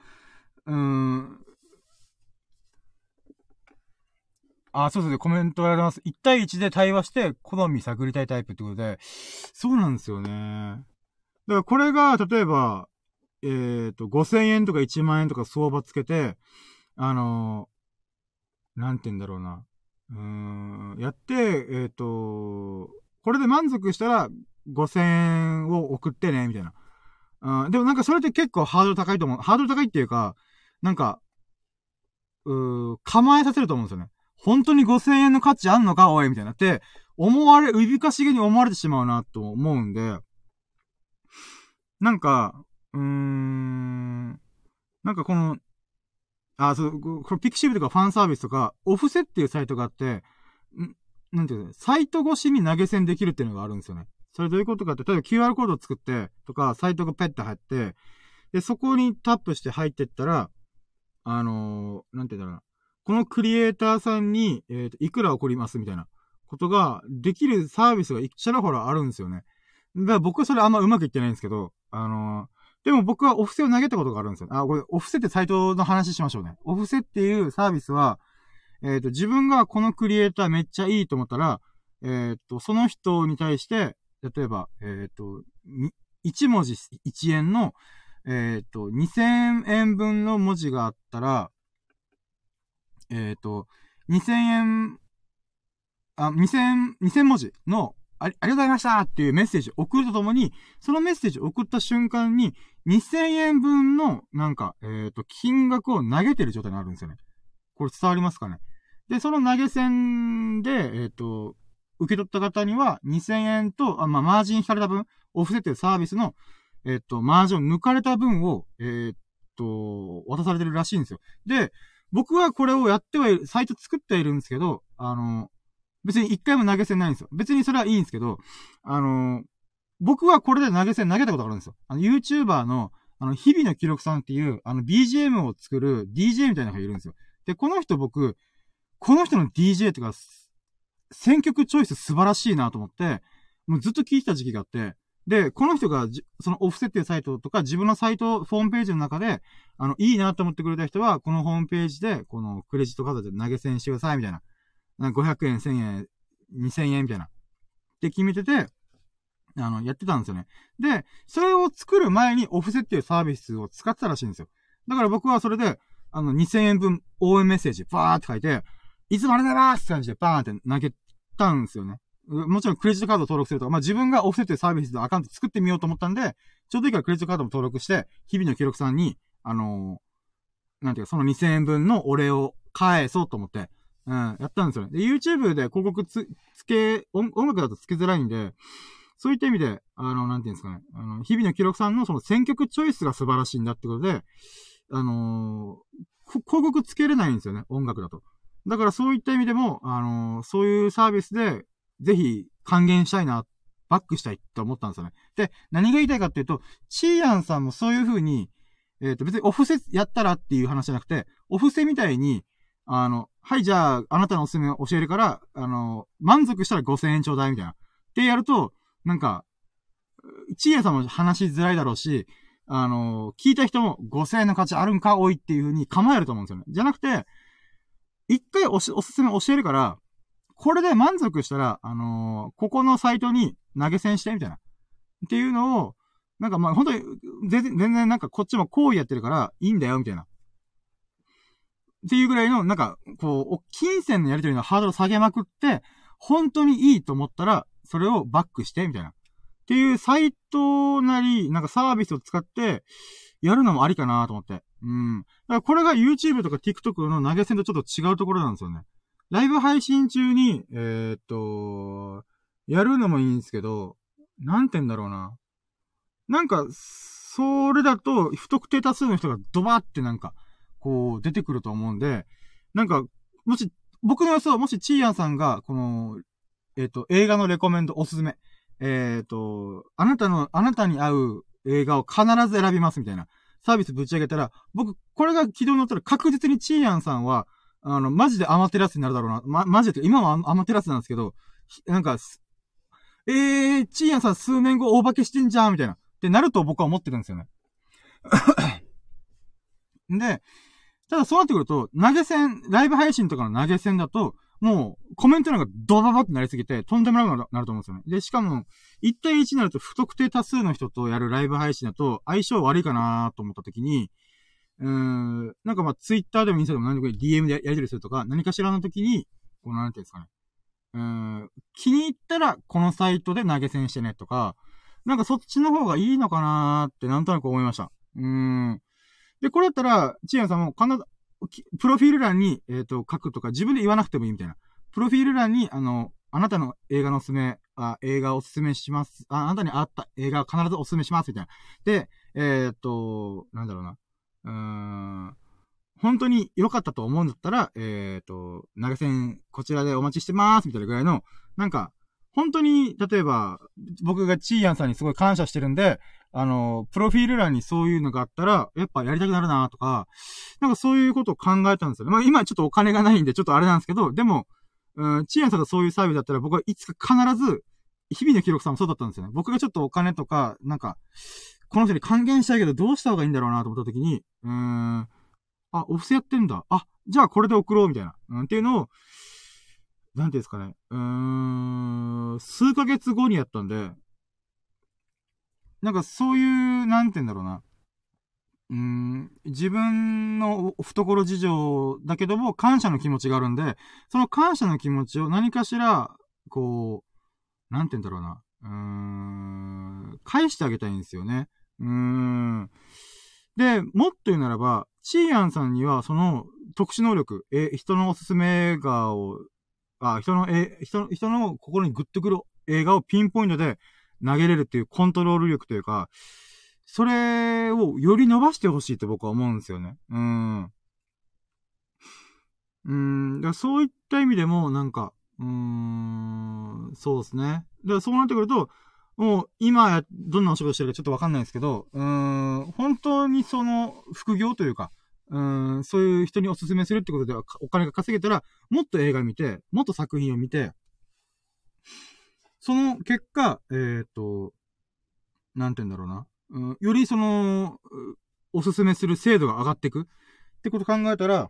うーん、あ、そうですね、コメントあります。1対1で対話して、好み探りたいタイプってことで、そうなんですよね。だからこれが、例えば、えっ、ー、と、5000円とか1万円とか相場つけて、あのー、なんて言うんだろうな。うーん、やって、えっ、ー、と、これで満足したら、5000円を送ってね、みたいな。うん、でもなんかそれって結構ハードル高いと思う。ハードル高いっていうか、なんか、うー、構えさせると思うんですよね。本当に5000円の価値あんのか？おいみたいなって、思われ、うびかしげに思われてしまうなと思うんで、なんか、うーん、なんかこの、あ、そう、これピクシブとかファンサービスとか、オフセっていうサイトがあって、んなんていうのサイト越しに投げ銭できるっていうのがあるんですよね。それどういうことかって、例えば QR コードを作って、とか、サイトがペッて入って、で、そこにタップして入ってったら、あのー、なんて言うんだろうな。このクリエイターさんに、えっ、ー、と、いくら送りますみたいなことができるサービスがいっちゃらほらあるんですよね。だから僕はそれあんまうまくいってないんですけど、あの、でも僕はオフセを投げたことがあるんですよ。あ、これ、オフセってサイトの話しましょうね。オフセっていうサービスは、えっ、ー、と、自分がこのクリエイターめっちゃいいと思ったら、えっ、と、その人に対して、例えば、えっ、と、1文字1円の、えっ、と、2000円分の文字があったら、えっ、と、2000円、あ、2000、2000文字の、ありがとうございましたっていうメッセージを送るとともに、そのメッセージを送った瞬間に、2000円分の、なんか、えっ、ー、と、金額を投げてる状態になるんですよね。これ伝わりますかね？で、その投げ銭で、えっ、ー、と、受け取った方には、2000円と、あまあ、マージン引かれた分、オフセっていうサービスの、えっ、と、マージンを抜かれた分を、えっ、と、渡されてるらしいんですよ。で、僕はこれをやってはいる、サイト作っているんですけど、あの、別に一回も投げ銭ないんですよ。別にそれはいいんですけど、あの、僕はこれで投げ銭投げたことがあるんですよ。あの、YouTuber の、あの、日々の記録さんっていう、あの、BGM を作る DJ みたいなのがいるんですよ。で、この人僕、この人の DJ とか、選曲チョイス素晴らしいなと思って、もうずっと聞いてた時期があって、で、この人がそのオフセっていうサイトとか自分のサイト、ホームページの中で、あの、いいなと思ってくれた人は、このホームページで、このクレジットカードで投げ銭してください、みたいな。500円、1000円、2000円、みたいな。って決めてて、あの、やってたんですよね。で、それを作る前にオフセっていうサービスを使ってたらしいんですよ。だから僕はそれで、あの、2000円分応援メッセージ、バーって書いて、いつもあれだなーって感じでバーンって投げたんですよね。もちろんクレジットカード登録するとか、まあ、自分がオフセっていうサービスでアカウント作ってみようと思ったんで、ちょうどいいからクレジットカードも登録して、日々の記録さんに、あのー、なんていうか、その2000円分のお礼を返そうと思って、うん、やったんですよね。で、YouTube で広告つ、つけ、音楽だとつけづらいんで、そういった意味で、あの、なんていうんですかね、あの、日々の記録さんのその選曲チョイスが素晴らしいんだってことで、あのー、広告つけれないんですよね、音楽だと。だからそういった意味でも、あのー、そういうサービスで、ぜひ還元したいな、バックしたいって思ったんですよね。で、何が言いたいかっていうと、チーヤンさんもそういう風に、えっ、ー、と、別にオフセやったらっていう話じゃなくて、オフセみたいに、あの、はい、じゃあ、あなたのおすすめを教えるから、あの、満足したら5000円ちょうだいみたいな。ってやると、なんか、チーヤさんも話しづらいだろうし、あの、聞いた人も5000円の価値あるんか多いっていう風に構えると思うんですよね。じゃなくて、一回おし、おすすめ教えるから、これで満足したら、あのー、ここのサイトに投げ銭して、みたいな。っていうのを、なんかまあ本当に、全然、全然なんかこっちも行為やってるから、いいんだよ、みたいな。っていうぐらいの、なんか、こう、金銭のやり取りのハードル下げまくって、本当にいいと思ったら、それをバックして、みたいな。っていうサイトなり、なんかサービスを使って、やるのもありかなと思って。うん。だからこれが YouTube とか TikTok の投げ銭とちょっと違うところなんですよね。ライブ配信中に、えー、っと、やるのもいいんですけど、なんて言うんだろうな。なんか、それだと、不特定多数の人がドバってなんか、こう、出てくると思うんで、なんか、もし、僕の予想、もしチーヤンさんが、この、えっ、と、映画のレコメンドおすすめ。えっ、と、あなたの、あなたに合う映画を必ず選びますみたいなサービスぶち上げたら、僕、これが起動に乗ったら確実にチーヤンさんは、あの、マジでアマテラスになるだろうな。ま、マジで、今はアマテラスなんですけど、なんか、えー、チーヤンさん数年後大化けしてんじゃんみたいな。ってなると僕は思ってるんですよね。で、ただそうなってくると、投げ銭、ライブ配信とかの投げ銭だと、もう、コメントなんかドババってなりすぎて、とんでもなくなると思うんですよね。で、しかも、1対1になると不特定多数の人とやるライブ配信だと、相性悪いかなと思った時に、うーん、なんかまあ、ツイッターでもインスタでも何でもいい DM でやり取りするとか、何かしらの時に、こう、なんていうんですかね。うーん、気に入ったら、このサイトで投げ銭してねとか、なんかそっちの方がいいのかなーってなんとなく思いました。うーん。で、これだったら、チーヤさんも必ず、プロフィール欄に、えっ、ー、と、書くとか、自分で言わなくてもいいみたいな。プロフィール欄に、あの、あなたの映画のおすすめ、あ映画をおすすめします。あ、あなたに合った映画を必ずおすすめします、みたいな。で、えっ、ー、と、なんだろうな。うーん、本当に良かったと思うんだったら、えっ、ー、と、投げ銭、こちらでお待ちしてます、みたいなぐらいの、なんか、本当に、例えば、僕がチーヤンさんにすごい感謝してるんで、あの、プロフィール欄にそういうのがあったら、やっぱやりたくなるなとか、なんかそういうことを考えたんですよね。まあ今ちょっとお金がないんで、ちょっとあれなんですけど、でも、うん、チーヤンさんがそういうサービスだったら、僕はいつか必ず、日々の記録さんもそうだったんですよね。僕がちょっとお金とか、なんか、この人に還元したいけどどうした方がいいんだろうなと思った時に、うーん、あ、オフセやってんだ。あ、じゃあこれで送ろうみたいな。うん、っていうのを、なんていうんですかね。うーん、数ヶ月後にやったんで、なんかそういう、なんて言うんだろうな。うん、自分の懐事情だけども感謝の気持ちがあるんで、その感謝の気持ちを何かしら、こう、なんて言うんだろうな。うーん、返してあげたいんですよね。うーん。で、もっと言うならば、チーヤンさんには、その、特殊能力、え、人のおすすめ映画を、あ、人の、え、人、人の心にグッとくる映画をピンポイントで投げれるっていうコントロール力というか、それをより伸ばしてほしいと僕は思うんですよね。うん。うん、だそういった意味でも、なんか、うーん、そうですね。で、そうなってくると、もう、今や、どんなお仕事してるかちょっとわかんないですけど、うーん、本当にその、副業というか、うん、そういう人にお勧めするってことでは、お金が稼げたら、もっと映画見て、もっと作品を見て、その結果、えっ、ー、と、なんて言うんだろうな。うん、よりその、おすすめする精度が上がっていくってこと考えたら、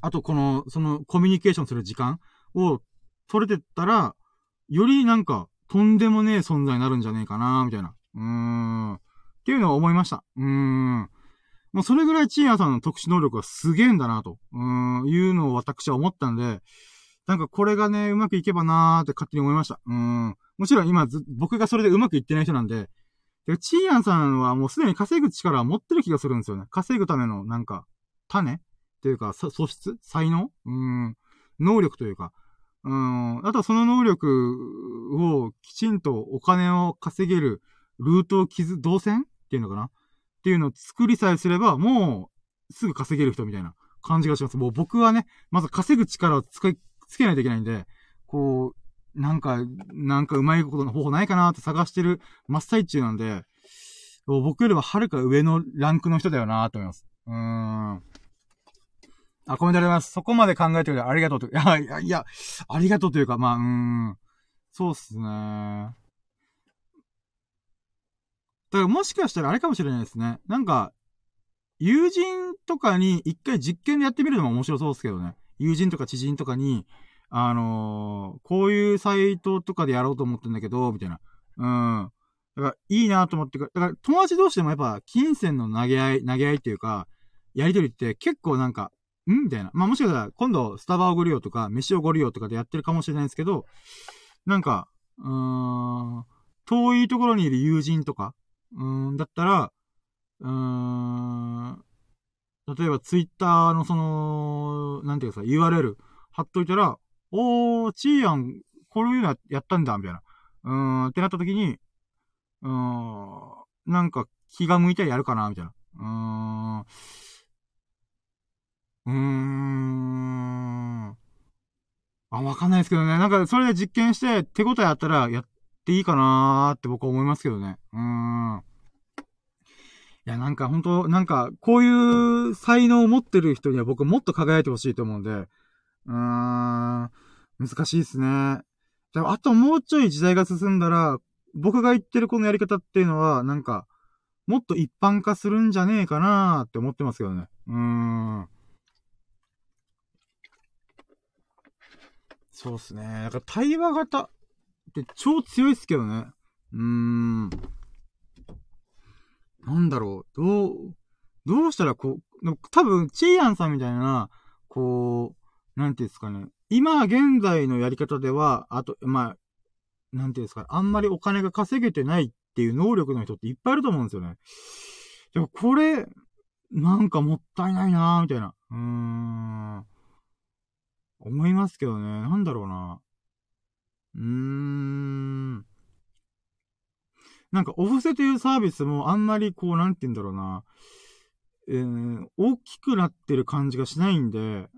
あとこの、そのコミュニケーションする時間を取れてったら、よりなんか、とんでもねえ存在になるんじゃねえかなみたいな。うーん。っていうのを思いました。うーん。もうそれぐらいチーアさんの特殊能力はすげえんだなと、うん、いうのを私は思ったんで、なんかこれがね、うまくいけばなーって勝手に思いました。うん。もちろん今僕がそれでうまくいってない人なんで、でチーヤンさんはもうすでに稼ぐ力を持ってる気がするんですよね。稼ぐための、なんか、種っていうか、素質？才能？うん。能力というか。うん。あとはその能力をきちんとお金を稼げるルートを築、動線っていうのかな？っていうのを作りさえすれば、もう、すぐ稼げる人みたいな感じがします。もう僕はね、まず稼ぐ力を使い、つけないといけないんで、こう、なんか、なんかうまいことの方法ないかなって探してる真っ最中なんで、僕よりははるか上のランクの人だよなと思います。うーん。あ、コメントありがとうございます。そこまで考えてくれてありがとうと。いや、いや、いや、ありがとうというか、まあ、うーん。そうっすね。だからもしかしたらあれかもしれないですね。なんか、友人とかに一回実験でやってみるのも面白そうですけどね。友人とか知人とかに、あのー、こういうサイトとかでやろうと思ってんだけど、みたいな。うん。だから、いいなと思って、だから、友達同士でもやっぱ、金銭の投げ合い、投げ合いっていうか、やりとりって結構なんか、んみたいな。まあ、もしかしたら、今度、スタバをご利用とか、飯をご利用とかでやってるかもしれないですけど、なんか、うーん、遠いところにいる友人とか、うん、だったら、うん、例えばツイッターのその、なんていうかさ、URL 貼っといたら、おー、チーアン、こういうのやったんだ、みたいな。うん、ってなった時に、うん、なんか気が向いたらやるかな、みたいな。うーん。うーん。あ、わかんないですけどね。なんか、それで実験して、手応えあったら、やっっていいかなーって僕は思いますけどね。うーん。いや、なんか本当なんか、こういう才能を持ってる人には僕もっと輝いてほしいと思うんで、うーん。難しいですね。でも、あともうちょい時代が進んだら、僕が言ってるこのやり方っていうのは、なんか、もっと一般化するんじゃねえかなーって思ってますけどね。うーん。そうっすね。なんか対話型って超強いっすけどね。うーん。なんだろう。どう、どうしたらこう、多分、チーアンさんみたいな、こう、なんていうんですかね。今現在のやり方では、あと、まあ、なんていうんですか、あんまりお金が稼げてないっていう能力の人っていっぱいいると思うんですよね。でもこれ、なんかもったいないなーみたいな。うーん。思いますけどね。なんだろうな。うーん。なんか、お布施というサービスもあんまりこう、なんて言うんだろうな。えー、大きくなってる感じがしないんで、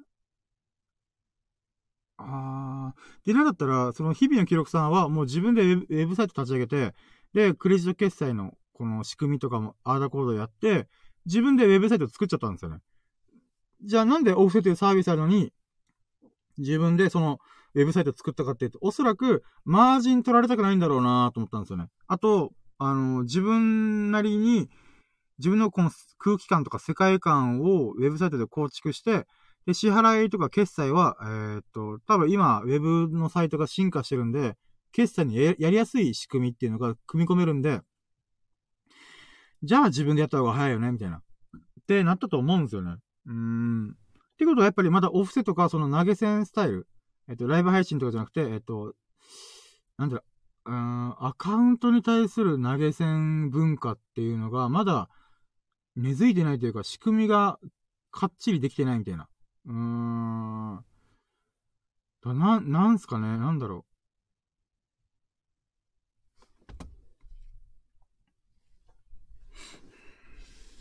ああ。で、なんだったら、その日々の記録さんはもう自分でウェブサイト立ち上げて、で、クレジット決済のこの仕組みとかもアーダコードやって、自分でウェブサイト作っちゃったんですよね。じゃあなんでオフセというサービスあるのに、自分でそのウェブサイト作ったかっていうと、おそらくマージン取られたくないんだろうなと思ったんですよね。あと、あの、自分なりに、自分のこの空気感とか世界観をウェブサイトで構築して、で、支払いとか決済は、えー、っと、多分今、ウェブのサイトが進化してるんで、決済にやりやすい仕組みっていうのが組み込めるんで、じゃあ自分でやった方が早いよね、みたいな。ってなったと思うんですよね。うーん。ってことはやっぱりまだオフセとかその投げ銭スタイル、えっと、ライブ配信とかじゃなくて、えっと、なんだろう、うん、アカウントに対する投げ銭文化っていうのがまだ根付いてないというか仕組みがかっちりできてないみたいな。うーん。だな、なんすかねなんだろう。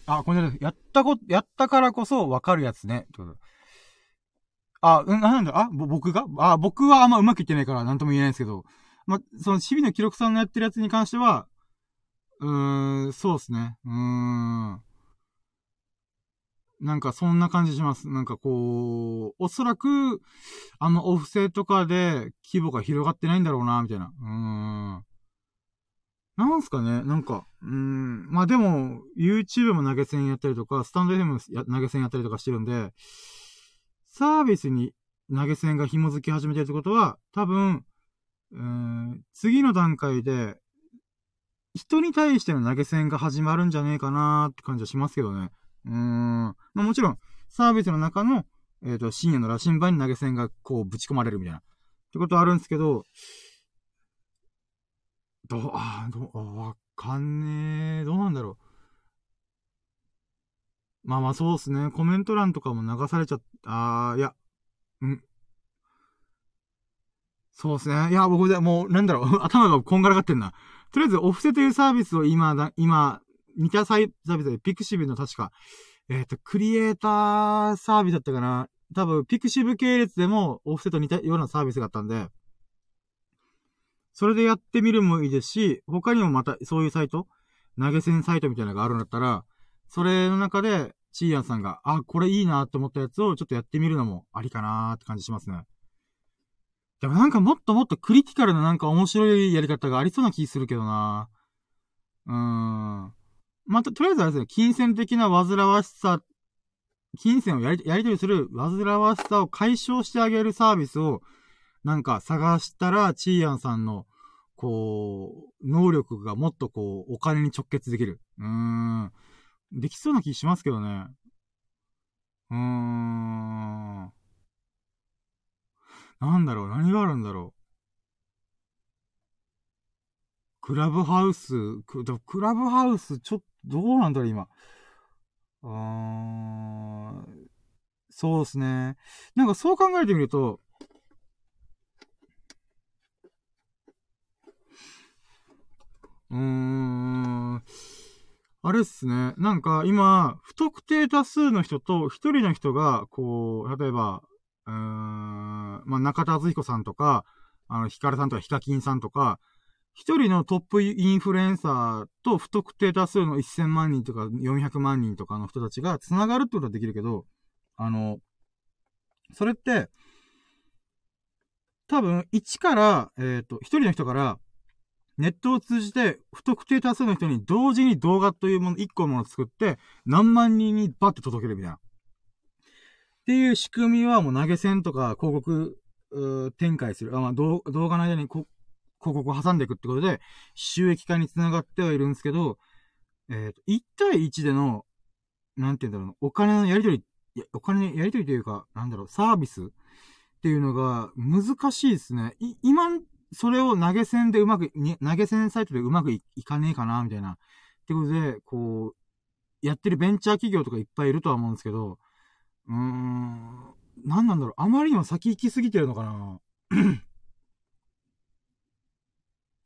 あ、これ、やったこ、やったからこそわかるやつね。ってことあ、うん、なんだ、あ、僕が？あ、僕はあんまうまくいってないからなんとも言えないんですけど、ま、その、日々の記録さんのやってるやつに関しては、うーん、そうですね。うーん。なんかそんな感じします。なんかこう、おそらく、あのオフセとかで規模が広がってないんだろうな、みたいな。うーん。なんすかね？なんか、うーん。まあでも、YouTube も投げ銭やったりとか、スタンド FM も投げ銭やったりとかしてるんで、サービスに投げ銭が紐づき始めてるってことは、多分、うん、次の段階で、人に対しての投げ銭が始まるんじゃねえかなーって感じはしますけどね。うん。まあもちろん、サービスの中の、えっ、ー、と、深夜の羅針盤に投げ銭がこうぶち込まれるみたいな。ってことはあるんですけど、どう、あどう、わかんねえ。どうなんだろう。まあまあそうっすね。コメント欄とかも流されちゃった、あー、いや、うん？そうっすね。いや、僕でもう、なんだろう、頭がこんがらがってんな。とりあえず、オフセというサービスを今だ、今、似たサービスで、ピクシブの確か、えっ、ー、と、クリエイターサービスだったかな。多分、ピクシブ系列でも、オフセと似たようなサービスがあったんで、それでやってみるもいいですし、他にもまたそういうサイト、投げ銭サイトみたいなのがあるんだったら、それの中で、チーヤンさんが、あ、これいいなって思ったやつをちょっとやってみるのもありかなーって感じしますね。でもなんかもっともっとクリティカルななんか面白いやり方がありそうな気するけどなうーん。また、とりあえずあれですね、金銭的な煩わしさ、金銭をやり、やり取りする煩わしさを解消してあげるサービスをなんか探したら、チーヤンさんの、こう、能力がもっとこう、お金に直結できる。うーん。できそうな気しますけどね。うーん。なんだろう何があるんだろうクラブハウス、ククラブハウス、ちょっと、どうなんだろう、今。うーん。そうですね。なんかそう考えてみると、うーん。あれっすね。なんか今、不特定多数の人と一人の人が、こう、例えば、うーん、まあ、中田敦彦さんとか、あの、ヒカルさんとかヒカキンさんとか、一人のトップインフルエンサーと不特定多数の1000万人とか400万人とかの人たちが繋がるってことはできるけど、あの、それって、多分、1から、えっ、ー、と、一人の人から、ネットを通じて不特定多数の人に同時に動画というもの、一個のものを作って、何万人にバッて届けるみたいな。っていう仕組みはもう投げ銭とか広告、展開する。あまあ、動画の間に広告を挟んでいくってことで、収益化につながってはいるんですけど、えっ、ー、と、1対1での、なんて言うんだろうお金のやり取り、お金のやり取りというか、なんだろう、サービスっていうのが難しいですね。い、今それを投げ銭でうまく、投げ銭サイトでうまくいかねえかな、みたいな。ってことで、こう、やってるベンチャー企業とかいっぱいいるとは思うんですけど、うーん、何なんだろう。あまりにも先行きすぎてるのかな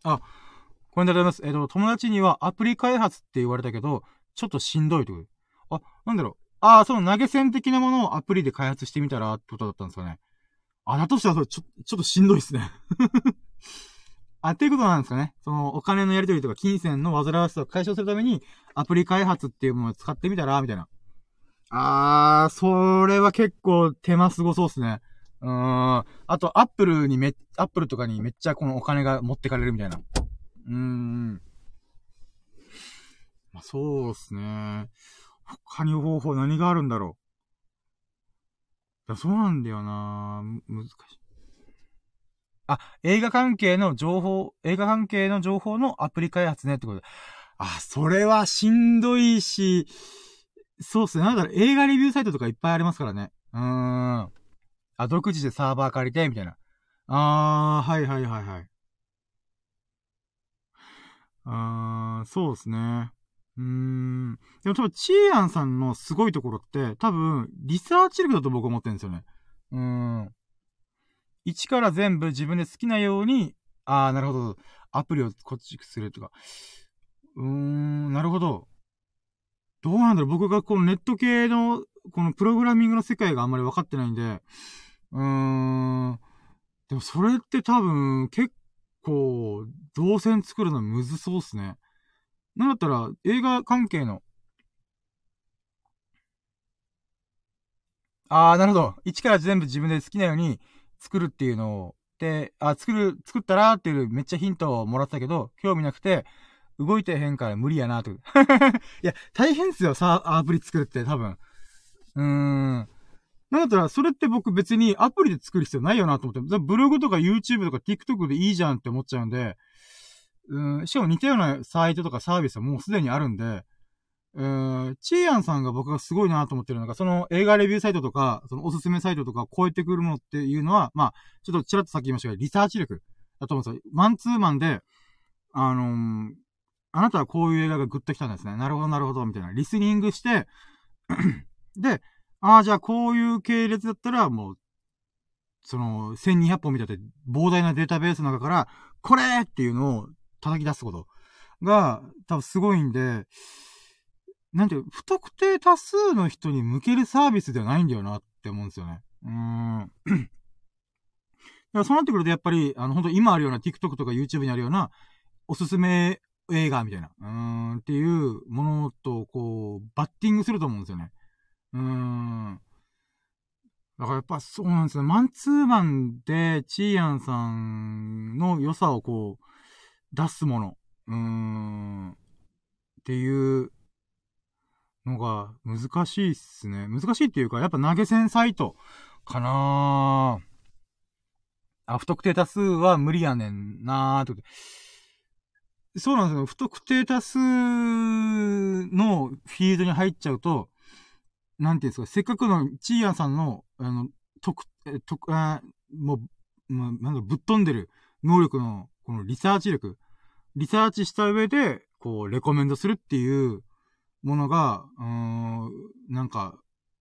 あ、これでございます。えっ、ー、と、友達にはアプリ開発って言われたけど、ちょっとしんどいってこと。あ、なんだろう。ああ、その投げ銭的なものをアプリで開発してみたらってことだったんですかね。あ、だとしたらそれちょ、ちょっとしんどいっすね あ、っていうことなんですかね。その、お金のやり取りとか、金銭の煩わしさを解消するために、アプリ開発っていうものを使ってみたら、みたいな。あー、それは結構手間すごそうっすね。うーん。あと、アップルにめ、アップルとかにめっちゃこのお金が持ってかれるみたいな。うーん。まあ、そうっすね。他に方法何があるんだろうう。いや、そうなんだよな難しい。あ、映画関係の情報、映画関係の情報のアプリ開発ねってことで。あ、それはしんどいし、そうっすね。なんだろ、映画レビューサイトとかいっぱいありますからね。うーん。あ、独自でサーバー借りて、みたいな。あー、はいはいはいはい。あー、そうですね。うーん。でも多分、チーアンさんのすごいところって、多分、リサーチ力だと僕は思ってるんですよね。うーん。一から全部自分で好きなように、ああ、なるほど。アプリを構築するとか。うーん、なるほど。どうなんだろう僕がこのネット系の、このプログラミングの世界があんまり分かってないんで、うーん。でもそれって多分結構、動線作るのむずそうっすね。なんだったら、映画関係の、あー、なるほど。一から全部自分で好きなように作るっていうのを、で、あ、作る、作ったらっていうめっちゃヒントをもらったけど、興味なくて、動いてへんから無理やなと。いや、大変っすよ、さ、アプリ作るって多分。うーん。なんだったら、それって僕別にアプリで作る必要ないよなと思って、ブログとか YouTube とか TikTok でいいじゃんって思っちゃうんで、うん、しかも似たようなサイトとかサービスはもうすでにあるんで、うん、チーアンさんが僕がすごいなと思ってるのが、その映画レビューサイトとか、そのおすすめサイトとかを超えてくるものっていうのは、まあ、ちょっとちらっとさっき言いましたけど、リサーチ力だと思うんですよ。マンツーマンで、あのー、あなたはこういう映画がグッときたんですね。なるほど、なるほど、みたいな。リスニングして で、ああ、じゃあこういう系列だったら、もう、その、1200本見たって膨大なデータベースの中から、これっていうのを叩き出すことが、多分すごいんで、なんていう、不特定多数の人に向けるサービスではないんだよなって思うんですよね。うーん。だからそうなってくるとやっぱり、あの、本当今あるような TikTok とか YouTube にあるような、おすすめ映画みたいな、うーん、っていうものと、こう、バッティングすると思うんですよね。うーん。だからやっぱそうなんですよ。マンツーマンで、チーアンさんの良さをこう、出すもの。うーん。っていうのが難しいっすね。難しいっていうか、やっぱ投げ銭サイトかなあ、不特定多数は無理やねんなーってそうなんですよ。不特定多数のフィールドに入っちゃうと、なんていうんですか、せっかくのチーアンさんの、あの、とく、え、とく、あもう、まあ、なんだぶっ飛んでる能力の、このリサーチ力、リサーチした上で、こう、レコメンドするっていうものが、うーん、なんか、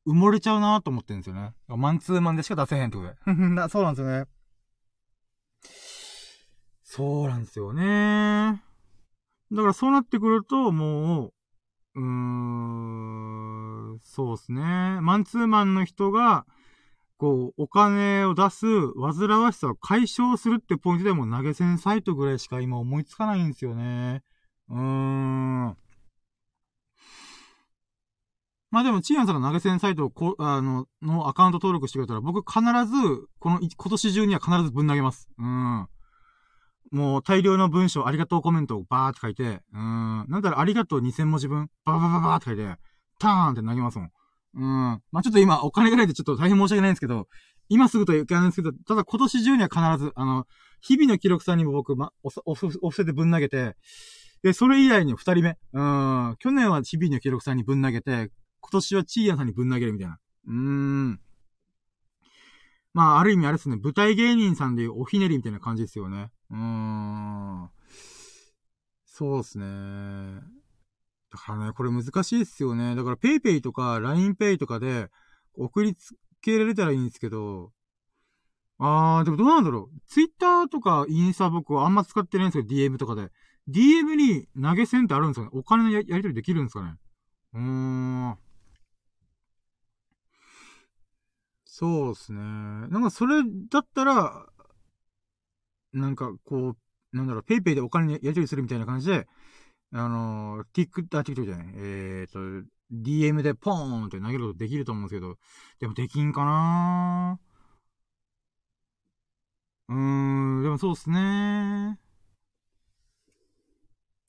埋もれちゃうなと思ってるんですよね。マンツーマンでしか出せへんってことで。そうなんですよね。そうなんですよね。だからそうなってくると、もう、うーん、そうですね。マンツーマンの人が、こう、お金を出す、煩わしさを解消するってポイントでも投げ銭サイトぐらいしか今思いつかないんですよね。うーん。まあでも、チーアンさんの投げ銭サイトをこ、あの、のアカウント登録してくれたら、僕必ず、この、今年中には必ずぶん投げます。うん。もう大量の文章、ありがとうコメントをバーって書いて、うん、なんだろ、ありがとう2000文字分、バババババーって書いて、ターンって投げますもん。うん。まあ、ちょっと今、お金がないでちょっと大変申し訳ないんですけど、今すぐというかないんですけど、ただ今年中には必ず、あの、日々の記録さんにも僕、ま、お、お、お布施でぶん投げて、で、それ以来に二人目。うん。去年は日々の記録さんにぶん投げて、今年はチーヤさんにぶん投げるみたいな。うーん。まあ、ある意味あれですね、舞台芸人さんでいうおひねりみたいな感じですよね。うーん。そうですね。だからね、これ難しいっすよね。だから PayPay とか LINEPay とかで送りつけられたらいいんですけど、あー、でもどうなんだろう。Twitter とかインスタ僕はあんま使ってないんですけど、DM とかで。DM に投げ銭ってあるんですかねお金のややり取りできるんですかねうーん。そうですね。なんかそれだったら、なんかこう、なんだろう、ペイペイでお金やり取りするみたいな感じで、あのー、ティック、あ、ティックじゃない。えーと、DM でポーンって投げることできると思うんですけど、でもできんかな？うーん、でもそうっすね。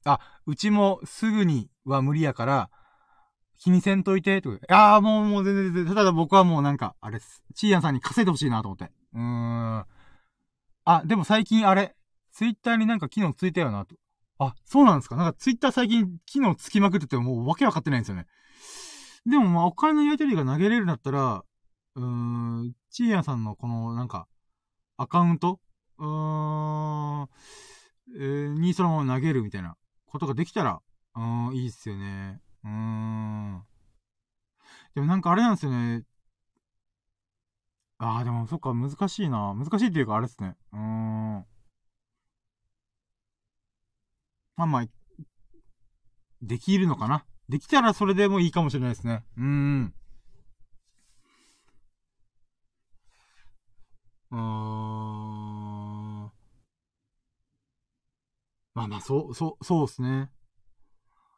あ、うちもすぐには無理やから、気にせんといて、とか。ああ、もう、もう全然全然、ただ僕はもうなんか、あれっす。チーヤンさんに稼いでほしいなと思って。うーん。あ、でも最近あれ、ツイッターになんか機能ついたよなと。あ、そうなんですかなんかツイッター最近機能つきまくっててもうわけわかってないんですよね。でもまあお金のやり取りが投げれるんだったら、うーん、チーヤンさんのこのなんか、アカウントうーん、えー、にそのまま投げるみたいなことができたら、うーん、いいっすよね。うーん。でもなんかあれなんですよね。ああ、でもそっか、難しいな。難しいっていうか、あれですね。うーん。まあまあ、できるのかな？できたらそれでもいいかもしれないですね。うーん。うーん。まあまあ、そう、そう、そうですね。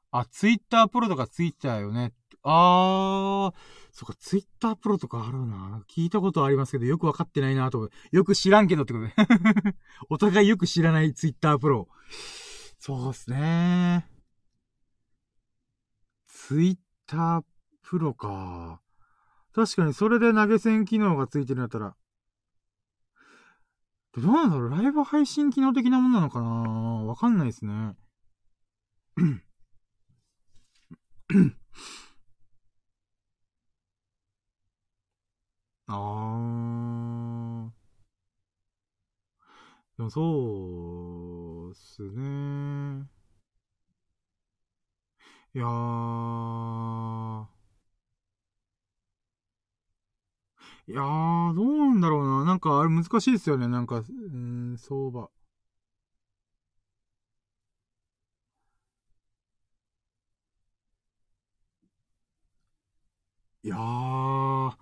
あ、ツイッタープロとかついてたよね。あー、そっか、ツイッタープロとかあるな。聞いたことありますけど、よくわかってないなと。よく知らんけどってことで。お互いよく知らないツイッタープロ。そうっすね。ツイッタープロか。確かにそれで投げ銭機能がついてるんだったら。どうなんだろうライブ配信機能的なものなのかなわかんないですね。あー。でもそうっすね。いやー。いやー、どうなんだろうな。なんか、あれ難しいですよね。なんか、うん、相場。いやー。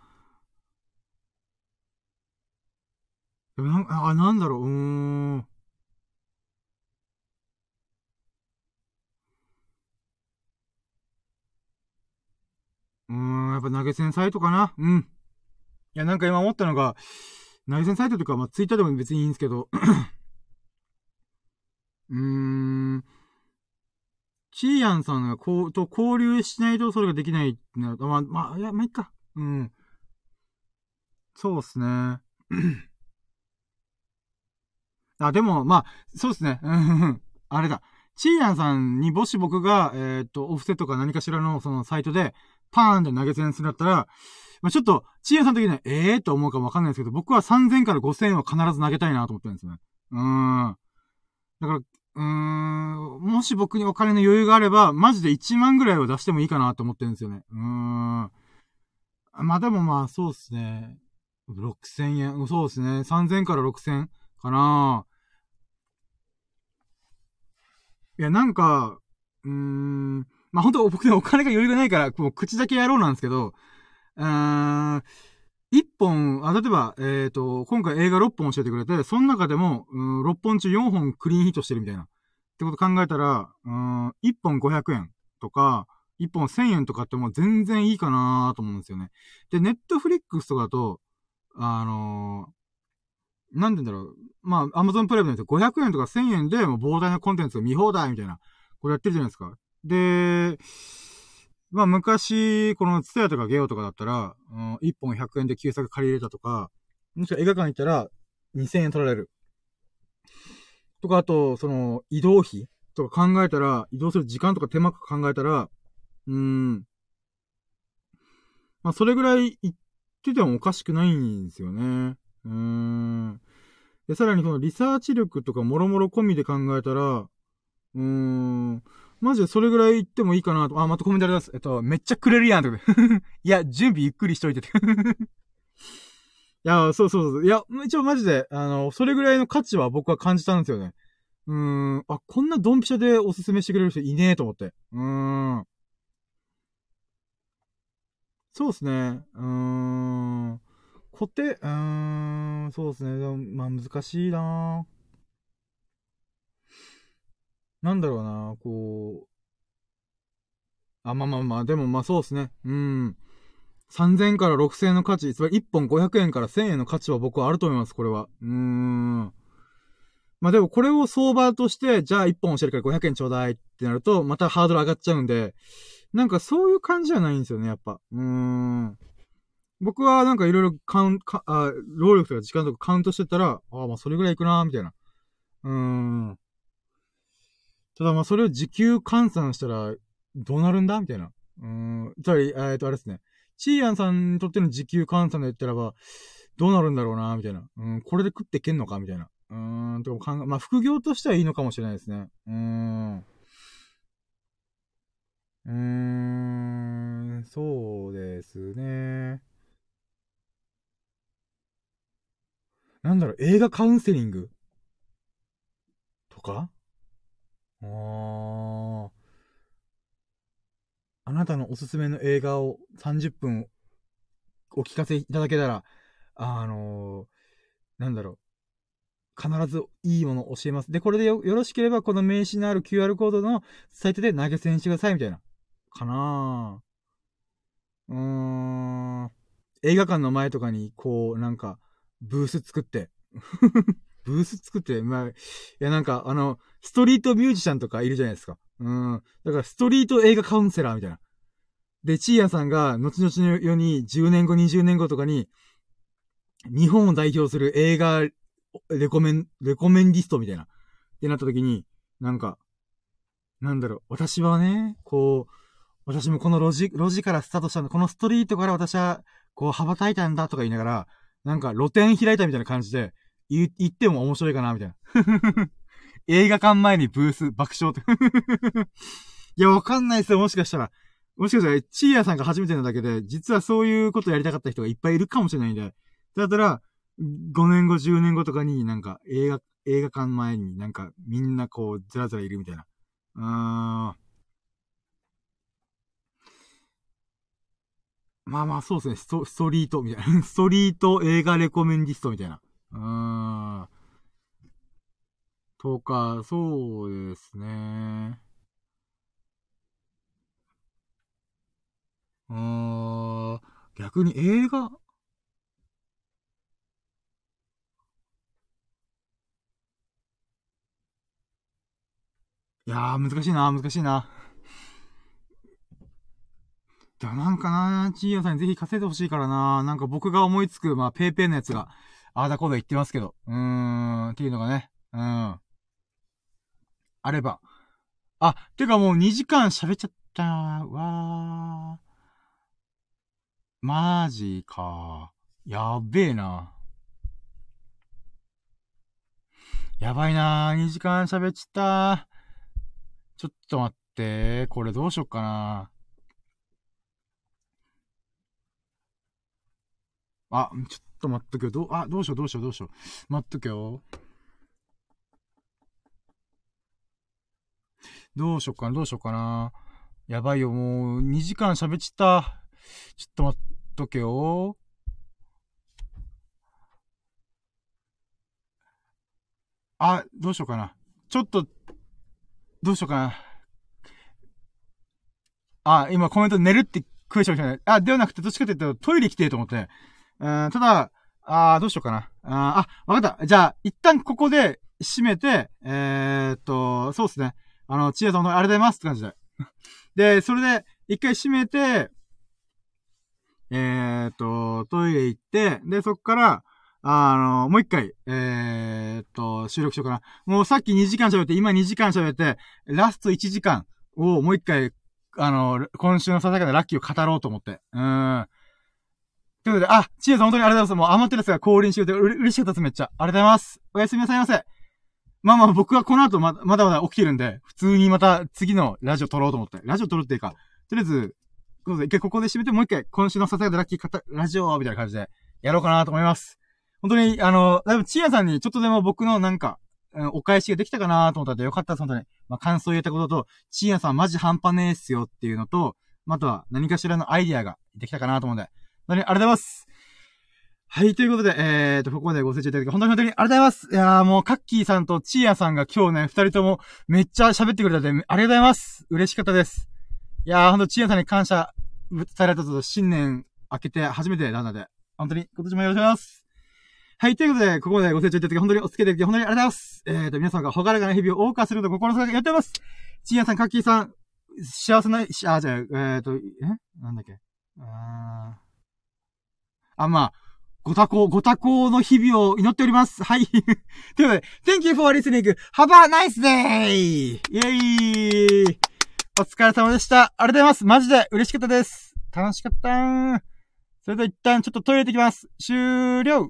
でもなんあ、なんだろう、うーん。うーん、やっぱ投げ銭サイトかな？うん。いや、なんか今思ったのが、投げ銭サイトとか、まあ、ツイッターでも別にいいんですけど、うーん、チーヤンさんがこう、と交流しないとそれができないってなると、まあ、まあ、いや、まあ、いっか。うん。そうっすね。あ、でも、まあ、そうっすね。うん、あれだ。チーヤンさんにもし僕が、えー、っと、オフセとか何かしらのそのサイトで、パーンで投げ銭するんだったら、まあ、ちょっと、チーヤさん的には、ええー、と思うかもわかんないですけど、僕は3000から5000は必ず投げたいなと思ってるんですね。うーん。だから、うーん、もし僕にお金の余裕があれば、マジで1万ぐらいは出してもいいかなと思ってるんですよね。うーん。まあでもまあ、そうですね。6000円。そうですね。3000から6000かな。いや、なんか、うーん。まあ本当僕ね、お金が余裕がないから、もう口だけやろうなんですけど、うーん、一本、あ、例えば、えっ、ー、と、今回映画6本教えてくれて、その中でも、うん、6本中4本クリーンヒットしてるみたいな。ってこと考えたら、うん、1本500円とか、1本1000円とかってもう全然いいかなと思うんですよね。で、ネットフリックスとかだと、あのー、なんでだろう。まあ、アマゾンプライムのやつ500円とか1000円でもう膨大なコンテンツが見放題みたいな、これやってるじゃないですか。で、まあ昔、このツタヤとかゲオとかだったら、うん、1本100円で旧作借り入れたとか、もしくは映画館行ったら2000円取られる。とか、あと、その、移動費とか考えたら、移動する時間とか手間か考えたら、うーん。まあ、それぐらい言っててもおかしくないんですよね。うーん。で、さらにこのリサーチ力とかもろもろ込みで考えたら、うーん。マジでそれぐらい言ってもいいかなと。あ、またコメントあります。えっと、めっちゃくれるやん。とか。いや、準備ゆっくりしといてて。いや、そうそうそう。いや、一応マジで、あの、それぐらいの価値は僕は感じたんですよね。うーん。あ、こんなドンピシャでおすすめしてくれる人いねえと思って。うーん。そうですね。うーん。固定、うーん、そうですね。まあ、難しいなぁなんだろうな、こう。あ、まあまあまあ、でもまあそうですね。うん。3000から6000円の価値、つまり1本500円から1000円の価値は僕はあると思います、これは。うーん。まあでもこれを相場として、じゃあ1本教えるから500円ちょうだいってなると、またハードル上がっちゃうんで、なんかそういう感じじゃないんですよね、やっぱ。うーん。僕はなんかいろいろカウン、あ、労力とか時間とかカウントしてたら、ああ、まあそれぐらいいくなみたいな。うーん。ただまあそれを時給換算したら、どうなるんだ？みたいな。うん。つまり、えっと、あれですね。チーアンさんにとっての時給換算で言ったらば、どうなるんだろうなみたいな。うん、これで食ってけんのか？みたいな。うーん、とか考え、まあ、副業としてはいいのかもしれないですね。うーん。うーん、そうですね。なんだろう、映画カウンセリングとか？あ。あなたのおすすめの映画を30分お聞かせいただけたら、あのー、なんだろう。必ずいいものを教えます。で、これでよ、よろしければ、この名刺のある QR コードのサイトで投げ銭してください、みたいな。かなぁ。うーん。映画館の前とかに、こう、なんか、ブース作って。ブース作って、まあ、いや、なんか、あの、ストリートミュージシャンとかいるじゃないですか。うん。だから、ストリート映画カウンセラーみたいな。で、チーヤさんが、後々の世に、10年後、20年後とかに、日本を代表する映画レコメン、レコメンディストみたいな。ってなった時に、なんか、なんだろう、私はね、こう、私もこの路地、路地からスタートしたんだ。このストリートから私は、こう、羽ばたいたんだとか言いながら、なんか露店開いたみたいな感じで、言、言っても面白いかな、みたいな。映画館前にブース、爆笑って。いや、わかんないですよ、もしかしたら。もしかしたら、チーヤさんが初めてなだけで、実はそういうことやりたかった人がいっぱいいるかもしれないんで。だったら、5年後、10年後とかになんか映画、映画館前になんかみんなこうずらずらいるみたいな。あー。まあまあそうですね。スト、ストリートみたいな。ストリート映画レコメンディストみたいな。うん。とか、そうですね。うーん。逆に映画？いやー、難しいな、難しいな。でもなんかな、チーヤさんにぜひ稼いでほしいからな。なんか僕が思いつく、まあ、ペーペーのやつが、あーだこーだ言ってますけど。うーん、っていうのがね。うん。あれば。あ、てかもう2時間喋っちゃった。わー。マジか。やべえな。やばいなー。2時間喋っちゃった。ちょっと待って。これどうしよっかな。あ、ちょっと待っとけよ。どう、あ、どうしようどうしようどうしよう。待っとけよ。どうしよっかな、どうしよっかな。やばいよ、もう、2時間喋っちった。ちょっと待っとけよ。あ、どうしようかな。ちょっと、どうしようかな。あ、今コメント寝るってクエスチョンしたね。あ、ではなくて、どっちかというとトイレ来てると思って。うん、ただ、あどうしようかな。あ、あ、わかった。じゃあ、一旦ここで閉めて、えー、っと、そうですね。あの、チアさんのありがとうございますって感じで。で、それで、一回閉めて、えー、っと、トイレ行って、で、そっから、あの、もう一回、えー、っと、収録しようかな。もうさっき2時間喋って、今2時間喋って、ラスト1時間をもう一回、あの、今週のささやかなラッキーを語ろうと思って。うん。ということで、あ、チーズ本当にありがとうございます。もう余ってるやつが降臨してくれて、うれ、嬉しかったです、めっちゃ。ありがとうございます。おやすみなさいませ。まあまあ僕はこの後ま、まだまだ起きてるんで、普通にまた次のラジオ撮ろうと思って。ラジオ撮るっていうか、とりあえず、一回ここで締めてもう一回、今週のささやかラッキーラジオみたいな感じで、やろうかなと思います。本当に、あの、だいぶチアさんにちょっとでも僕のなんか、お返しができたかなと思ったのでよかったです、本当に。まあ、感想を言えたことと、チアさんマジ半端ねえっすよっていうのと、あとは何かしらのアイディアができたかなと思うんで、当にありがとうございます。はい、ということで、えーと、ここまでご清聴いただき、本当に本当にありがとうございます。いやーもう、カッキーさんとチーアさんが今日ね、二人ともめっちゃ喋ってくれたんで、ありがとうございます。嬉しかったです。いやー、ほんと、チーアさんに感謝伝えられたと、新年明けて初めてなので、本当に今年もよろしくお願いします。はい、ということで、ここまでご清聴いただき、本当にお付き合いいただき、本当にありがとうございます。えーと、皆さんがほがらかな日々を謳歌すると心の底やってます。チーアさん、カッキーさん、幸せな、あ、じゃあ、えーと、え？なんだっけ？あーあ、まあ、ご多幸、ご多幸の日々を祈っております。はい。ということで、Thank you for listening. Have a nice day! イェイお疲れ様でした。ありがとうございます。マジで嬉しかったです。楽しかったそれでは一旦ちょっとトイレ行ってきます。終了